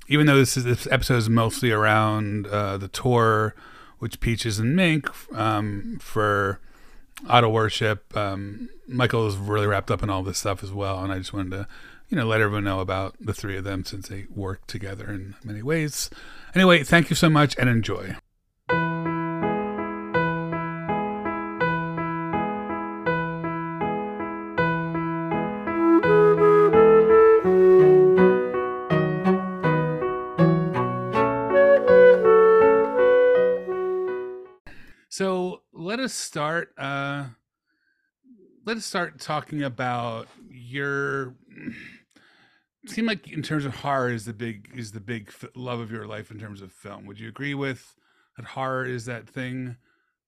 S1: Even though this is this episode is mostly around uh, the tour, which Peaches and Mink um, for auto worship, um, Michael is really wrapped up in all this stuff as well, and I just wanted to you know let everyone know about the three of them since they work together in many ways. Anyway, thank you so much and enjoy. Let us start. Uh, let us start talking about your. Seem like in terms of horror is the big is the big love of your life in terms of film. Would you agree with that? Horror is that thing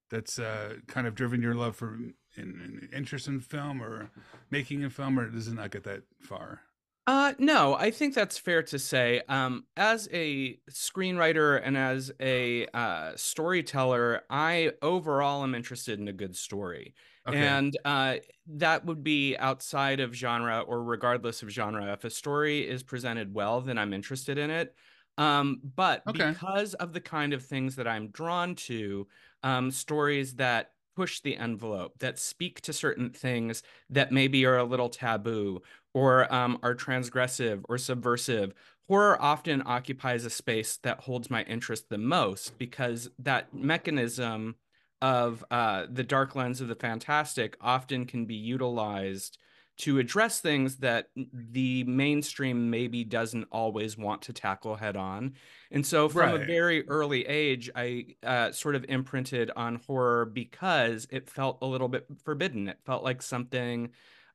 S1: that's uh, kind of driven your love for in, in interest in film or making a film, or does it not get that far?
S4: Uh, no, I think that's fair to say. Um, as a screenwriter and as a uh, storyteller, I overall am interested in a good story. Okay. And uh, that would be outside of genre or regardless of genre. If a story is presented well, then I'm interested in it. Um, but okay. because of the kind of things that I'm drawn to, um, stories that push the envelope, that speak to certain things that maybe are a little taboo or um, are transgressive or subversive. Horror often occupies a space that holds my interest the most because that mechanism of uh, the dark lens of the fantastic often can be utilized to address things that the mainstream maybe doesn't always want to tackle head on. And so from right. a very early age, I uh, sort of imprinted on horror because it felt a little bit forbidden. It felt like something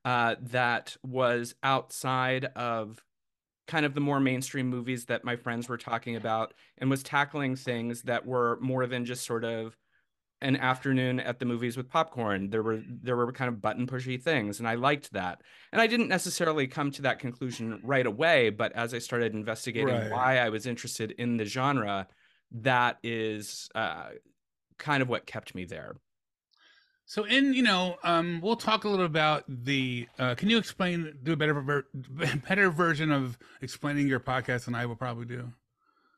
S4: uh, that was outside of kind of the more mainstream movies that my friends were talking about and was tackling things that were more than just sort of an afternoon at the movies with popcorn. There were there were kind of button pushy things, and I liked that. And I didn't necessarily come to that conclusion right away, but as I started investigating right. why I was interested in the genre, that is uh, kind of what kept me there.
S1: So, in you know, um, we'll talk a little about the. Uh, can you explain, do a better ver- better version of explaining your podcast than I will probably do,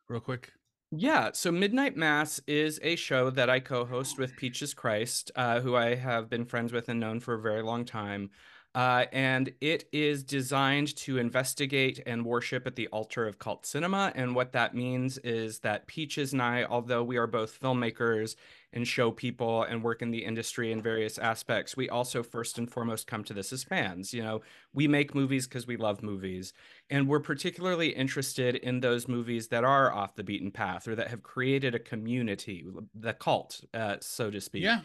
S1: real quick?
S4: Yeah, so Midnight Mass is a show that I co-host with Peaches Christ, uh, who I have been friends with and known for a very long time. Uh, and it is designed to investigate and worship at the altar of cult cinema. And what that means is that Peaches and I, although we are both filmmakers and show people and work in the industry in various aspects, we also first and foremost come to this as fans. You know, we make movies because we love movies. And we're particularly interested in those movies that are off the beaten path or that have created a community, the cult, uh, so to speak.
S1: Yeah.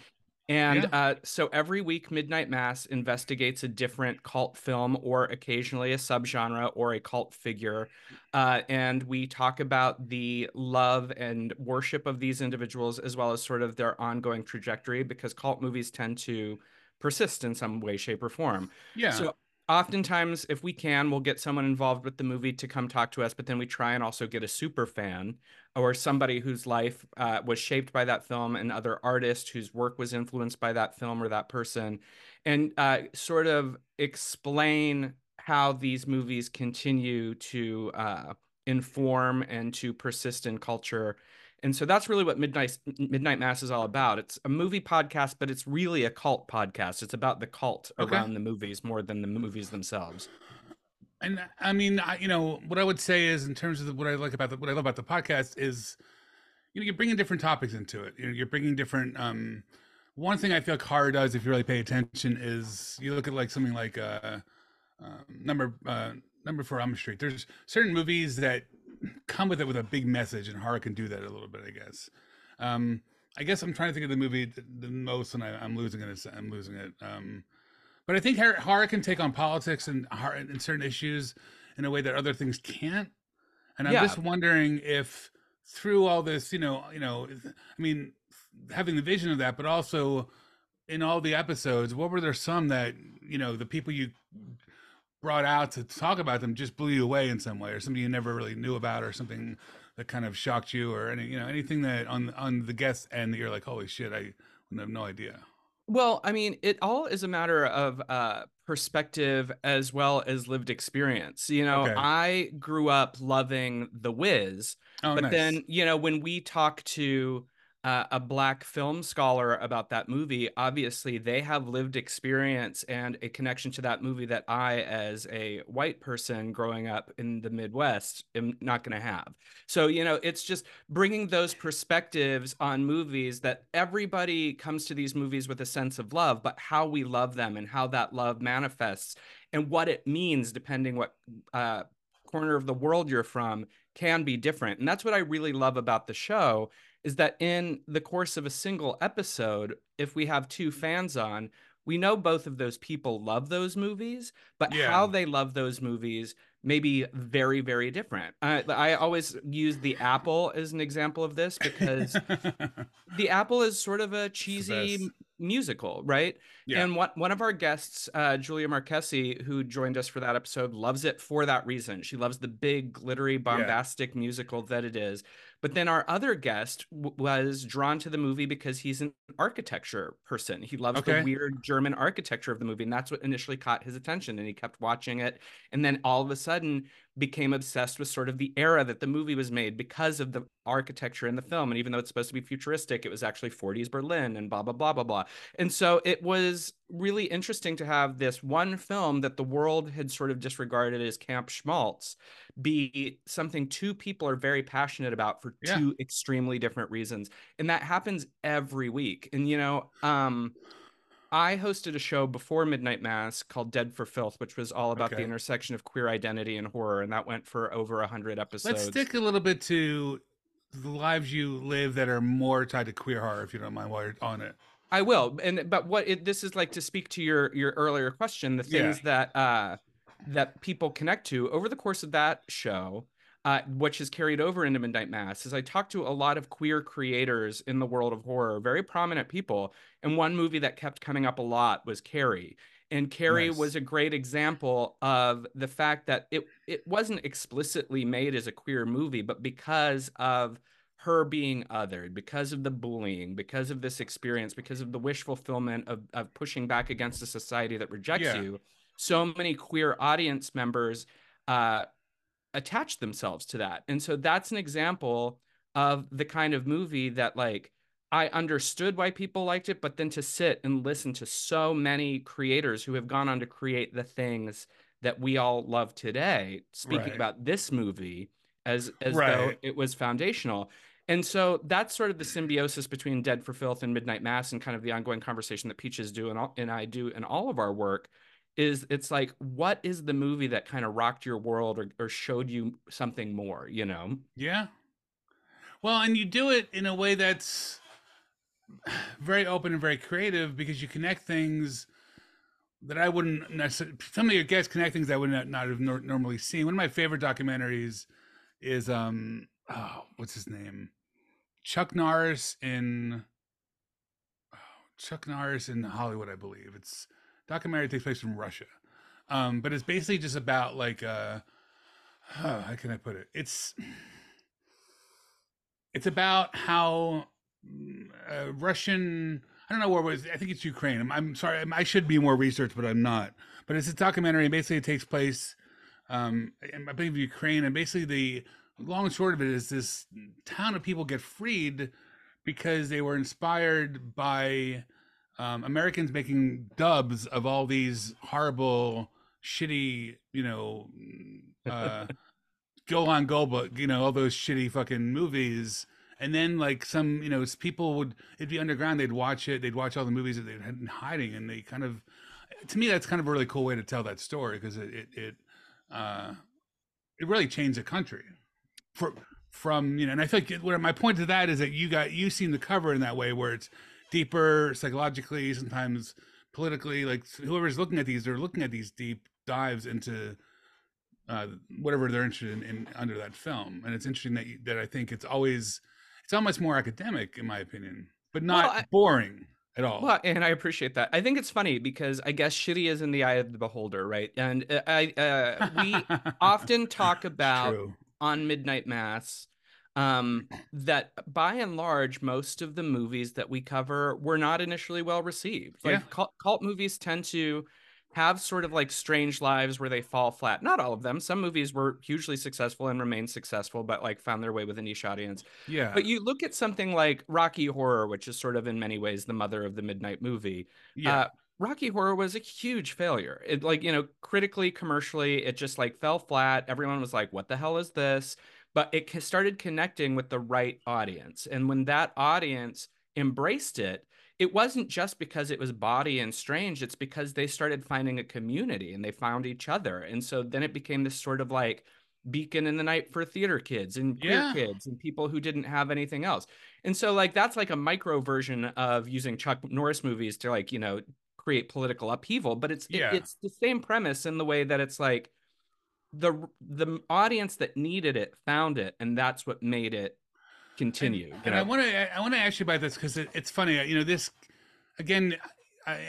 S4: And yeah. uh, so every week, Midnight Mass investigates a different cult film or occasionally a subgenre or a cult figure. Uh, and we talk about the love and worship of these individuals as well as sort of their ongoing trajectory because cult movies tend to persist in some way, shape, or form.
S1: Yeah.
S4: So oftentimes if we can we'll get someone involved with the movie to come talk to us but then we try and also get a super fan or somebody whose life uh, was shaped by that film and other artists whose work was influenced by that film or that person and uh, sort of explain how these movies continue to uh, inform and to persist in culture and so that's really what Midnight Midnight Mass is all about. It's a movie podcast, but it's really a cult podcast. It's about the cult okay. around the movies more than the movies themselves.
S1: And I mean, I, you know, what I would say is, in terms of the, what I like about the, what I love about the podcast is, you know, you're bringing different topics into it. You know, you're bringing different. um One thing I feel like horror does, if you really pay attention, is you look at like something like uh, uh number uh, number four Elm Street. There's certain movies that come with it with a big message, and horror can do that a little bit, I guess. Um, I guess I'm trying to think of the movie the, the most, and I, am losing it. I'm losing it. Um, but I think horror can take on politics and, and certain issues in a way that other things can't. And I'm yeah. just wondering if through all this, you know, you know, I mean, having the vision of that, but also in all the episodes, what were there some that you know the people you brought out to talk about them just blew you away in some way, or something you never really knew about, or something that kind of shocked you, or any you know anything that on on the guest end that you're like, holy shit, I have no idea.
S4: Well, I mean, it all is a matter of uh, perspective as well as lived experience. You know, okay. I grew up loving The Wiz, oh, but nice. then you know when we talk to uh, a black film scholar about that movie, obviously they have lived experience and a connection to that movie that I, as a white person growing up in the Midwest, am not going to have. So, you know, it's just bringing those perspectives on movies that everybody comes to these movies with a sense of love, but how we love them and how that love manifests and what it means depending what uh, corner of the world you're from can be different. And that's what I really love about the show is that in the course of a single episode, if we have two fans on, we know both of those people love those movies, but
S1: Yeah.
S4: how they love those movies may be very, very different. I, I always use the Apple as an example of this because the Apple is sort of a cheesy musical, right?
S1: Yeah.
S4: And one one of our guests, uh, Julia Marchese, who joined us for that episode, loves it for that reason. She loves the big, glittery, bombastic musical that it is. But then our other guest w- was drawn to the movie because he's an architecture person. He loves
S1: Okay.
S4: the weird German architecture of the movie, and that's what initially caught his attention. And he kept watching it, and then all of a sudden became obsessed with sort of the era that the movie was made because of the architecture in the film. And even though it's supposed to be futuristic, it was actually 40s Berlin and blah blah blah blah blah. And so it was really interesting to have this one film that the world had sort of disregarded as Camp Schmaltz be something two people are very passionate about for
S1: Yeah.
S4: two extremely different reasons. And that happens every week. And you know, um I hosted a show before Midnight Mass called Dead for Filth, which was all about the intersection of queer identity and horror, and that went for over a hundred episodes.
S1: Let's stick a little bit to the lives you live that are more tied to queer horror, if you don't mind, while you're on it.
S4: I will, and but what it, this is like to speak to your your earlier question, the
S1: Yeah.
S4: things that uh that people connect to over the course of that show, uh, which is carried over into Midnight Mass, is I talked to a lot of queer creators in the world of horror, very prominent people, and one movie that kept coming up a lot was Carrie. And Carrie
S1: Nice.
S4: was a great example of the fact that it it wasn't explicitly made as a queer movie, but because of her being othered because of the bullying, because of this experience, because of the wish fulfillment of, of pushing back against a society that rejects
S1: Yeah.
S4: you, so many queer audience members uh, attach themselves to that. And so that's an example of the kind of movie that, like, I understood why people liked it, but then to sit and listen to so many creators who have gone on to create the things that we all love today, speaking
S1: Right.
S4: about this movie as as though it was foundational. And so that's sort of the symbiosis between Dead for Filth and Midnight Mass and kind of the ongoing conversation that Peaches do and, all, and I do in all of our work is it's like, what is the movie that kind of rocked your world or, or showed you something more, you know?
S1: Yeah. Well, and you do it in a way that's very open and very creative because you connect things that I wouldn't necessarily. Some of your guests connect things I would not, not have nor- normally seen. One of my favorite documentaries is um oh what's his name, Chuck Norris in oh, Chuck Norris in Hollywood, I believe. It's documentary takes place in Russia, um, but it's basically just about like uh, how can I put it? It's it's about how mm, uh, Russian. I don't know where it was. I think it's Ukraine. I'm, I'm sorry. I'm- I should be more research, but I'm not. But it's a documentary, and basically it takes place, um, in, I believe Ukraine, and basically the long and short of it is this town of people get freed because they were inspired by um, Americans making dubs of all these horrible, shitty, you know, uh, Golan Goldberg, you know, all those shitty fucking movies. And then like some, you know, people would it'd be underground. They'd watch it. They'd watch all the movies that they had been hiding, and they kind of, to me, that's kind of a really cool way to tell that story because it it it, uh, it really changed the country. For, from you know, and I think what my point to that is that you got you seen the cover in that way where it's deeper psychologically, sometimes politically. Like whoever's looking at these, they're looking at these deep dives into uh, whatever they're interested in, in under that film. And it's interesting that you, that I think it's always it's almost more academic in my opinion, but not
S4: Well, I-
S1: boring at all.
S4: Well, and I appreciate that. I think it's funny because I guess shitty is in the eye of the beholder, right? And uh, I, uh, we often talk about on Midnight Mass um, that by and large, most of the movies that we cover were not initially well received. Like
S1: Yeah.
S4: cult, cult movies tend to have sort of like strange lives where they fall flat. Not all of them. Some movies were hugely successful and remained successful, but like found their way with a niche audience.
S1: Yeah.
S4: But you look at something like Rocky Horror, which is sort of in many ways the mother of the midnight movie.
S1: yeah.
S4: Uh, Rocky Horror was a huge failure. It like, you know, critically, commercially, it just like fell flat. Everyone was like, what the hell is this? But it started connecting with the right audience. And when that audience embraced it, it wasn't just because it was body and strange, it's because they started finding a community and they found each other. And so then it became this sort of like Beacon in the Night for theater kids and queer
S1: Yeah.
S4: kids and people who didn't have anything else. And so like that's like a micro version of using Chuck Norris movies to like, you know, create political upheaval, but it's it- it's the same premise in the way that it's like the the audience that needed it found it and that's what made it continue. you
S1: And I want to I want to ask you about this because it, it's funny. You know, this again.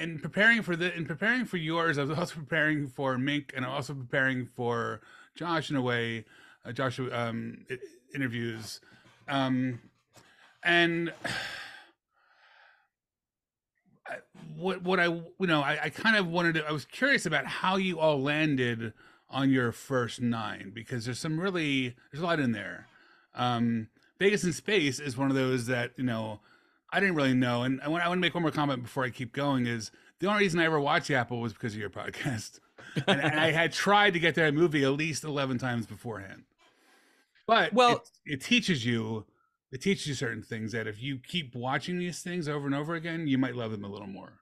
S1: In preparing for the in preparing for yours, I was also preparing for Mink, and I'm also preparing for Josh in a way. Uh, Josh um, interviews, um, and I, what what I you know I, I kind of wanted to I was curious about how you all landed on your first nine because there's some really there's a lot in there. Um, Vegas in Space is one of those that you know I didn't really know, and I want I want to make one more comment before I keep going. Is the only reason I ever watched Apple was because of your podcast, and, and I had tried to get that movie at least eleven times beforehand. But
S4: Well-
S1: it, it teaches you it teaches you certain things that if you keep watching these things over and over again, you might love them a little more.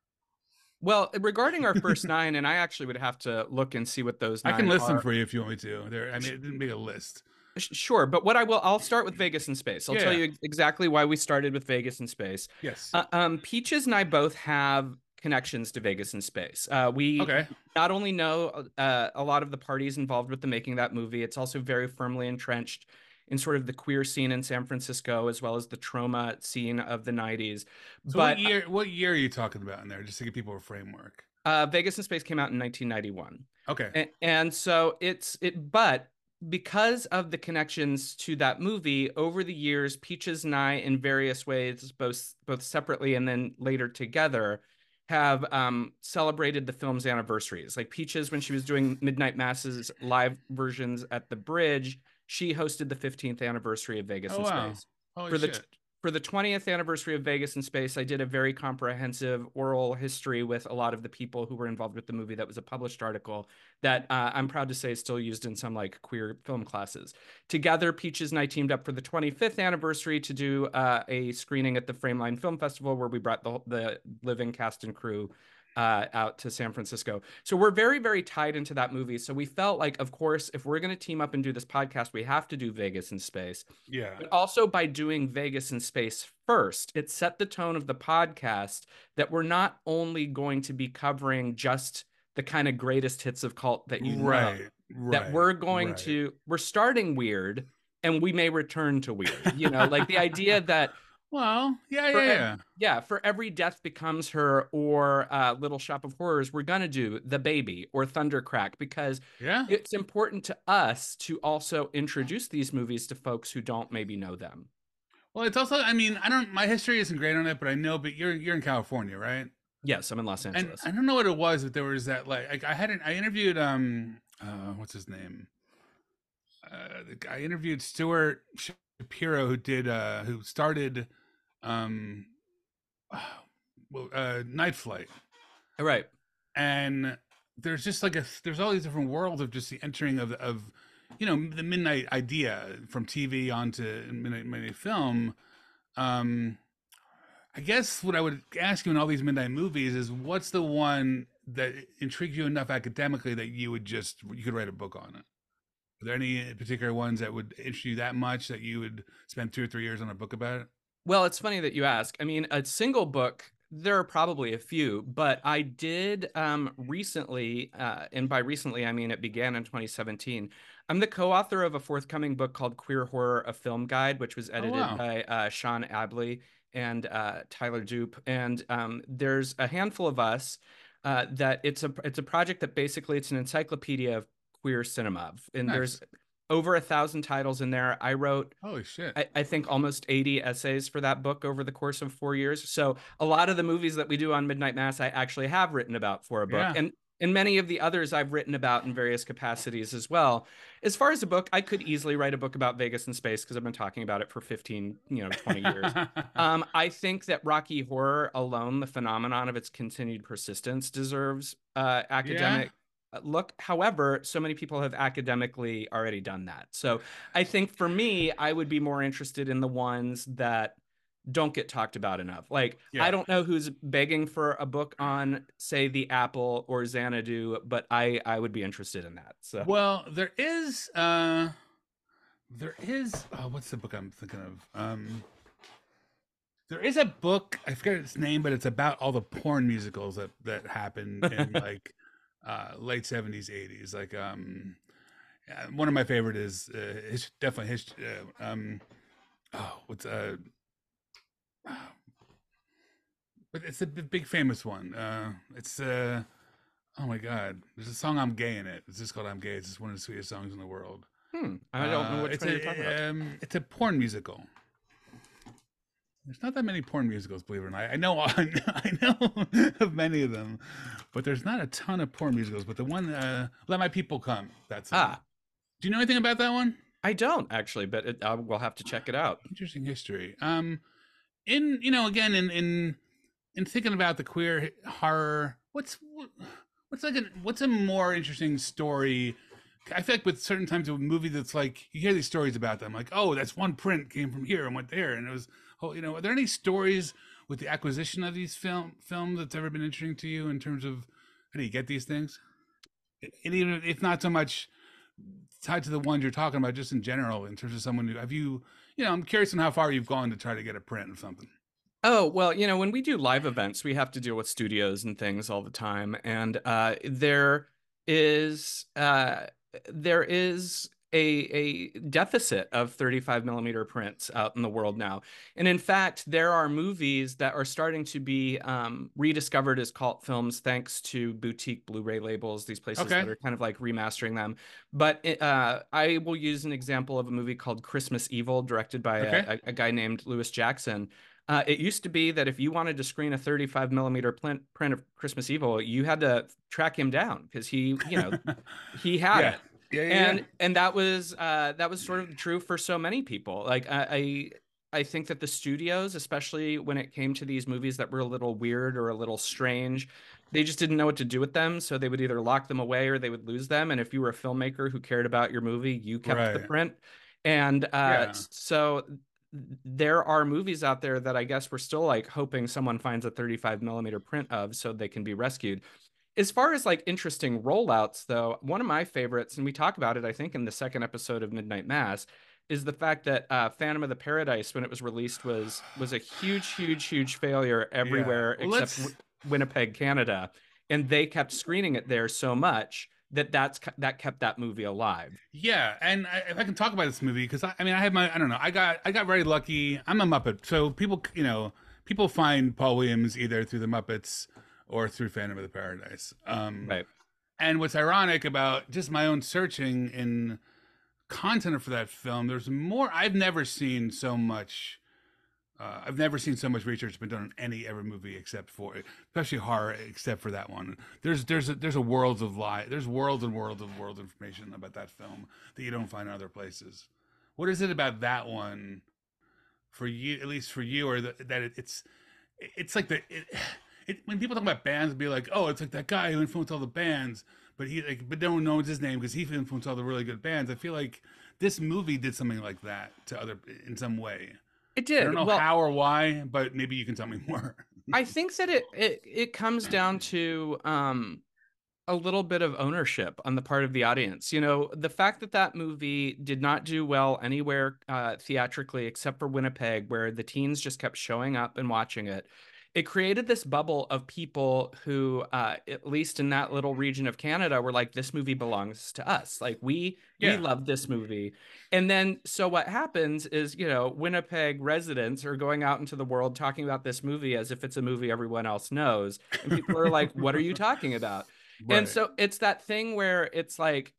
S4: Well, regarding our first nine, and I actually would have to look and see what those.
S1: I can list them for you if you want me to. There, I mean, it didn't make a list.
S4: Sure, but what I will, I'll start with Vegas in Space. I'll tell you exactly why we started with Vegas in Space.
S1: Yes.
S4: Uh, um, Peaches and I both have connections to Vegas in Space. Uh, we
S1: okay.
S4: not only know uh, a lot of the parties involved with the making of that movie, it's also very firmly entrenched in sort of the queer scene in San Francisco as well as the trauma scene of the 90s.
S1: So
S4: but
S1: what year? What year are you talking about in there? Just to give people a framework.
S4: uh, Vegas in Space came out in 1991.
S1: Okay.
S4: A- and so it's it but because of the connections to that movie over the years peaches and i in various ways both both separately and then later together have um, celebrated the film's anniversaries like peaches when she was doing midnight masses live versions at the bridge she hosted the 15th anniversary of vegas
S1: Oh,
S4: in
S1: wow.
S4: space
S1: Holy
S4: for the
S1: shit.
S4: for the 20th anniversary of Vegas in Space, I did a very comprehensive oral history with a lot of the people who were involved with the movie. That was a published article that uh, I'm proud to say is still used in some like queer film classes. Together, Peaches and I teamed up for the 25th anniversary to do uh, a screening at the Frameline Film Festival where we brought the, the living cast and crew uh, out to San Francisco. So we're very, very tied into that movie. So we felt like, of course, if we're going to team up and do this podcast, we have to do Vegas in Space
S1: Yeah.
S4: but also by doing Vegas in space first, it set the tone of the podcast that we're not only going to be covering just the kind of greatest hits of cult that you know,
S1: right. Right.
S4: that we're going
S1: right.
S4: to we're starting weird and we may return to weird. You know, like the idea that
S1: Well, yeah,
S4: for
S1: yeah, yeah.
S4: yeah, for every death becomes her or uh, Little Shop of Horrors, we're gonna do the baby or Thundercrack because
S1: Yeah.
S4: it's important to us to also introduce these movies to folks who don't maybe know them.
S1: Well, it's also. I mean, I don't. My history isn't great on it, but I know. But you're you're in California, right?
S4: Yes, I'm in Los
S1: And
S4: Angeles.
S1: I don't know what it was, but there was that like, like I hadn't, I interviewed um uh what's his name? Uh the guy I interviewed Stuart Shapiro who did uh who started um well uh Night Flight.
S4: All right.
S1: And there's just like a there's all these different worlds of just the entering of of you know the midnight idea from TV onto midnight midnight film. Um I guess what I would ask you in all these midnight movies is what's the one that intrigued you enough academically that you would just you could write a book on it? Are there any particular ones that would interest you that much that you would spend two or three years on a book about it?
S4: Well, it's funny that you ask. I mean, a single book, there are probably a few, but I did um, recently, uh, and by recently, I mean it began in 2017. I'm the co author of a forthcoming book called Queer Horror, a Film Guide, which was edited
S1: wow.
S4: by uh, Sean Abley and uh, Tyler Doupé. And um, there's a handful of us. Uh, that it's a it's a project that basically it's an encyclopedia of queer cinema, and
S1: Nice.
S4: there's over a thousand titles in there. I wrote
S1: Holy shit.
S4: I, I think almost 80 essays for that book over the course of four years. So a lot of the movies that we do on Midnight Mass, I actually have written about for a book.
S1: Yeah.
S4: And and many of the others I've written about in various capacities as well. As far as a book, I could easily write a book about Vegas and space because I've been talking about it for 15, you know, 20 years. Um, I think that Rocky Horror alone, the phenomenon of its continued persistence, deserves uh, academic uh, look. However, so many people have academically already done that. So I think for me, I would be more interested in the ones that don't get talked about enough. Like
S1: Yeah.
S4: I don't know who's begging for a book on say the Apple or Xanadu, but I I would be interested in that. So
S1: Well, there is uh there is oh, what's the book I'm thinking of? Um there is a book, I forget its name, but it's about all the porn musicals that that happened in like uh late 70s, 80s. Like um uh, one of my favorite is uh, his, definitely his uh, um oh, what's uh but it's a big famous one. Uh it's uh Oh my god. There's a song I'm gay in it. It's just called I'm Gay. It's just one of the sweetest songs in the world.
S4: hmm, I don't know
S1: Uh,
S4: which
S1: it's a,
S4: you're talking about.
S1: Um, it's a porn musical. There's not that many porn musicals, believe it or not. I know I know of many of them, but there's not a ton of porn musicals. But the one, uh, "Let My People Come," that's.
S4: Ah,
S1: Do you know anything about that one?
S4: I don't actually, but it, I will have to check it out.
S1: Interesting history. Um, in you know, again, in in in thinking about the queer horror, what's what's like a what's a more interesting story? I feel like with certain times of a movie that's like you hear these stories about them, like oh, that's one print came from here and went there, and it was you know, are there any stories with the acquisition of these film films that's ever been interesting to you in terms of how do you get these things? And even if not so much tied to the ones you're talking about, just in general, in terms of someone who have you, you know, I'm curious on how far you've gone to try to get a print or something.
S4: Oh, well, you know, when we do live events, we have to deal with studios and things all the time. And uh, there is uh, there is a, a deficit of 35 millimeter prints out in the world now. And in fact, there are movies that are starting to be um, rediscovered as cult films thanks to boutique Blu-ray labels, these places
S1: Okay.
S4: that are kind of like remastering them. But it, uh, I will use an example of a movie called Christmas Evil, directed by a-
S1: Okay.
S4: a, a guy named Lewis Jackson. Uh, it used to be that if you wanted to screen a 35 millimeter print, print of Christmas Evil, you had to track him down because he, you know, he had
S1: Yeah.
S4: it
S1: yeah, yeah,
S4: and and that was uh that was sort of true for so many people. Like I, I i think that the studios especially when it came to these movies that were a little weird or a little strange they just didn't know what to do with them. So they would either lock them away or they would lose them. And if you were a filmmaker who cared about your movie you kept the print. And uh
S1: Yeah.
S4: so there are movies out there that i guess we're still like hoping someone finds a 35 millimeter print of so they can be rescued as far as like interesting rollouts though one of my favorites and we talk about it i think in the second episode of midnight mass is the fact that uh, phantom of the paradise when it was released was was a huge huge huge failure everywhere
S1: Well,
S4: except
S1: let's-
S4: winnipeg canada and they kept screening it there so much that that's that kept that movie alive
S1: Yeah, and I, if I can talk about this movie because I, I mean I have my I don't know I got I got very lucky. I'm a Muppet, so people you know people find Paul Williams either through the Muppets or through Phantom of the Paradise. Um,
S4: right
S1: And what's ironic about just my own searching in content for that film, there's more. I've never seen so much. Uh, I've never seen so much research been done on any ever movie except for, especially horror, except for that one. There's there's a, there's a worlds of lie. There's worlds and worlds of world information about that film that you don't find in other places. What is it about that one, for you, at least for you, or that, that it, it's it's like the it, it, when people talk about bands, be like, oh, it's like that guy who influenced all the bands, but he like, but no one knows his name because he influenced all the really good bands. I feel like this movie did something like that to other in some way.
S4: it did.
S1: I don't know
S4: well
S1: how or why, but maybe you can tell me more.
S4: I think that it it it comes down to um a little bit of ownership on the part of the audience. You know, the fact that that movie did not do well anywhere uh, theatrically except for Winnipeg, where the teens just kept showing up and watching it. It created this bubble of people who, uh, at least in that little region of Canada, were like, "This movie belongs to us. Like we
S1: Yeah.
S4: we love this movie." And then, so what happens is, you know, Winnipeg residents are going out into the world talking about this movie as if it's a movie everyone else knows. And people are like, what are you talking about? And so it's that thing where it's like,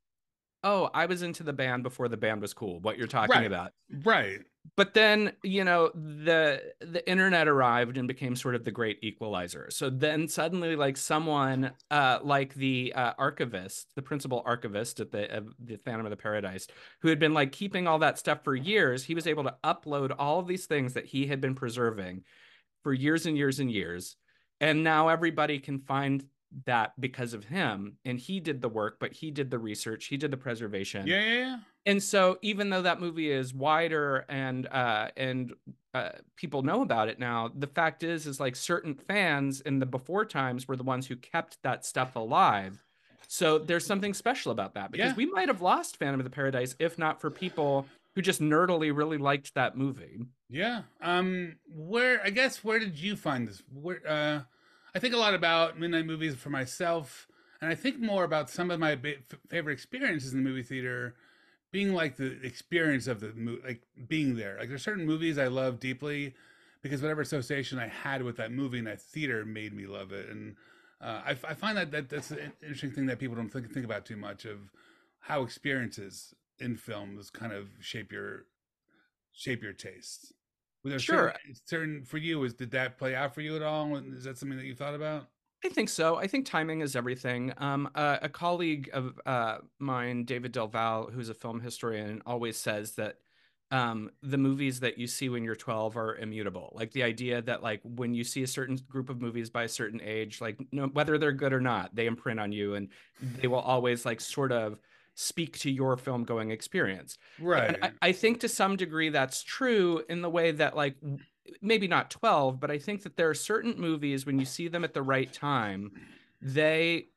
S4: oh, I was into the band before the band was cool, what you're talking
S1: Right.
S4: about.
S1: right,
S4: But then, you know, the the internet arrived and became sort of the great equalizer. So then suddenly like someone uh like the uh, archivist, the principal archivist at the of the Phantom of the Paradise, who had been like keeping all that stuff for years, he was able to upload all of these things that he had been preserving for years and years and years. And now everybody can find that because of him and he did the work but he did the research he did the preservation
S1: Yeah, yeah, yeah.
S4: and so even though that movie is wider and uh and uh, people know about it now the fact is is like certain fans in the before times were the ones who kept that stuff alive so there's something special about that because
S1: Yeah.
S4: we might have lost phantom of the paradise if not for people who just nerdily really liked that movie
S1: Yeah. Um. Where I guess where did you find this? Where uh, I think a lot about midnight movies for myself, and I think more about some of my ba- favorite experiences in the movie theater, being like the experience of the movie, like being there. Like there's certain movies I love deeply because whatever association I had with that movie and that theater made me love it, and uh, I, I find that, that that's an interesting thing that people don't think think about too much of how experiences in films kind of shape your shape your tastes. There
S4: Sure.
S1: certain, certain for you is did that play out for you at all? Is that something that you thought about?
S4: I think so. I think timing is everything. Um, uh, a colleague of uh, mine, David Del Valle, who's a film historian, always says that um, the movies that you see when you're 12 are immutable. Like the idea that like when you see a certain group of movies by a certain age, like no, whether they're good or not, they imprint on you, and they will always like sort of speak to your film going experience.
S1: Right.
S4: And I, I think to some degree that's true in the way that like maybe not 12, but I think that there are certain movies when you see them at the right time, they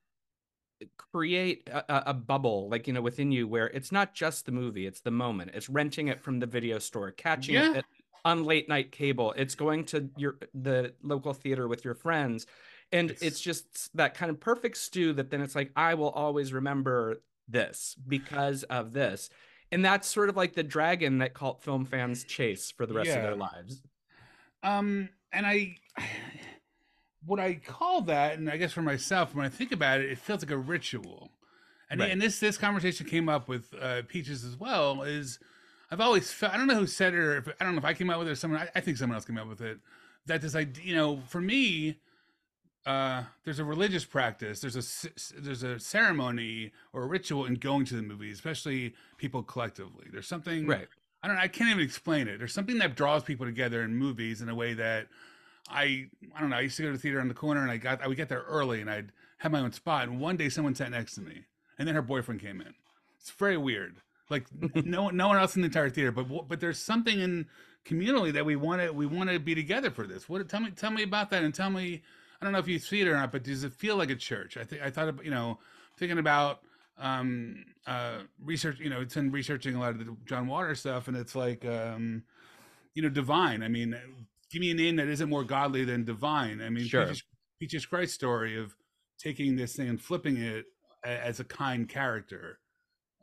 S4: create a, a- bubble like you know within you where it's not just the movie it's the moment it's renting it from the video store catching
S1: Yeah.
S4: it at, on late night cable it's going to your the local theater with your friends and
S1: It's-
S4: it's just that kind of perfect stew that then it's like i will always remember this because of this and that's sort of like the dragon that cult film fans chase for the rest of their lives
S1: Um, and I, what I call that, and I guess for myself, when I think about it, it feels like a ritual. And
S4: Right.
S1: and this this conversation came up with uh, Peaches as well. Is I've always felt I don't know who said it or if, I don't know if I came up with it or someone I, I think someone else came up with it that this idea you know for me uh there's a religious practice there's a there's a ceremony or a ritual in going to the movie especially people collectively there's something
S4: right
S1: I don't I can't even explain it. There's something that draws people together in movies in a way that I I don't know. I used to go to the theater on the corner and I got I would get there early and I'd have my own spot and one day someone sat next to me and then her boyfriend came in. It's very weird. Like no one no one else in the entire theater but but there's something in communally that we want to we want to be together for this. What tell me tell me about that and tell me I don't know if you see it or not but does it feel like a church? I think I thought about, you know thinking about um uh research you know it's in researching a lot of the john water stuff and it's like um you know divine i mean give me a name that isn't more godly than divine i mean
S4: Sure.
S1: peaches, peaches christ story of taking this thing and flipping it as a kind character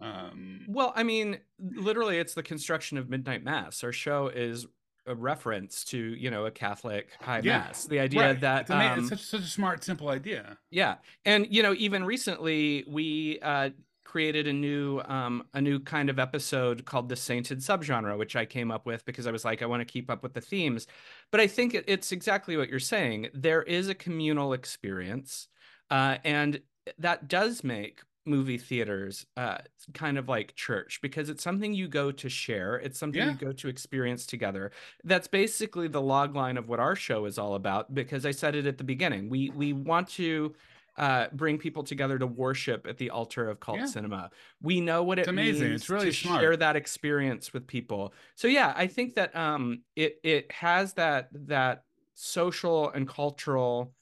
S1: um
S4: Well, I mean, literally, it's the construction of Midnight Mass. Our show is a reference to, you know, a Catholic high
S1: Yeah,
S4: mass. The idea
S1: right.
S4: that,
S1: it's,
S4: um,
S1: it's such, such a smart simple idea
S4: yeah, and you know, even recently we uh, created a new, um, a new kind of episode called the Sainted subgenre, which I came up with because I was like, I want to keep up with the themes. But I think it, it's exactly what you're saying. There is a communal experience, uh, and that does make movie theaters uh, kind of like church because it's something you go to share. It's something
S1: Yeah.
S4: you go to experience together. That's basically the log line of what our show is all about. Because I said it at the beginning, we we want to. Uh, bring people together to worship at the altar of cult
S1: Yeah.
S4: cinema. We know what
S1: It's
S4: it
S1: amazing.
S4: means
S1: It's really
S4: to
S1: smart.
S4: share that experience with people. So yeah, I think that um, it it has that that social and cultural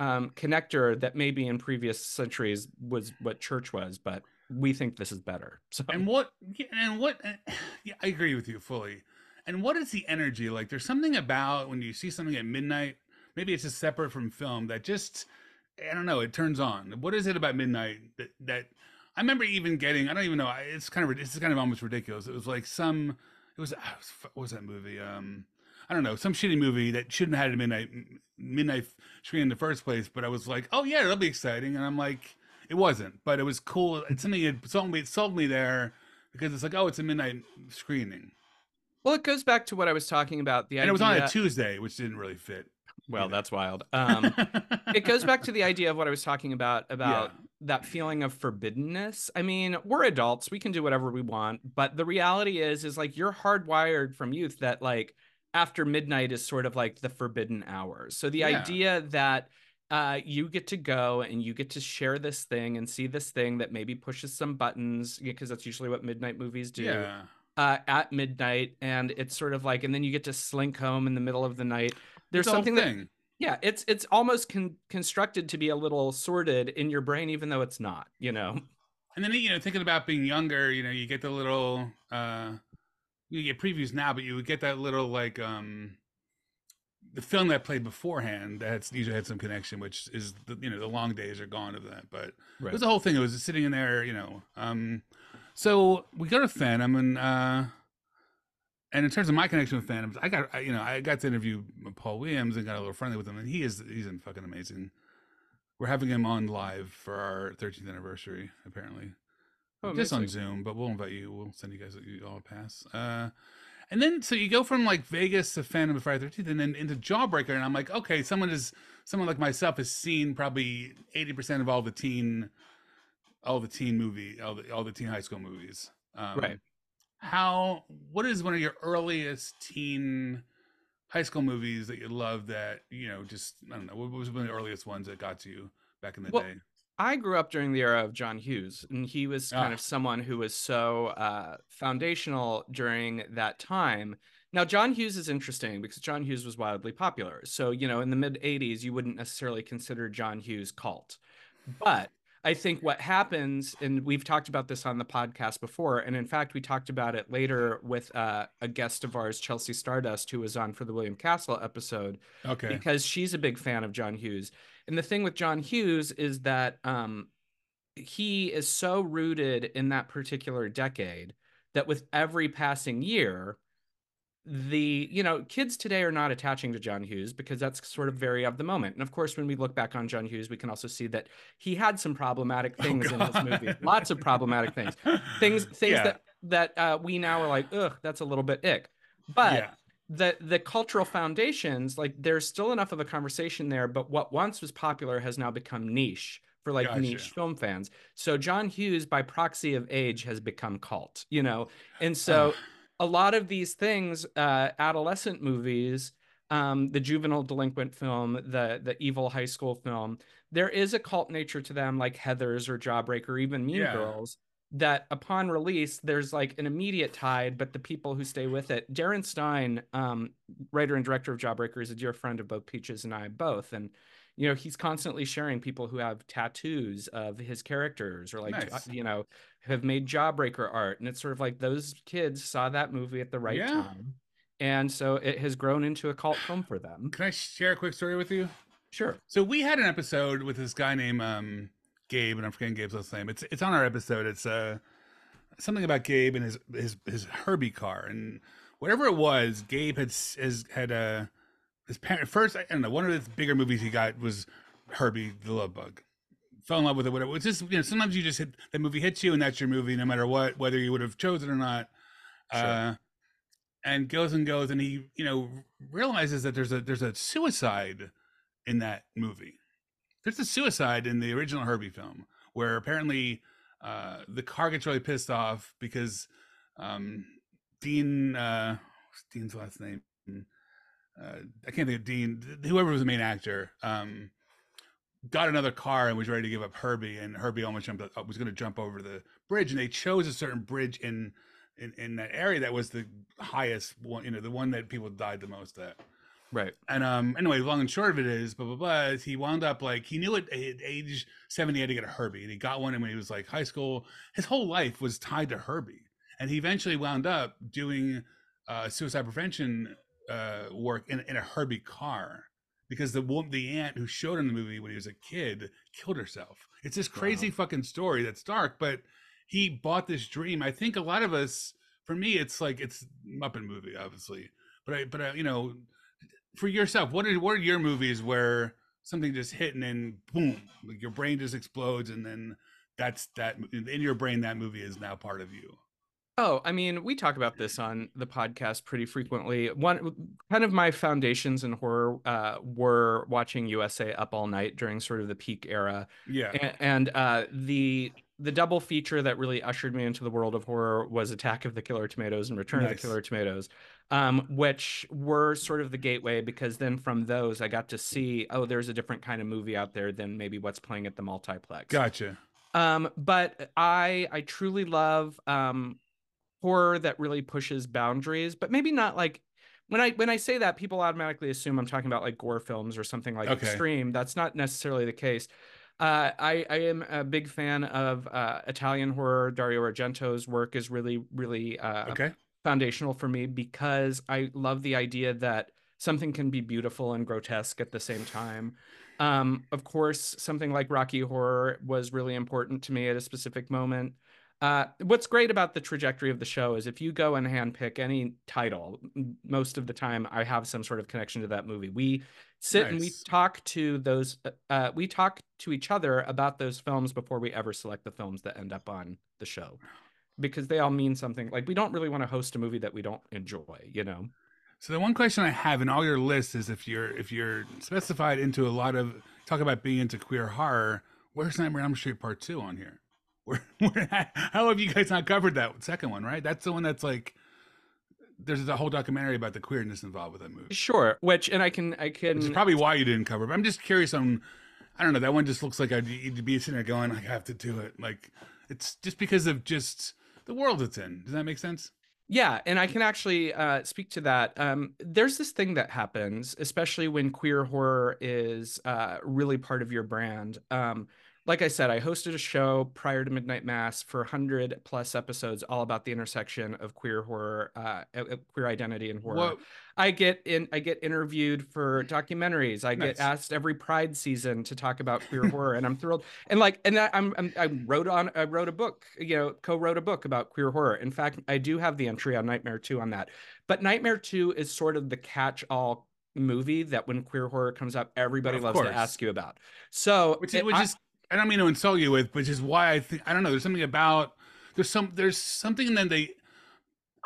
S4: um, connector that maybe in previous centuries was what church was, but we think this is better. So.
S1: And what and what yeah, i agree with you fully. And what is the energy? Like there's something about when you see something at midnight maybe it's just separate from film that just i don't know it turns on. What is it about midnight that that i remember even getting i don't even know it's kind of it's kind of almost ridiculous. It was like some it was ah, what was that movie? Um I don't know, some shitty movie that shouldn't have had a midnight midnight screen in the first place, but I was like, oh yeah, that'll be exciting, and I'm like, it wasn't, but it was cool. It's something that sold me, it sold me there because it's like, oh, it's a midnight screening,
S4: well, it goes back to what I was talking about. The
S1: and
S4: idea,
S1: it was on a Tuesday, which didn't really fit.
S4: well,
S1: either.
S4: that's wild. Um, it goes back to the idea of what I was talking about about that feeling of forbiddenness. I mean, we're adults, we can do whatever we want, but the reality is is like you're hardwired from youth that like after midnight is sort of like the forbidden hours. So the
S1: Yeah.
S4: idea that uh, you get to go and you get to share this thing and see this thing that maybe pushes some buttons because that's usually what midnight movies do.
S1: Yeah.
S4: Uh, at midnight, and it's sort of like, and then you get to slink home in the middle of the night. There's
S1: whole
S4: something that yeah, it's it's almost con- constructed to be a little sorted in your brain, even though it's not. You know.
S1: And then you know, thinking about being younger, you know, you get the little uh you get previews now, but you would get that little like um the film that played beforehand that had, usually had some connection, which is the you know the long days are gone of that. But it was the whole thing. It was sitting in there, you know. Um, so we go to Phantom, and uh, and in terms of my connection with Phantoms, I got I, you know I got to interview Paul Williams and got a little friendly with him, and he is he's in fucking amazing. We're having him on live for our 13th anniversary, apparently.
S4: Oh,
S1: Just on. Zoom, but we'll invite you. We'll send you guys you all a pass. Uh, and then so you go from like Vegas to Phantom of Friday Thirteenth, and then into Jawbreaker, and I'm like, okay, someone is someone like myself has seen probably eighty percent of all the teen, all the teen movie, all the all the teen high school movies. Um,
S4: Right.
S1: How? What is one of your earliest teen high school movies that you love? That you know, just I don't know. What was one of the earliest ones that got to you back in the
S4: Well,
S1: day?
S4: I grew up during the era of John Hughes, and he was kind
S1: Ah.
S4: of someone who was so uh, foundational during that time. Now, John Hughes is interesting because John Hughes was wildly popular. So, you know, in the mid 80s, you wouldn't necessarily consider John Hughes cult. But I think what happens, and we've talked about this on the podcast before, and in fact, we talked about it later with uh, a guest of ours, Chelsea Stardust, who was on for the William Castle episode
S1: Okay.
S4: because she's a big fan of John Hughes. And the thing with John Hughes is that um, he is so rooted in that particular decade that with every passing year, the you know kids today are not attaching to John Hughes because that's sort of very of the moment. And of course, when we look back on John Hughes, we can also see that he had some problematic
S1: Oh,
S4: things in his
S1: God.
S4: movie. Lots of problematic things. Things things
S1: Yeah.
S4: that that uh, we now are like, ugh, that's a little bit ick. But
S1: yeah.
S4: The the cultural foundations like there's still enough of a conversation there but what once was popular has now become niche for like
S1: Gotcha.
S4: niche film fans so john hughes by proxy of age has become cult you know and so a lot of these things uh adolescent movies um the juvenile delinquent film the the evil high school film there is a cult nature to them like heathers or jawbreaker even mean
S1: Yeah.
S4: girls that upon release there's like an immediate tide but the people who stay with it darren stein um, writer and director of jawbreaker is a dear friend of both peaches and i both and you know he's constantly sharing people who have tattoos of his characters or like
S1: Nice.
S4: you know have made jawbreaker art and it's sort of like those kids saw that movie at the right
S1: Yeah.
S4: time and so it has grown into a cult film for them
S1: Can I share a quick story with you?
S4: sure
S1: So we had an episode with this guy named um, Gabe, and I'm forgetting Gabe's last name. It's it's on our episode. It's uh something about Gabe and his his his Herbie car and whatever it was. Gabe had has had uh his parent first. I don't know. One of the bigger movies he got was Herbie the Love Bug. Fell in love with it. Whatever. It's just you know sometimes you just hit the movie hits you and that's your movie no matter what whether you would have chosen or not.
S4: Sure.
S1: Uh, and goes and goes and he you know realizes that there's a there's a suicide in that movie. There's a suicide in the original Herbie film where apparently uh, the car gets really pissed off because um, Dean, uh, Dean's last name? Uh, I can't think of Dean. Whoever was the main actor um, got another car and was ready to give up Herbie, and Herbie almost jumped. uh, Was going to jump over the bridge, and they chose a certain bridge in, in in that area that was the highest one. You know, the one that people died the most at.
S4: Right
S1: And um, anyway, long and short of it is, blah blah blah. is He wound up like he knew at, at age seventy he had to get a Herbie, and he got one. And when he was like high school, his whole life was tied to Herbie, and he eventually wound up doing uh, suicide prevention uh, work in, in a Herbie car because the woman, the aunt who showed him the movie when he was a kid, killed herself. It's this crazy fucking story that's dark, but he bought this dream. I think a lot of us, for me, it's like it's Muppet movie, obviously, but I, but I, you know, for yourself, what are what are your movies where something just hit and then boom, like your brain just explodes, and then that's that in your brain that movie is now part of you.
S4: Oh, I mean, we talk about this on the podcast pretty frequently. One kind of my foundations in horror uh, were watching USA Up All Night during sort of the peak era,
S1: Yeah,
S4: A- and uh, the the double feature that really ushered me into the world of horror was Attack of the Killer Tomatoes and Return of the Killer Tomatoes. Um, which were sort of the gateway because then from those I got to see, oh, there's a different kind of movie out there than maybe what's playing at the multiplex.
S1: Gotcha.
S4: Um, but I I truly love um, horror that really pushes boundaries, but maybe not like when I when I say that, people automatically assume I'm talking about like gore films or something like
S1: Okay.
S4: extreme. That's not necessarily the case. Uh, I I am a big fan of uh, Italian horror. Dario Argento's work is really really uh,
S1: Okay.
S4: Foundational for me because I love the idea that something can be beautiful and grotesque at the same time. Um, of course, something like Rocky Horror was really important to me at a specific moment. Uh, what's great about the trajectory of the show is if you go and handpick any title, most of the time I have some sort of connection to that movie. We sit and we talk to those, uh, uh, we talk to each other about those films before we ever select the films that end up on the show because they all mean something. Like we don't really want to host a movie that we don't enjoy, you know?
S1: So the one question I have in all your lists is if you're if you're specified into a lot of talk about being into queer horror, where's Nightmare on Elm Street Part Two on here? Where, where how have you guys not covered that second one? Right, that's the one that's like there's a whole documentary about the queerness involved with that movie.
S4: Sure. Which, and I can, I can,
S1: probably why you didn't cover. it. But I'm just curious on. I don't know. That one just looks like I'd be sitting there going, I have to do it. Like it's just because of just the world it's in. Does that make sense?
S4: Yeah, and I can actually uh, speak to that. Um, there's this thing that happens, especially when queer horror is uh, really part of your brand. Um, like I said, I hosted a show prior to Midnight Mass for 100 plus episodes, all about the intersection of queer horror, uh, queer identity, and horror.
S1: What
S4: I get in, I get interviewed for documentaries. I
S1: Nice.
S4: get asked every Pride season to talk about queer horror, and I'm thrilled. And like, and I, I'm, I'm, I wrote on, I wrote a book, you know, co-wrote a book about queer horror. In fact, I do have the entry on Nightmare Two on that. But Nightmare Two is sort of the catch-all movie that when queer horror comes up, everybody
S1: Of
S4: loves
S1: course.
S4: to ask you about. So,
S1: which is,
S4: it-
S1: which
S4: I-
S1: is I don't mean to insult you with, which is why I think I don't know. There's something about there's some there's something in that they.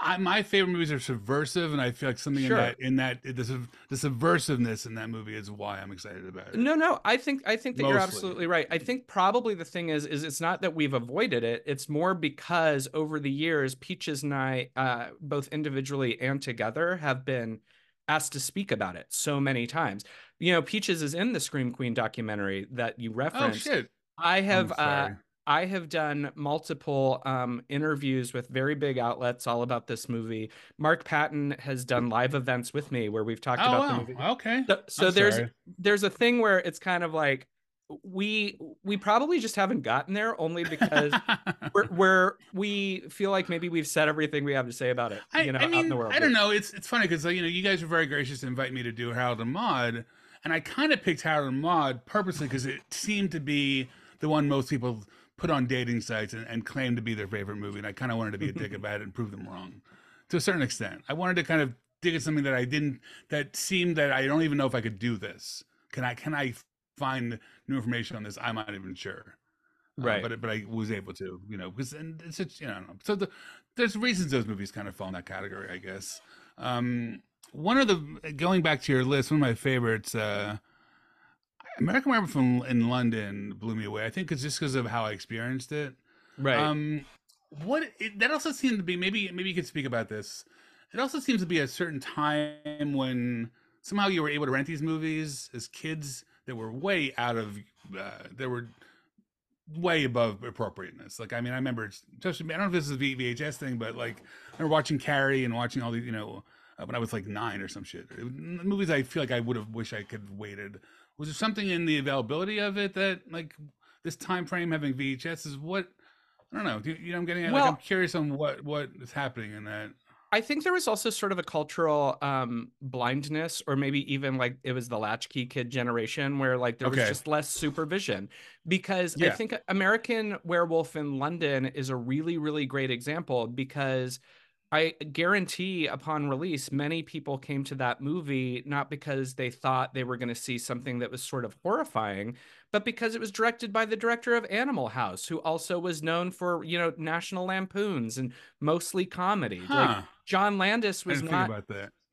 S1: I, my favorite movies are subversive, and I feel like something
S4: Sure.
S1: in that in that the, the subversiveness in that movie is why I'm excited about it.
S4: No, no, I think I think that you're absolutely right. I think probably the thing is is it's not that we've avoided it. It's more because over the years, Peaches and I, uh, both individually and together, have been asked to speak about it so many times. You know, Peaches is in the Scream Queen documentary that you referenced.
S1: Oh
S4: referenced.
S1: shit!
S4: I have uh. I have done multiple um, interviews with very big outlets all about this movie. Mark Patton has done live events with me where we've talked
S1: oh
S4: about the movie.
S1: Okay.
S4: So, so there's
S1: sorry.
S4: there's a thing where it's kind of like we we probably just haven't gotten there only because we're, we're we feel like maybe we've said everything we have to say about it.
S1: I,
S4: you know,
S1: I
S4: out
S1: mean,
S4: in the world.
S1: I don't know. It's it's funny because uh, you know you guys were very gracious to invite me to do Harold and Maude, and I kind of picked Harold and Maude purposely because it seemed to be the one most people put on dating sites and, and claim to be their favorite movie, and I kind of wanted to be a dick about it and prove them wrong to a certain extent. I wanted to kind of dig at something that I didn't that seemed that I don't even know if I could do this. Can I can I find new information on this? I'm not even sure. Uh,
S4: Right.
S1: but but I was able to, you know, because and it's just, you know, so the, there's reasons those movies kind of fall in that category, I guess. Um, one of the going back to your list, one of my favorites, uh, American Werewolf in, in London blew me away. I think it's just because of how I experienced it.
S4: right.
S1: Um, what it, that also seemed to be maybe maybe you could speak about this. It also seems to be a certain time when somehow you were able to rent these movies as kids that were way out of uh, they were way above appropriateness. Like I mean, I remember it's- especially I don't know if this is a VHS thing, but like I remember watching Carrie and watching all these you know uh, when I was like nine or some shit. It movies I feel like I would have wished I could have waited. Was there something in the availability of it that like this time frame having VHS is what I don't know. Do you, you know what I'm getting at? like, I'm curious on what what is happening in that.
S4: I think there was also sort of a cultural um, blindness, or maybe even like it was the latchkey kid generation where like there was just less supervision. Because I think American Werewolf in London is a really, really great example because I guarantee upon release, many people came to that movie not because they thought they were going to see something that was sort of horrifying, but because it was directed by the director of Animal House, who also was known for, you know, National Lampoons and mostly comedy. Like John Landis was
S1: that.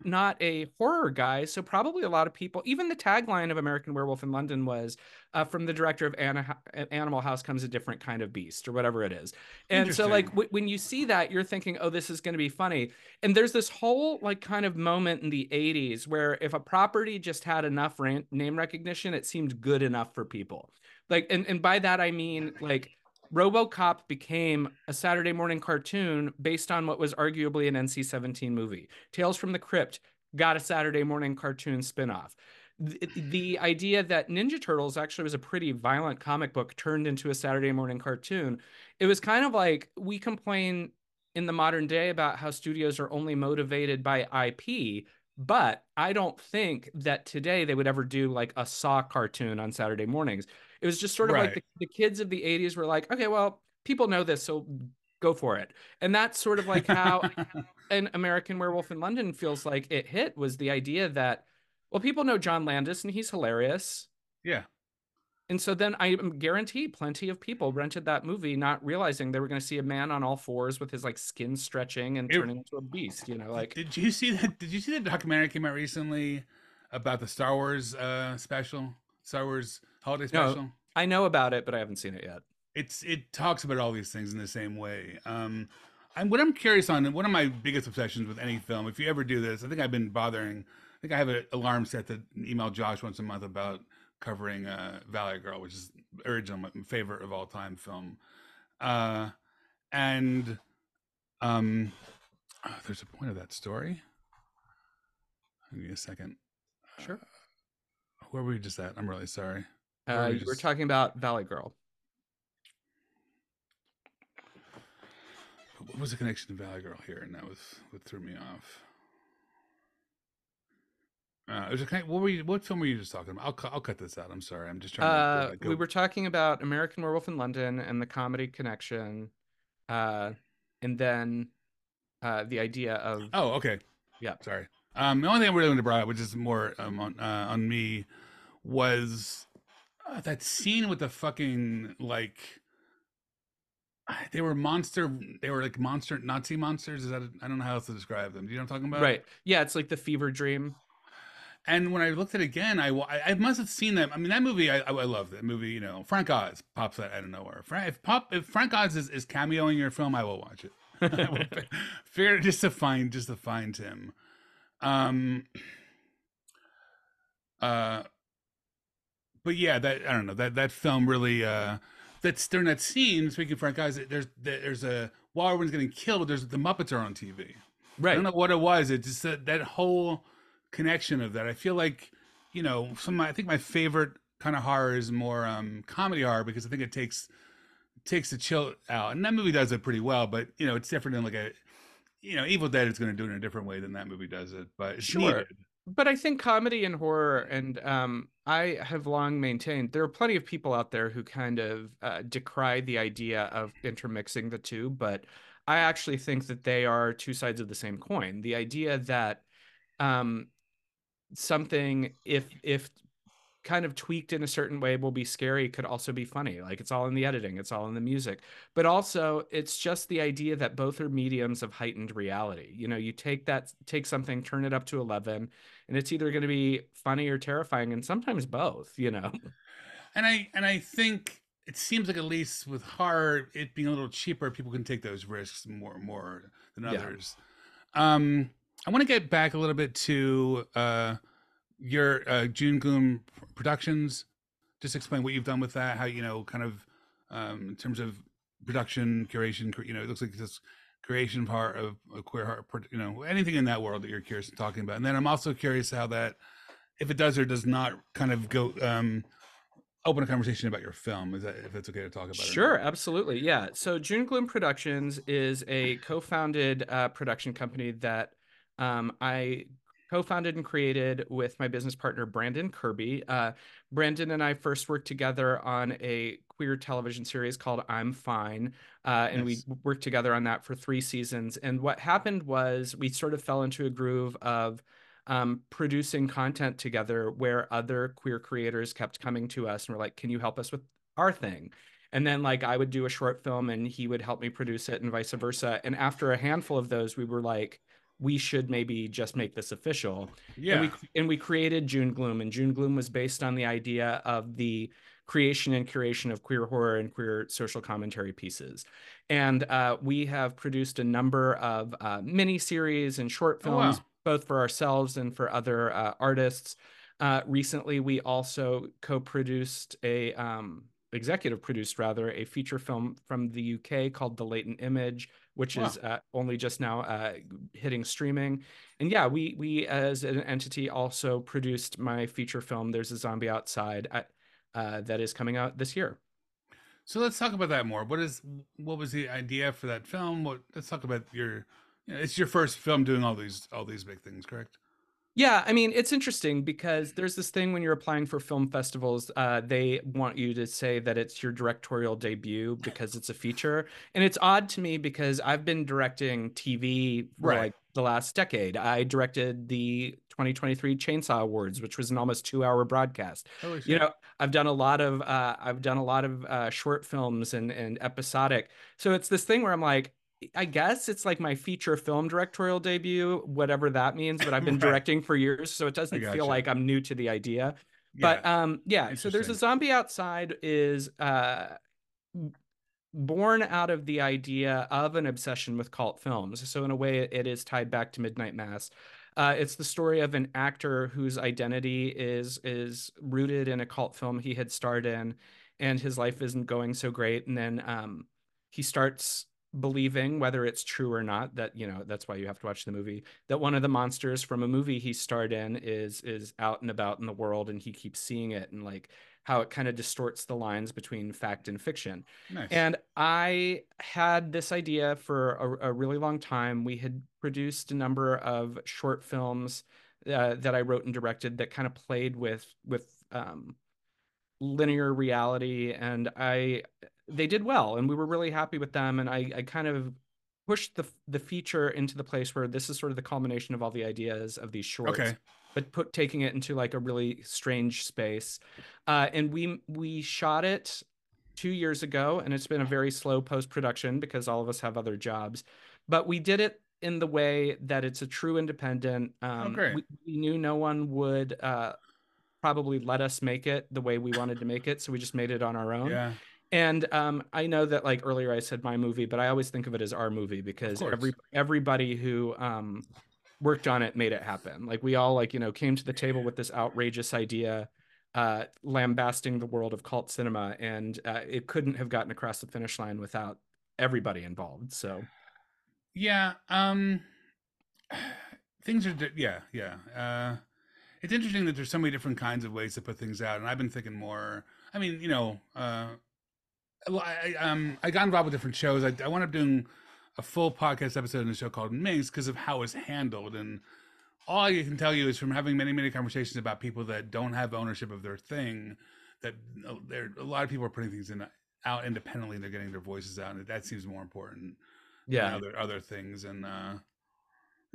S4: Not a horror guy, so probably a lot of people. Even the tagline of American Werewolf in London was uh, from the director of Anna, Animal House comes a different kind of beast, or whatever it is. And so, like w- when you see that, you're thinking, "Oh, this is going to be funny." And there's this whole like kind of moment in the '80s where if a property just had enough name recognition, it seemed good enough for people. Like, and and by that I mean like RoboCop became a Saturday morning cartoon based on what was arguably an NC 17 movie. Tales from the Crypt got a Saturday morning cartoon spinoff. The, the idea that Ninja Turtles actually was a pretty violent comic book turned into a Saturday morning cartoon, it was kind of like we complain in the modern day about how studios are only motivated by IP. But I don't think that today they would ever do like a Saw cartoon on Saturday mornings it was just sort of right. like the, the kids of the 80s were like, okay, well, people know this, so go for it. And that's sort of like how an American Werewolf in London feels like it hit was the idea that, well, people know John Landis and he's hilarious.
S1: Yeah.
S4: And so then I guarantee plenty of people rented that movie, not realizing they were going to see a man on all fours with his like skin stretching and it, turning into a beast. You know, like.
S1: Did you see that? Did you see the documentary came out recently about the Star Wars uh, special? Star Wars holiday special? No,
S4: I know about it, but I haven't seen it yet.
S1: It's it talks about all these things in the same way. Um, I'm what I'm curious on. One of my biggest obsessions with any film, if you ever do this, I think I've been bothering. I think I have an alarm set to email Josh once a month about covering uh, Valley Girl, which is original my favorite of all time film. Uh, and um, oh, there's a point of that story. Give me a second.
S4: Sure.
S1: Uh, where were we just at? I'm really sorry.
S4: Uh, you were talking about Valley Girl.
S1: What was the connection to Valley Girl here? And that was what threw me off. Uh, was a, what were you? What film were you just talking about? I'll I'll cut this out. I'm sorry. I'm just trying.
S4: Uh, to, we were talking about American Werewolf in London and the comedy connection, uh, and then uh, the idea of.
S1: Oh, okay.
S4: Yeah.
S1: Sorry. Um, the only thing I really wanted to bring up, which is more um, on uh, on me, was uh, that scene with the fucking like they were monster they were like monster nazi monsters? Is that I don't know how else to describe them. Do you know what i'm talking about?
S4: Right. Yeah it's like the fever dream.
S1: And when i looked at it again i i must have seen that i mean that movie i i love that movie you know frank oz pops out of nowhere. Frank if pop if frank oz is, is cameoing your film i will watch it. Figure just to find just to find him. Um uh but yeah, that I don't know that that film really uh that's during that scene. Speaking for guys, there's there's a while everyone's getting killed. There's the Muppets are on TV.
S4: Right.
S1: I don't know what it was. It's just that, that whole connection of that. I feel like you know some. I think my favorite kind of horror is more um comedy horror because I think it takes takes the chill out, and that movie does it pretty well. But you know, it's different than like a you know, Evil Dead is going to do it in a different way than that movie does it. But sure. Needed
S4: but I think comedy and horror, and um, I have long maintained there are plenty of people out there who kind of uh, decry the idea of intermixing the two, but I actually think that they are two sides of the same coin. The idea that um, something, if if kind of tweaked in a certain way will be scary could also be funny. Like it's all in the editing it's all in the music. But also it's just the idea that both are mediums of heightened reality. You know you take that take something turn it up to 11 and it's either going to be funny or terrifying and sometimes both you know
S1: and i and i think it seems like at least with horror it being a little cheaper people can take those risks more more than others yeah. um i want to get back a little bit to uh your uh, June Gloom Productions. Just explain what you've done with that. How you know, kind of um, in terms of production, curation. You know, it looks like this creation part of a queer heart. You know, anything in that world that you're curious talking about. And then I'm also curious how that, if it does or does not, kind of go um, open a conversation about your film. Is that if it's okay to talk about
S4: sure, it? Sure, absolutely. Yeah. So June Gloom Productions is a co-founded uh, production company that um, I co-founded and created with my business partner Brandon Kirby. Uh, Brandon and I first worked together on a queer television series called I'm Fine, uh, and yes. we worked together on that for three seasons. And what happened was we sort of fell into a groove of um, producing content together, where other queer creators kept coming to us and were like, "Can you help us with our thing?" And then like I would do a short film and he would help me produce it, and vice versa. And after a handful of those, we were like we should maybe just make this official.
S1: Yeah.
S4: And we and we created June Gloom, and June Gloom was based on the idea of the creation and curation of queer horror and queer social commentary pieces. And uh, we have produced a number of uh, mini series and short
S1: Oh, wow.
S4: films, both for ourselves and for other uh, artists. Uh, recently, we also co-produced a um, executive produced rather a feature film from the UK called The Latent Image, which
S1: Wow.
S4: is uh, only just now uh, hitting streaming. And yeah, we we as an entity also produced my feature film. There's a zombie outside uh, uh, that is coming out this year.
S1: So let's talk about that more. What is what was the idea for that film? What let's talk about your you know, it's your first film doing all these all these big things, correct?
S4: Yeah, I mean, it's interesting because there's this thing when you're applying for film festivals, uh, they want you to say that it's your directorial debut because it's a feature. And it's odd to me because I've been directing TV for
S1: Right.
S4: like the last decade. I directed the 2023 Chainsaw Awards, which was an almost two hour broadcast. You know, I've done a lot of uh, I've done a lot of uh, short films and and episodic. So it's this thing where I'm like, I guess it's like my feature film directorial debut, whatever that means. But I've been
S1: Right.
S4: directing for years, so it doesn't feel like I'm new to the idea.
S1: Yeah.
S4: But um, yeah. So there's a zombie outside is uh born out of the idea of an obsession with cult films. So in a way, it- it is tied back to Midnight Mass. Uh, it's the story of an actor whose identity is is rooted in a cult film he had starred in, and his life isn't going so great. And then um, he starts believing, whether it's true or not, that you know that's why you have to watch the movie. That one of the monsters from a movie he starred in is is out and about in the world, and he keeps seeing it, and like how it kind of distorts the lines between fact and fiction.
S1: nice.
S4: And I had this idea for a, a really long time. We had produced a number of short films uh, that I wrote and directed that kind of played with with um, linear reality, and I they did well, and we were really happy with them. And I I kind of pushed the the feature into the place where this is sort of the culmination of all the ideas of these shorts
S1: okay.
S4: but put taking it into like a really strange space. Uh, and we we shot it two years ago, and it's been a very slow post production because all of us have other jobs. But we did it in the way that it's a true independent. Um,
S1: great.
S4: We, we knew no one would uh, probably let us make it the way we wanted to make it, so we just made it on our own.
S1: Yeah.
S4: And um, I know that like earlier I said my movie, but I always think of it as our movie because every everybody who um, worked on it made it happen. Like we all like you know came to the table with this outrageous idea, uh, lambasting the world of cult cinema, and uh, it couldn't have gotten across the finish line without everybody involved. So
S1: Yeah. Um things are yeah, yeah. Uh it's interesting that there's so many different kinds of ways to put things out and I've been thinking more I mean, you know, uh I, I um I got involved with different shows. I, I wound up doing a full podcast episode in a show called Minx because of how it's handled and all I can tell you is from having many many conversations about people that don't have ownership of their thing that uh, there a lot of people are putting things in out independently and they're getting their voices out and that seems more important
S4: yeah,
S1: other other things and uh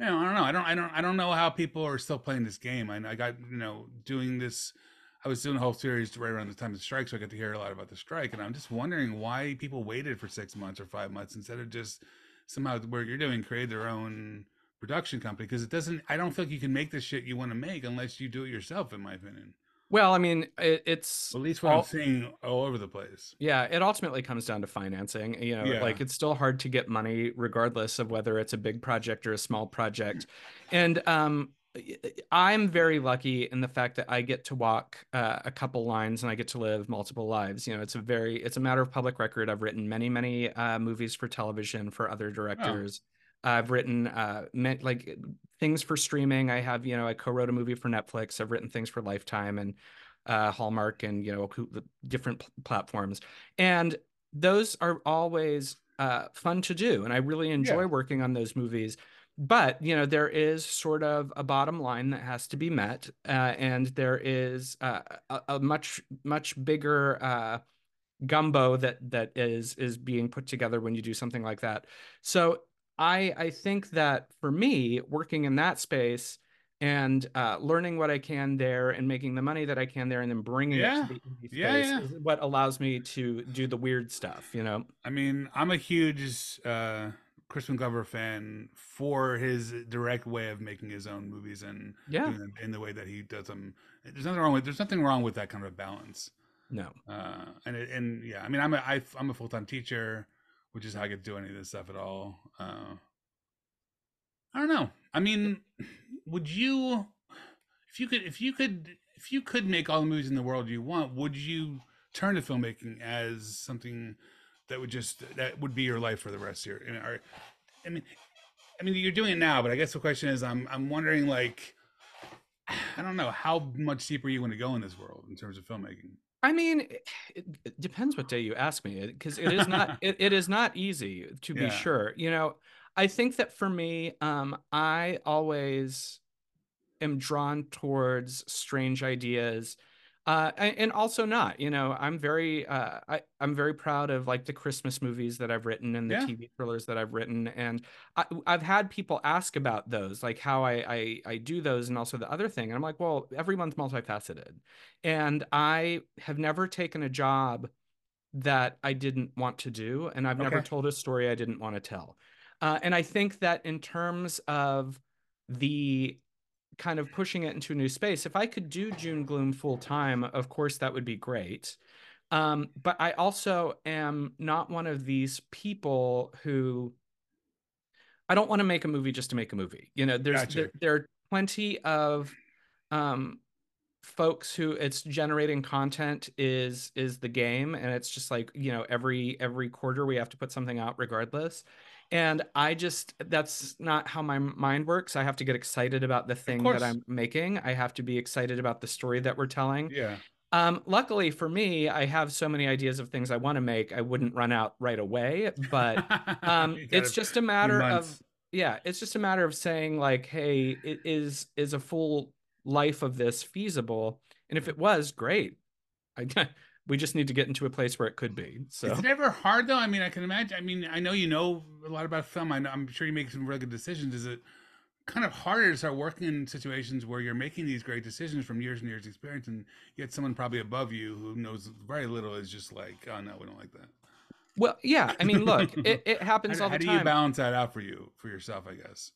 S1: you know i don't know i don't i don't i don't know how people are still playing this game i, I got you know doing this i was doing a whole series right around the time of the strike so i got to hear a lot about the strike and i'm just wondering why people waited for six months or five months instead of just somehow where you're doing create their own production company because it doesn't i don't feel like you can make the shit you want to make unless you do it yourself in my opinion
S4: well, I mean, it, it's
S1: at least what
S4: all-
S1: i'm seeing all over the place
S4: Yeah, it ultimately comes down to financing. You know,
S1: Yeah.
S4: like it's still hard to get money regardless of whether it's a big project or a small project. And um I'm very lucky in the fact that I get to walk uh, a couple lines and I get to live multiple lives. You know, it's a very it's a matter of public record. I've written many many uh, movies for television for other directors. I've written uh, meant like things for streaming. I have you know I co-wrote a movie for Netflix. I've written things for Lifetime and uh, Hallmark and you know different pl- platforms, and those are always uh, fun to do, and I really enjoy
S1: Yeah.
S4: working on those movies. But you know there is sort of a bottom line that has to be met, uh, and there is uh, a, a much much bigger uh, gumbo that that is is being put together when you do something like that. So I I think that for me working in that space and uh, learning what I can there and making the money that I can there and then bringing
S1: Yeah.
S4: it to the indie space
S1: Yeah, yeah.
S4: is what allows me to do the weird stuff, you know.
S1: I mean, I'm a huge uh, Crispin Glover fan for his direct way of making his own movies and
S4: Yeah.
S1: in the way that he does them. There's nothing wrong with there's nothing wrong with that kind of balance.
S4: No.
S1: Uh, and it, and yeah, I mean, I'm a I, I'm a full time teacher, which is how I get to do any of this stuff at all. Uh, I don't know. I mean, would you, if you could, if you could, if you could make all the movies in the world you want, would you turn to filmmaking as something that would just that would be your life for the rest of your? I mean, are, I mean, I mean, you're doing it now, but I guess the question is, I'm I'm wondering like. I don't know how much deeper you want to go in this world in terms of filmmaking.
S4: I mean, it, it depends what day you ask me, because it is not it, it is not easy to be
S1: Yeah.
S4: sure. You know, I think that for me, um, I always am drawn towards strange ideas, uh, and, also not. You know, I'm very uh, I I'm very proud of like the Christmas movies that I've written and the
S1: Yeah.
S4: TV thrillers that I've written, and I, I've had people ask about those, like how I, I I do those, and also the other thing. And I'm like, well, everyone's multifaceted, and I have never taken a job that I didn't want to do, and I've never told a story I didn't want to tell. Uh, and I think that in terms of the kind of pushing it into a new space, if I could do June Gloom full time, of course that would be great. Um, but I also am not one of these people who I don't want to make a movie just to make a movie. You know, there's
S1: Gotcha.
S4: there, there are plenty of um folks who it's generating content is is the game and it's just like you know every every quarter we have to put something out regardless and i just that's not how my mind works. I have to get excited about the thing that i'm making. I have to be excited about the story that we're telling.
S1: Yeah.
S4: um luckily for me i have so many ideas of things i want to make i wouldn't run out right away. But um
S1: You
S4: just a matter of yeah it's just a matter of saying like hey it is is a full life of this feasible? And if it was great. I we just need to get into a place where it could be so
S1: Is it ever hard though? I mean, I can imagine. I mean, I know you know a lot about film. I know, I'm sure you make some really good decisions. Is it kind of harder to start working in situations where you're making these great decisions from years and years experience, and yet someone probably above you who knows very little is just like, oh no, we don't like that.
S4: well yeah i mean look it, it happens
S1: How,
S4: all the time.
S1: how do you balance that out for you for yourself? I guess.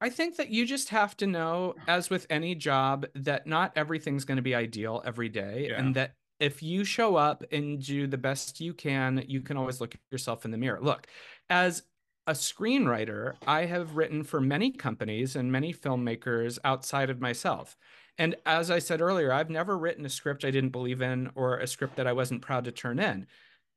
S4: I think that you just have to know, as with any job, that not everything's going to be ideal every day.
S1: Yeah.
S4: And that if you show up and do the best you can, you can always look at yourself in the mirror. Look, as a screenwriter, I have written for many companies and many filmmakers outside of myself. And as I said earlier, I've never written a script I didn't believe in or a script that I wasn't proud to turn in.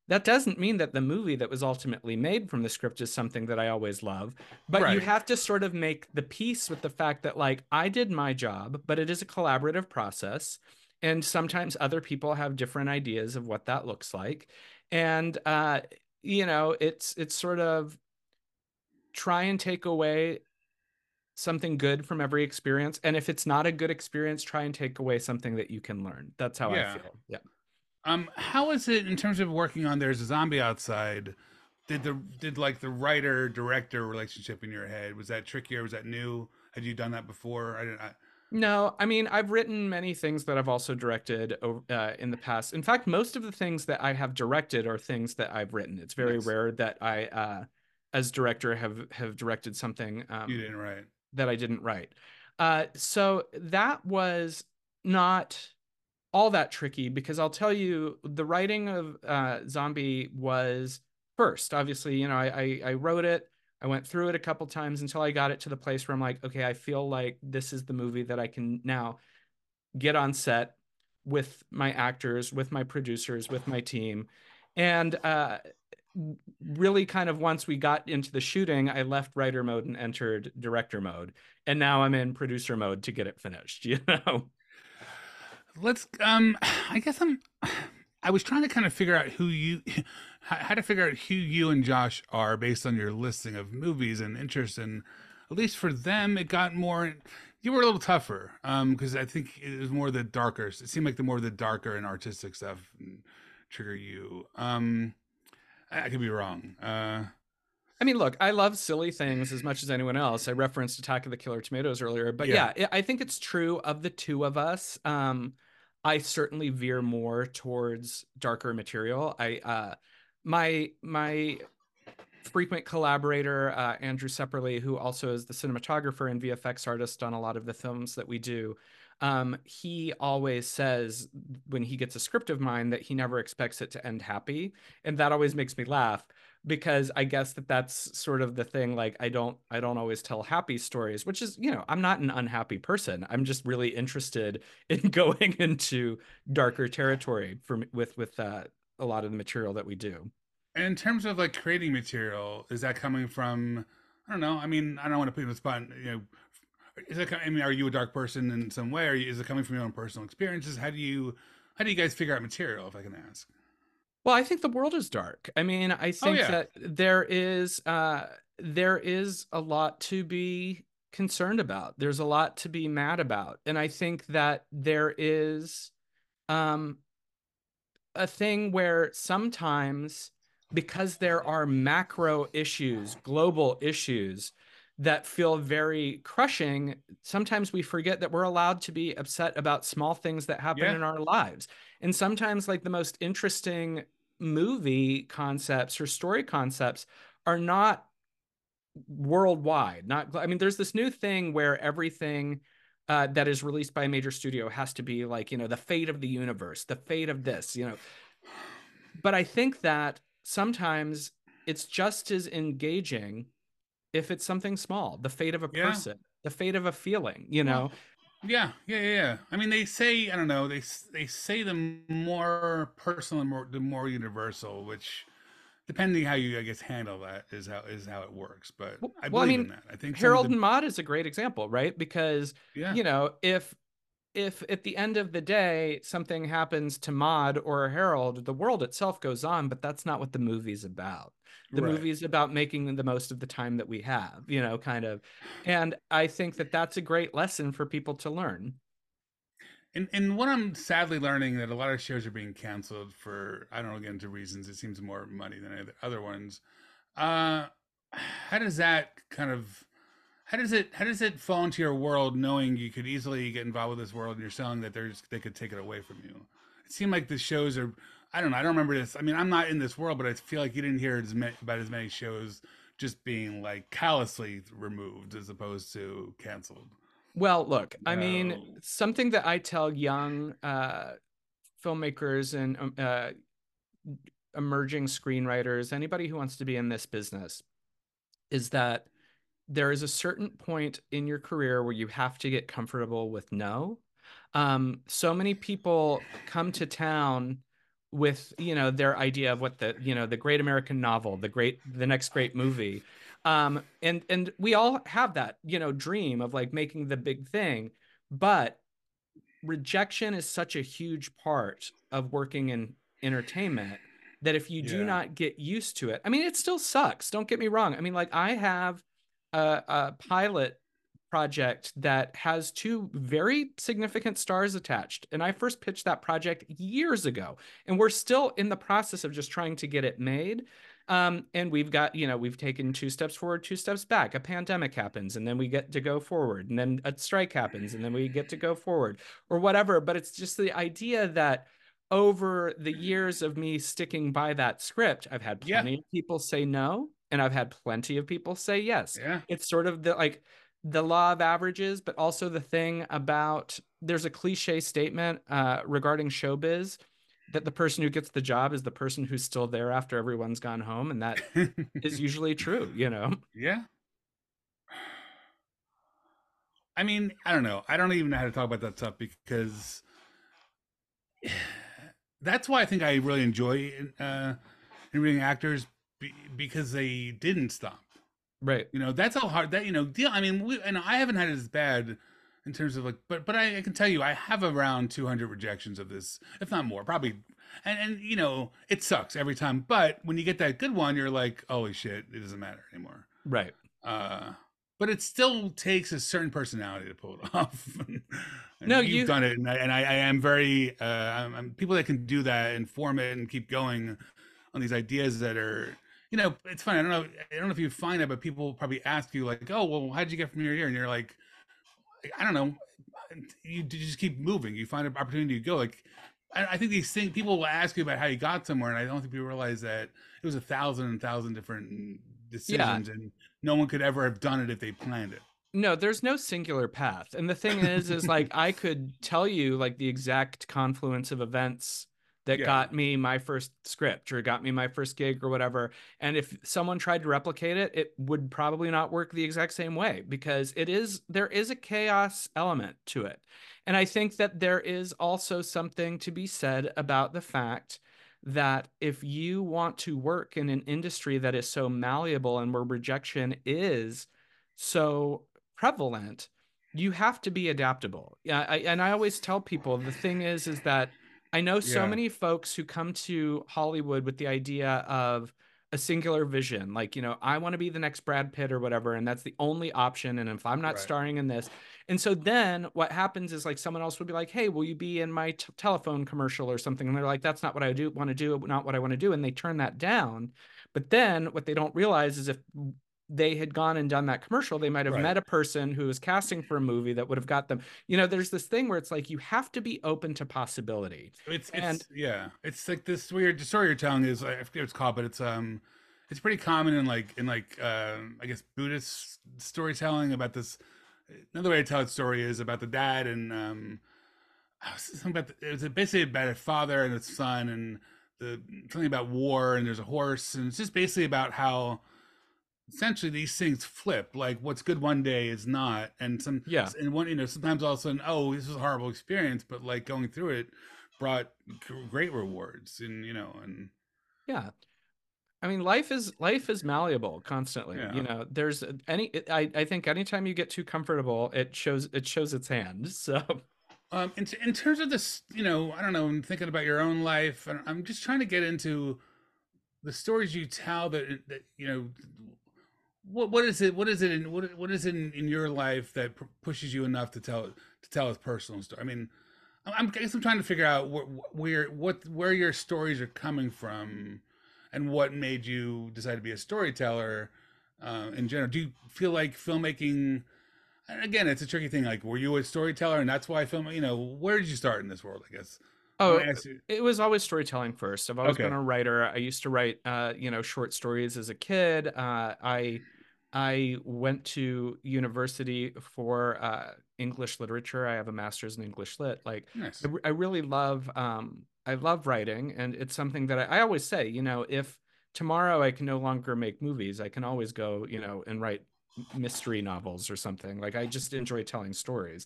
S4: That doesn't mean that the movie that was ultimately made from the script is something that I always love, but you have to sort of make the peace with the fact that, like, I did my job, but it is a collaborative process. And sometimes other people have different ideas of what that looks like. And, uh, you know, it's, it's sort of try and take away something good from every experience. And if it's not a good experience, try and take away something that you can learn. That's how
S1: Yeah.
S4: I feel. Yeah.
S1: Um, how is it in terms of working on There's a Zombie Outside? Did the did like the writer director relationship in your head was that trickier? Was that new? Had you done that before? I didn't. I,
S4: No, I mean, I've written many things that I've also directed uh, in the past. In fact, most of the things that I have directed are things that I've written. It's very
S1: Nice.
S4: rare that I, uh, as director, have have directed something um,
S1: you didn't write.
S4: that I didn't write. Uh, so that was not all that tricky because I'll tell you, the writing of uh, Zombie was first. Obviously, you know, I, I I wrote it. I went through it a couple times until I got it to the place where I'm like, okay, I feel like this is the movie that I can now get on set with my actors, with my producers, with my team. And uh, really, kind of once we got into the shooting, I left writer mode and entered director mode. And now I'm in producer mode to get it finished, you know?
S1: Let's. Um, I guess I'm. I was trying to kind of figure out who you, how to figure out who you and Josh are based on your listing of movies and interests, and at least for them, it got more. You were a little tougher, um, because I think it was more the darker. It seemed like the more the darker and artistic stuff trigger you. Um, I, I could be wrong. Uh,
S4: I mean, look, I love silly things as much as anyone else. I referenced Attack of the Killer Tomatoes earlier, but
S1: Yeah.
S4: yeah, I I think it's true of the two of us. Um, I certainly veer more towards darker material. I uh my my frequent collaborator, uh, Andrew Sepperly, who also is the cinematographer and VFX artist on a lot of the films that we do, um, he always says when he gets a script of mine that he never expects it to end happy, and that always makes me laugh because I guess that that's sort of the thing. Like I don't, I don't always tell happy stories, which is, you know, I'm not an unhappy person. I'm just really interested in going into darker territory for with with uh, a lot of the material that we do.
S1: And in terms of like creating material, is that coming from? I don't know. I mean, I don't want to put you on the spot. You know, is it? I mean, are you a dark person in some way? Or is it coming from your own personal experiences? How do you, how do you guys figure out material? If I can ask.
S4: Well, I think the world is dark. I mean, I
S1: Oh
S4: think
S1: yeah,
S4: that there is uh there is a lot to be concerned about. There's a lot to be mad about. And I think that there is um a thing where sometimes because there are macro issues, global issues that feel very crushing, sometimes we forget that we're allowed to be upset about small things that happen
S1: yeah,
S4: in our lives. And sometimes, like the most interesting movie concepts or story concepts are not worldwide. Not, I mean, there's this new thing where everything uh, that is released by a major studio has to be like, you know, the fate of the universe, the fate of this, you know. But I think that sometimes it's just as engaging if it's something small, the fate of a
S1: yeah.
S4: person, the fate of a feeling, you know.
S1: yeah, yeah, yeah. yeah. I mean, they say I don't know. They they say the more personal and more the more universal, which depending how you I guess handle that is how is how it works. But I
S4: well, I
S1: believe in that. I think
S4: Harold
S1: the
S4: and Maude is a great example, right? Because,
S1: yeah,
S4: you know, if if at the end of the day something happens to Maude or Harold, the world itself goes on, but that's not what the movie's about. The
S1: right.
S4: movie's about making the most of the time that we have, you know, kind of. And I think that that's a great lesson for people to learn.
S1: And and what I'm sadly learning that a lot of shows are being canceled for I don't know get into reasons. It seems more money than other other ones. Uh, how does that kind of how does it how does it fall into your world knowing you could easily get involved with this world and you're selling that there's they could take it away from you? It seemed like the shows are I don't know I don't remember this. I mean I'm not in this world, but I feel like you didn't hear as many, about as many shows just being like callously removed as opposed to canceled.
S4: Well, look, I mean, something that I tell young uh, filmmakers and um, uh, emerging screenwriters, anybody who wants to be in this business, is that there is a certain point in your career where you have to get comfortable with no. Um, so many people come to town with you know their idea of what the you know the great American novel, the great the next great movie, um, and and we all have that you know dream of like making the big thing, but rejection is such a huge part of working in entertainment that if you do
S1: Yeah.
S4: not get used to it, I mean, it still sucks. Don't get me wrong. I mean, like I have a, a pilot project that has two very significant stars attached. And I first pitched that project years ago, and we're still in the process of just trying to get it made. Um, and we've got, you know, we've taken two steps forward, two steps back. A pandemic happens, and then we get to go forward, and then a strike happens, and then we get to go forward, or whatever. But it's just the idea that over the years of me sticking by that script, I've had
S1: Yeah.
S4: plenty of people say no, and I've had plenty of people say yes.
S1: Yeah.
S4: It's sort of the like the law of averages, but also the thing about there's a cliche statement uh, regarding showbiz that the person who gets the job is the person who's still there after everyone's gone home, and that is usually true, you know.
S1: yeah. I mean, I don't know. I don't even know how to talk about that stuff because that's why I think I really enjoy uh, interviewing actors be, because they didn't stop.
S4: Right.
S1: You know, that's how hard that you know. Deal. I mean, we, and I haven't had it as bad in terms of like, but but I, I can tell you, I have around 200 rejections of this, if not more, probably. And and you know, it sucks every time. But when you get that good one, you're like, holy shit, it doesn't matter anymore.
S4: Right.
S1: Uh, but it still takes a certain personality to pull it off.
S4: No,
S1: you've
S4: you-
S1: done it, and I, and I, I am very, uh, I'm, I'm people that can do that and form it and keep going on these ideas that are, you know, it's funny. I don't know, I don't know if you find that, but people probably ask you like, oh, well, how'd you get from here to here? And you're like, I don't know. You, you just keep moving. You find an opportunity to go. Like I, I think these things people will ask you about how you got somewhere, and I don't think people realize that it was a thousand and thousand different decisions, yeah. and no one could ever have done it if they planned it.
S4: No, there's no singular path. And the thing is, is like I could tell you like the exact confluence of events that yeah. got me my first script or got me my first gig or whatever. And if someone tried to replicate it, it would probably not work the exact same way because it is there is a chaos element to it. And I think that there is also something to be said about the fact that if you want to work in an industry that is so malleable and where rejection is so prevalent, you have to be adaptable. Yeah, I, and I always tell people the thing is is that I know so yeah. many folks who come to Hollywood with the idea of a singular vision, like, you know, I want to be the next Brad Pitt or whatever, and that's the only option. And if I'm not right. starring in this, and so then what happens is like someone else would be like, hey, will you be in my t- telephone commercial or something? And they're like, that's not what I do want to do, not what I want to do. And they turn that down. But then what they don't realize is if they had gone and done that commercial, they might have right. met a person who was casting for a movie that would have got them. You know, there's this thing where it's like you have to be open to possibility.
S1: It's and it's, yeah, it's like this weird story you're telling is I forget what it's called, but it's um, it's pretty common in like in like uh, I guess Buddhist storytelling about this. Another way to tell a story is about the dad and um, something about the, it was basically about a father and a son and the something about war and there's a horse and it's just basically about how essentially these things flip like what's good one day is not and some
S4: yeah.
S1: and one you know sometimes all of a sudden oh this was a horrible experience but like going through it brought great rewards and you know and
S4: yeah. I mean life is life is malleable constantly yeah. you know there's any i i think anytime you get too comfortable it shows it shows its hand so.
S1: Um in, in terms of this you know i don't know i'm thinking about your own life and i'm just trying to get into the stories you tell that that you know what what is it? What is it? In, what what is it in, in your life that pushes you enough to tell to tell a personal story? I mean, I'm, I guess I'm trying to figure out where, where what where your stories are coming from, and what made you decide to be a storyteller. Uh, in general, do you feel like filmmaking? Again, it's a tricky thing. Like, were you a storyteller, and that's why film? You know, where did you start in this world? I guess.
S4: Oh, it was always storytelling first. I've always okay. been a writer. I used to write, uh, you know, short stories as a kid. Uh, I I went to university for uh, English literature. I have a master's in English lit. Like, nice. I, I, really love, um, I love writing, and it's something that I, I always say. You know, if tomorrow I can no longer make movies, I can always go, you know, and write mystery novels or something. Like, I just enjoy telling stories.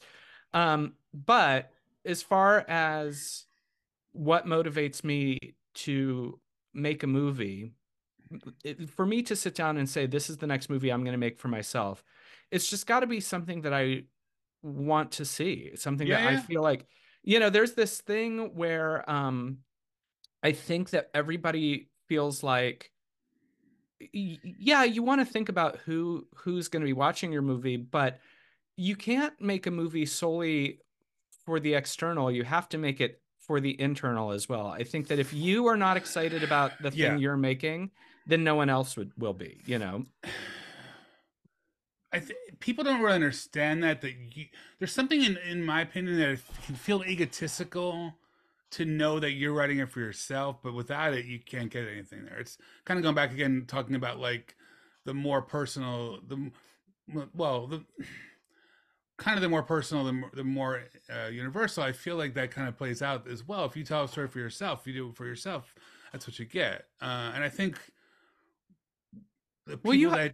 S4: Um, but as far as what motivates me to make a movie it, for me to sit down and say this is the next movie i'm going to make for myself it's just got to be something that i want to see something yeah, that yeah. i feel like you know there's this thing where um i think that everybody feels like yeah you want to think about who who's going to be watching your movie but you can't make a movie solely for the external you have to make it for the internal as well i think that if you are not excited about the thing yeah. you're making then no one else would will be you know
S1: I think people don't really understand that that you, there's something in in my opinion that can feel egotistical to know that you're writing it for yourself, but without it, you can't get anything there. It's kind of going back again, talking about like the more personal, the well, the kind of the more personal, the more, the more uh, universal. I feel like that kind of plays out as well. If you tell a story for yourself, you do it for yourself, that's what you get. Uh, and I think
S4: well, you ha-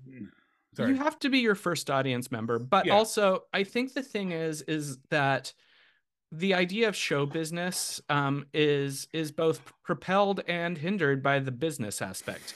S4: that, you have to be your first audience member, but yeah. also I think the thing is is that the idea of show business um, is is both propelled and hindered by the business aspect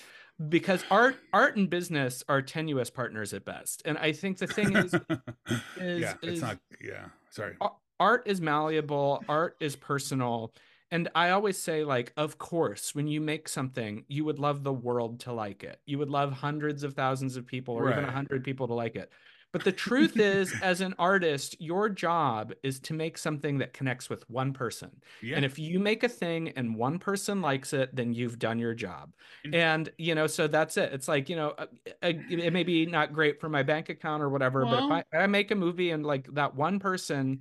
S4: because art art and business are tenuous partners at best and i think the thing is,
S1: is yeah it's is, not yeah sorry
S4: art is malleable art is personal and I always say, like, of course, when you make something, you would love the world to like it. You would love hundreds of thousands of people or right. even a hundred people to like it. But the truth is, as an artist, your job is to make something that connects with one person. Yeah. And if you make a thing and one person likes it, then you've done your job. And, you know, so that's it. It's like, you know, uh, uh, it may be not great for my bank account or whatever, well, but if I, I make a movie and like that one person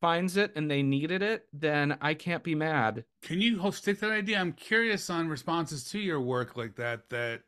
S4: finds it and they needed it, then I can't be mad.
S1: Can you stick that idea? I'm curious on responses to your work like that that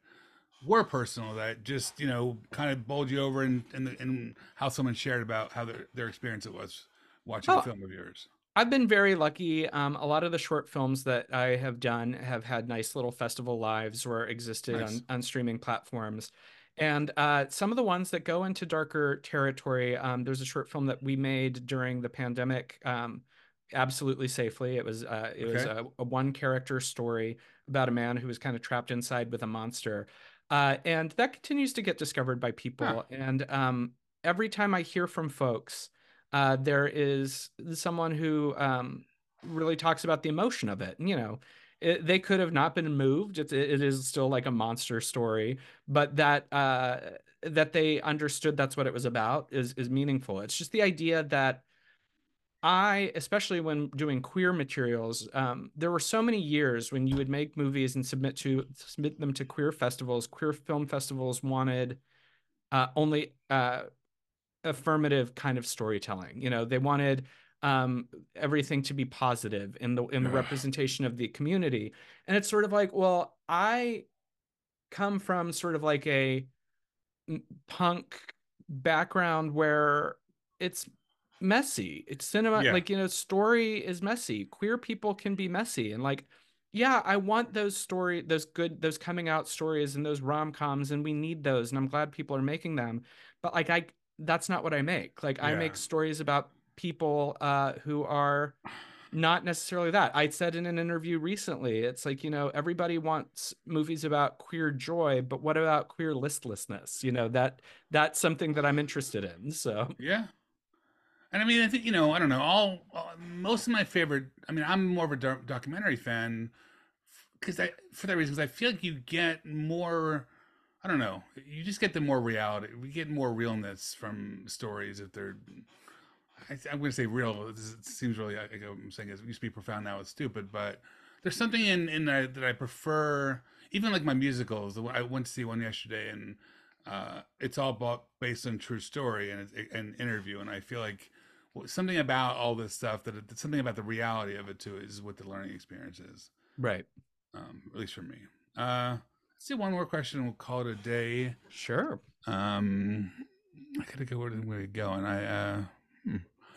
S1: were personal, that just you know kind of bowled you over and in how someone shared about how their their experience it was watching
S4: Oh,
S1: a film of yours.
S4: I've been very lucky. Um, a lot of the short films that I have done have had nice little festival lives or existed
S1: Nice.
S4: on, on streaming platforms. And uh, some of the ones that go into darker territory, um, there's a short film that we made during the pandemic, um, absolutely safely. It was uh, it was a, a one character story about a man who was kind of trapped inside with a monster, uh, and that continues to get discovered by people. And um, every time I hear from folks, uh, there is someone who um, really talks about the emotion of it. And, you know, it, they could have not been moved. It's, it is still like a monster story, but that uh, that they understood that's what it was about is is meaningful. It's just the idea that I, especially when doing queer materials, um, there were so many years when you would make movies and submit to submit them to queer festivals. Queer film festivals wanted uh, only uh, affirmative kind of storytelling. You know, they wanted um, everything to be positive in the in the representation of the community, and it's sort of like, well, I come from sort of like a punk background where it's messy. It's cinema,
S1: Yeah.
S4: like you know, story is messy. Queer people can be messy, and like, yeah, I want those story, those good, those coming out stories and those rom coms, and we need those, and I'm glad people are making them. But like, I that's not what I make. Like, I make stories about people uh, who are not necessarily that. I said in an interview recently, it's like, you know, everybody wants movies about queer joy, but what about queer listlessness? You know, that that's something that I'm interested in. So,
S1: Yeah. And I mean, I think you know, I don't know. All, most of my favorite. I mean, I'm more of a doc- documentary fan because I, for that reason, because I feel like you get more. I don't know. You just get the more reality. We get more realness from stories if they're. I, I'm going to say real. This is- It seems really. Like I'm saying it used to be profound. Now it's stupid, but there's something in in that, that I prefer. Even like my musicals. I went to see one yesterday, and uh, it's all about, based on true story and an interview. And I feel like well, something about all this stuff that it, something about the reality of it too is what the learning experience is.
S4: right.
S1: Um, at least for me. Uh, let's do one more question. and We'll call it a day.
S4: Sure.
S1: Um, I gotta go where I'm gonna go, and I uh.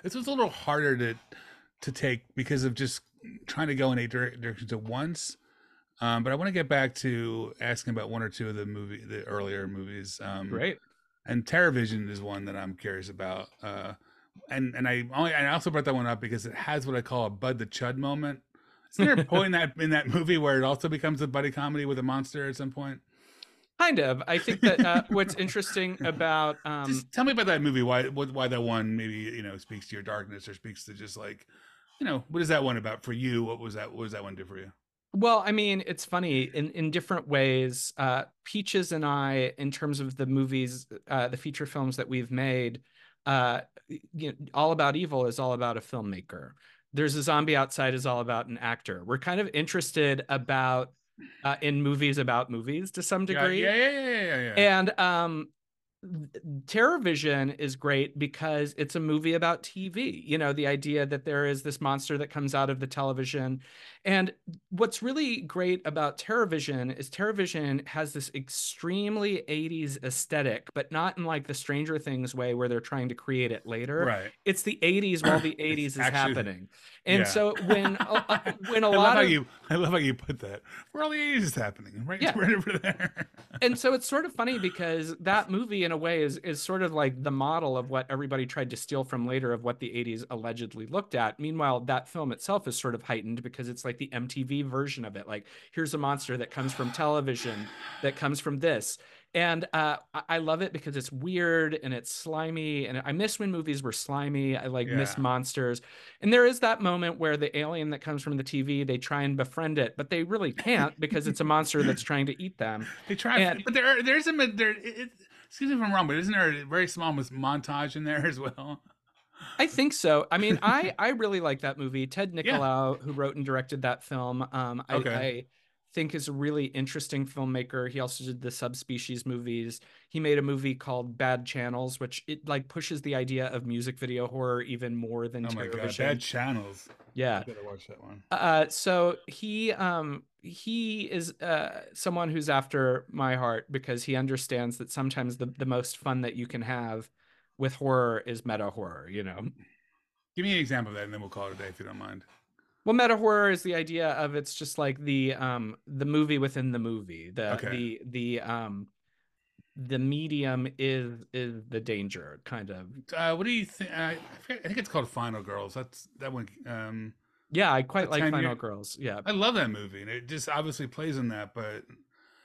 S1: This was a little harder to to take because of just trying to go in eight dir- directions at once. Um, but I want to get back to asking about one or two of the movie, the earlier movies. Um,
S4: Great.
S1: and TerrorVision is one that I'm curious about. Uh, and and I only I also brought that one up because it has what I call a Bud the Chud moment. Isn't there a point in that in that movie where it also becomes a buddy comedy with a monster at some point?
S4: Kind of. I think that uh, what's interesting about um,
S1: just tell me about that movie. Why why that one maybe you know speaks to your darkness or speaks to just like you know what is that one about for you? What was that? What was that one do for you?
S4: Well, I mean, it's funny in in different ways. Uh, Peaches and I, in terms of the movies, uh, the feature films that we've made, uh, you know, All About Evil is all about a filmmaker. There's a Zombie Outside is all about an actor. We're kind of interested about uh, in movies about movies to some degree.
S1: yeah, yeah, yeah, yeah, yeah. yeah.
S4: And um TerrorVision is great because it's a movie about TV. You know, the idea that there is this monster that comes out of the television. And what's really great about TerrorVision is TerrorVision has this extremely 80s aesthetic, but not in like the Stranger Things way where they're trying to create it later.
S1: right.
S4: It's the 80s while the 80s
S1: It's
S4: is
S1: actually-
S4: happening. And
S1: yeah.
S4: so when a- when a
S1: I
S4: lot
S1: how
S4: of
S1: you I love how you put that. Where all the ages is happening, right?
S4: Yeah.
S1: right over there.
S4: and so it's sort of funny because that movie in a way is is sort of like the model of what everybody tried to steal from later of what the 80s allegedly looked at meanwhile that film itself is sort of heightened because it's like the mtv version of it like here's a monster that comes from television that comes from this and uh, I- love it because it's weird and it's slimy, and I miss when movies were slimy. I like miss monsters, and there is that moment where the alien that comes from the TV they try and befriend it, but they really can't because it's a monster that's trying to eat them.
S1: They try,
S4: And-
S1: but there there's a there. It, excuse me if I'm wrong, but isn't there a very small montage in there as well?
S4: I think so. I mean, I I really like that movie. Ted Nicolau, who wrote and directed that film, um, I,
S1: Okay.
S4: I think is a really interesting filmmaker. He also did the subspecies movies. He made a movie called Bad Channels, which it like pushes the idea of music video horror even more than
S1: oh my god, Bad Channels.
S4: Yeah.
S1: I better watch that one.
S4: Uh, so he um he is uh someone who's after my heart because he understands that sometimes the the most fun that you can have with horror is meta horror. You know.
S1: Give me an example of that, and then we'll call it a day if you don't mind.
S4: Well, meta horror is the idea of it's just like the um the movie within the movie. The
S1: Okay.
S4: the the um the medium is is the danger kind of.
S1: Uh, what do you think? I, I think it's called Final Girls. That's that one. Um,
S4: Yeah, I quite like
S1: 10
S4: Final
S1: year-
S4: Girls. Yeah.
S1: I love that movie, and it just obviously plays in that. But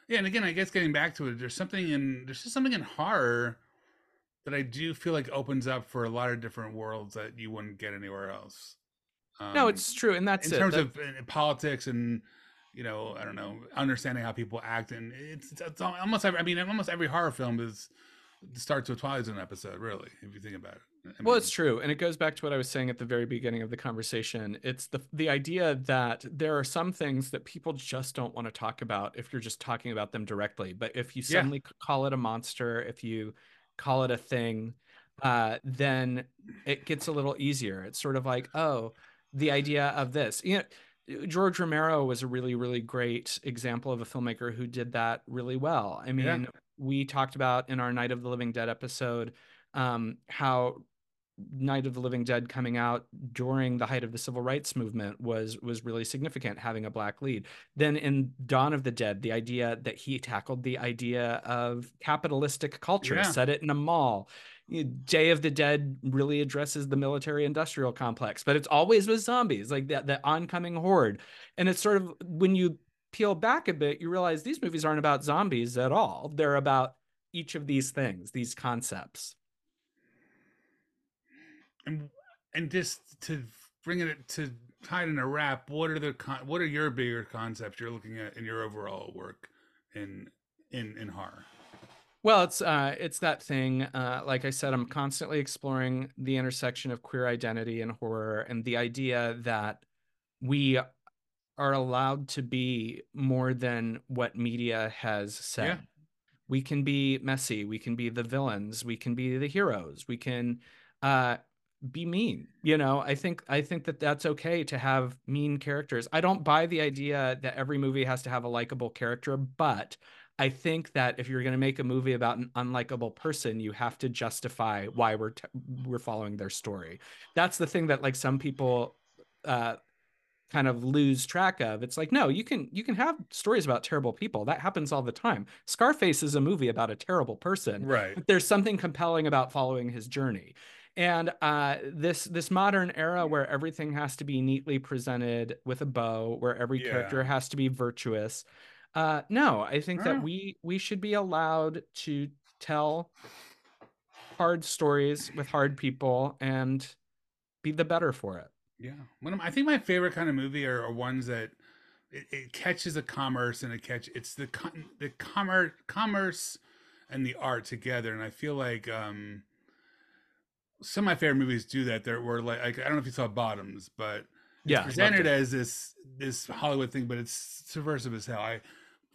S1: yeah, and again, I guess getting back to it, there's something in there's just something in horror that I do feel like opens up for a lot of different worlds that you wouldn't get anywhere else. Um,
S4: no, it's true, and that's
S1: in
S4: it.
S1: terms
S4: That-
S1: of uh, politics and you know I don't know understanding how people act, and it's, it's, it's almost every, I mean almost every horror film is starts with Twilight Zone episode, really, if you think about it. I
S4: well it's true and it goes back to what i was saying at the very beginning of the conversation it's the the idea that there are some things that people just don't want to talk about if you're just talking about them directly but if you suddenly c- call it a monster if you call it a thing uh, then it gets a little easier. It's sort of like oh the idea of this. You know george romero was a really really great example of a filmmaker who did that really well. I mean
S1: Yeah.
S4: we talked about in our night of the living dead episode um, how Night of the Living Dead coming out during the height of the civil rights movement was was really significant having a black lead. Then in Dawn of the Dead, the idea that he tackled the idea of capitalistic culture,
S1: Yeah.
S4: set it in a mall. Day of the Dead really addresses the military industrial complex, but it's always with zombies, like that the oncoming horde. And it's sort of when you peel back a bit, you realize these movies aren't about zombies at all. They're about each of these things, these concepts.
S1: And and just to bring it to tie it in a wrap what are the con- what are your bigger concepts you're looking at in your overall work in in in horror
S4: Well, it's uh, it's that thing. Uh, like I said, I'm constantly exploring the intersection of queer identity and horror, and the idea that we are allowed to be more than what media has said.
S1: Yeah.
S4: We can be messy. We can be the villains. We can be the heroes. We can uh, be mean. You know, I think I think that that's okay to have mean characters. I don't buy the idea that every movie has to have a likable character, but I think that if you're going to make a movie about an unlikable person, you have to justify why we're t- we're following their story. That's the thing that like some people uh, kind of lose track of. It's like no, you can you can have stories about terrible people. That happens all the time. Scarface is a movie about a terrible person,
S1: right
S4: but there's something compelling about following his journey. And uh, this this modern era where everything has to be neatly presented with a bow, where every
S1: Yeah.
S4: character has to be virtuous. Uh, no, I think that we we should be allowed to tell hard stories with hard people and be the better for it.
S1: yeah one of my, i think my favorite kind of movie are, are ones that it, it catches a commerce and it catch it's the the commerce commerce and the art together and i feel like um some of my favorite movies do that there were like, like i don't know if you saw bottoms but
S4: Yeah,
S1: it's presented as this this Hollywood thing, but it's subversive as hell. I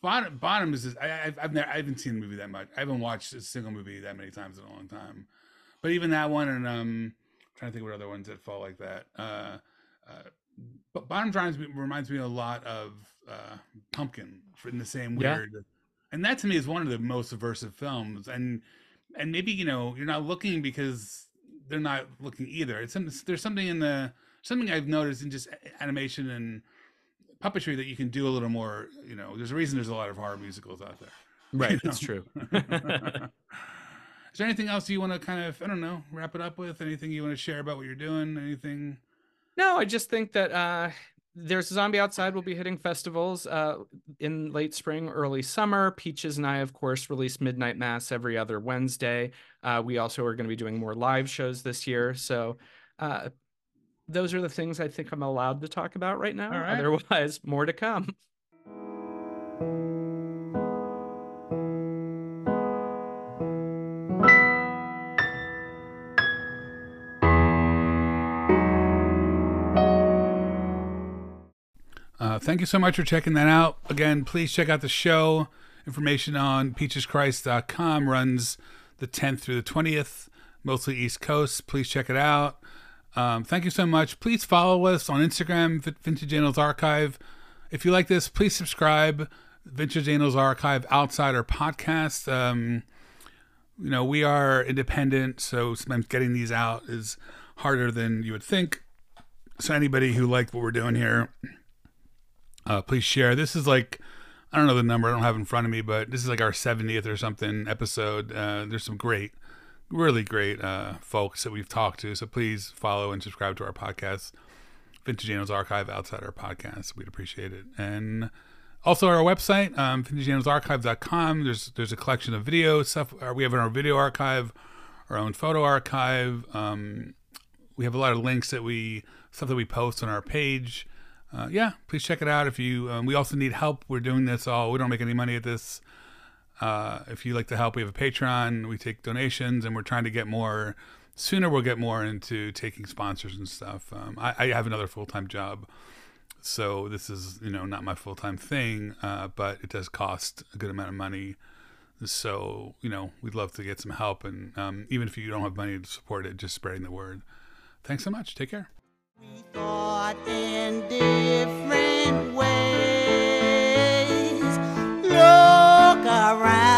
S1: bottom bottom is I I've, I've never I haven't seen the movie that much. I haven't watched a single movie that many times in a long time. But even that one and um I'm trying to think what other ones that fall like that. Uh uh but bottom reminds me reminds me a lot of uh Pumpkin in the same
S4: Yeah.
S1: weird and that to me is one of the most subversive films and and maybe you know you're not looking because they're not looking either it's some, there's something in the something i've noticed in just animation and puppetry that you can do a little more you know there's a reason there's a lot of horror musicals out there
S4: Right,
S1: You know?
S4: true.
S1: is there anything else you want to kind of i don't know wrap it up with anything you want to share about what you're doing anything
S4: No, I just think that uh, there's a Zombie Outside we will be hitting festivals uh, in late spring, early summer. Peaches and I, of course, release Midnight Mass every other Wednesday. Uh, we also are going to be doing more live shows this year. So uh, those are the things I think I'm allowed to talk about right now.
S1: Right.
S4: Otherwise, more to come.
S1: Thank you so much for checking that out. Again, please check out the show. Information on peacheschrist.com runs the 10th through the 20th, mostly East Coast. Please check it out. Um, thank you so much. Please follow us on Instagram, Vintage Annals Archive. If you like this, please subscribe. Vintage Annals Archive Outsider podcast. Um, you know, we are independent, so sometimes getting these out is harder than you would think. So anybody who liked what we're doing here, uh, please share. This is like I don't know the number. I don't have in front of me, but this is like our 70th or something episode. Uh, there's some great, really great uh, folks that we've talked to. So please follow and subscribe to our podcast, Vintage Annals Archive outside our podcast. We'd appreciate it. And also our website, um, vintageannalsarchive.com. There's there's a collection of video stuff. Uh, we have in our video archive, our own photo archive. Um, we have a lot of links that we stuff that we post on our page uh, yeah, please check it out. If you, um, we also need help. We're doing this all. We don't make any money at this. Uh, if you like to help, we have a Patreon. We take donations, and we're trying to get more. Sooner, we'll get more into taking sponsors and stuff. Um, I, I, have another full time job, so this is you know not my full time thing, uh, but it does cost a good amount of money. So you know we'd love to get some help, and um, even if you don't have money to support it, just spreading the word. Thanks so much. Take care. We thought in different ways. Look around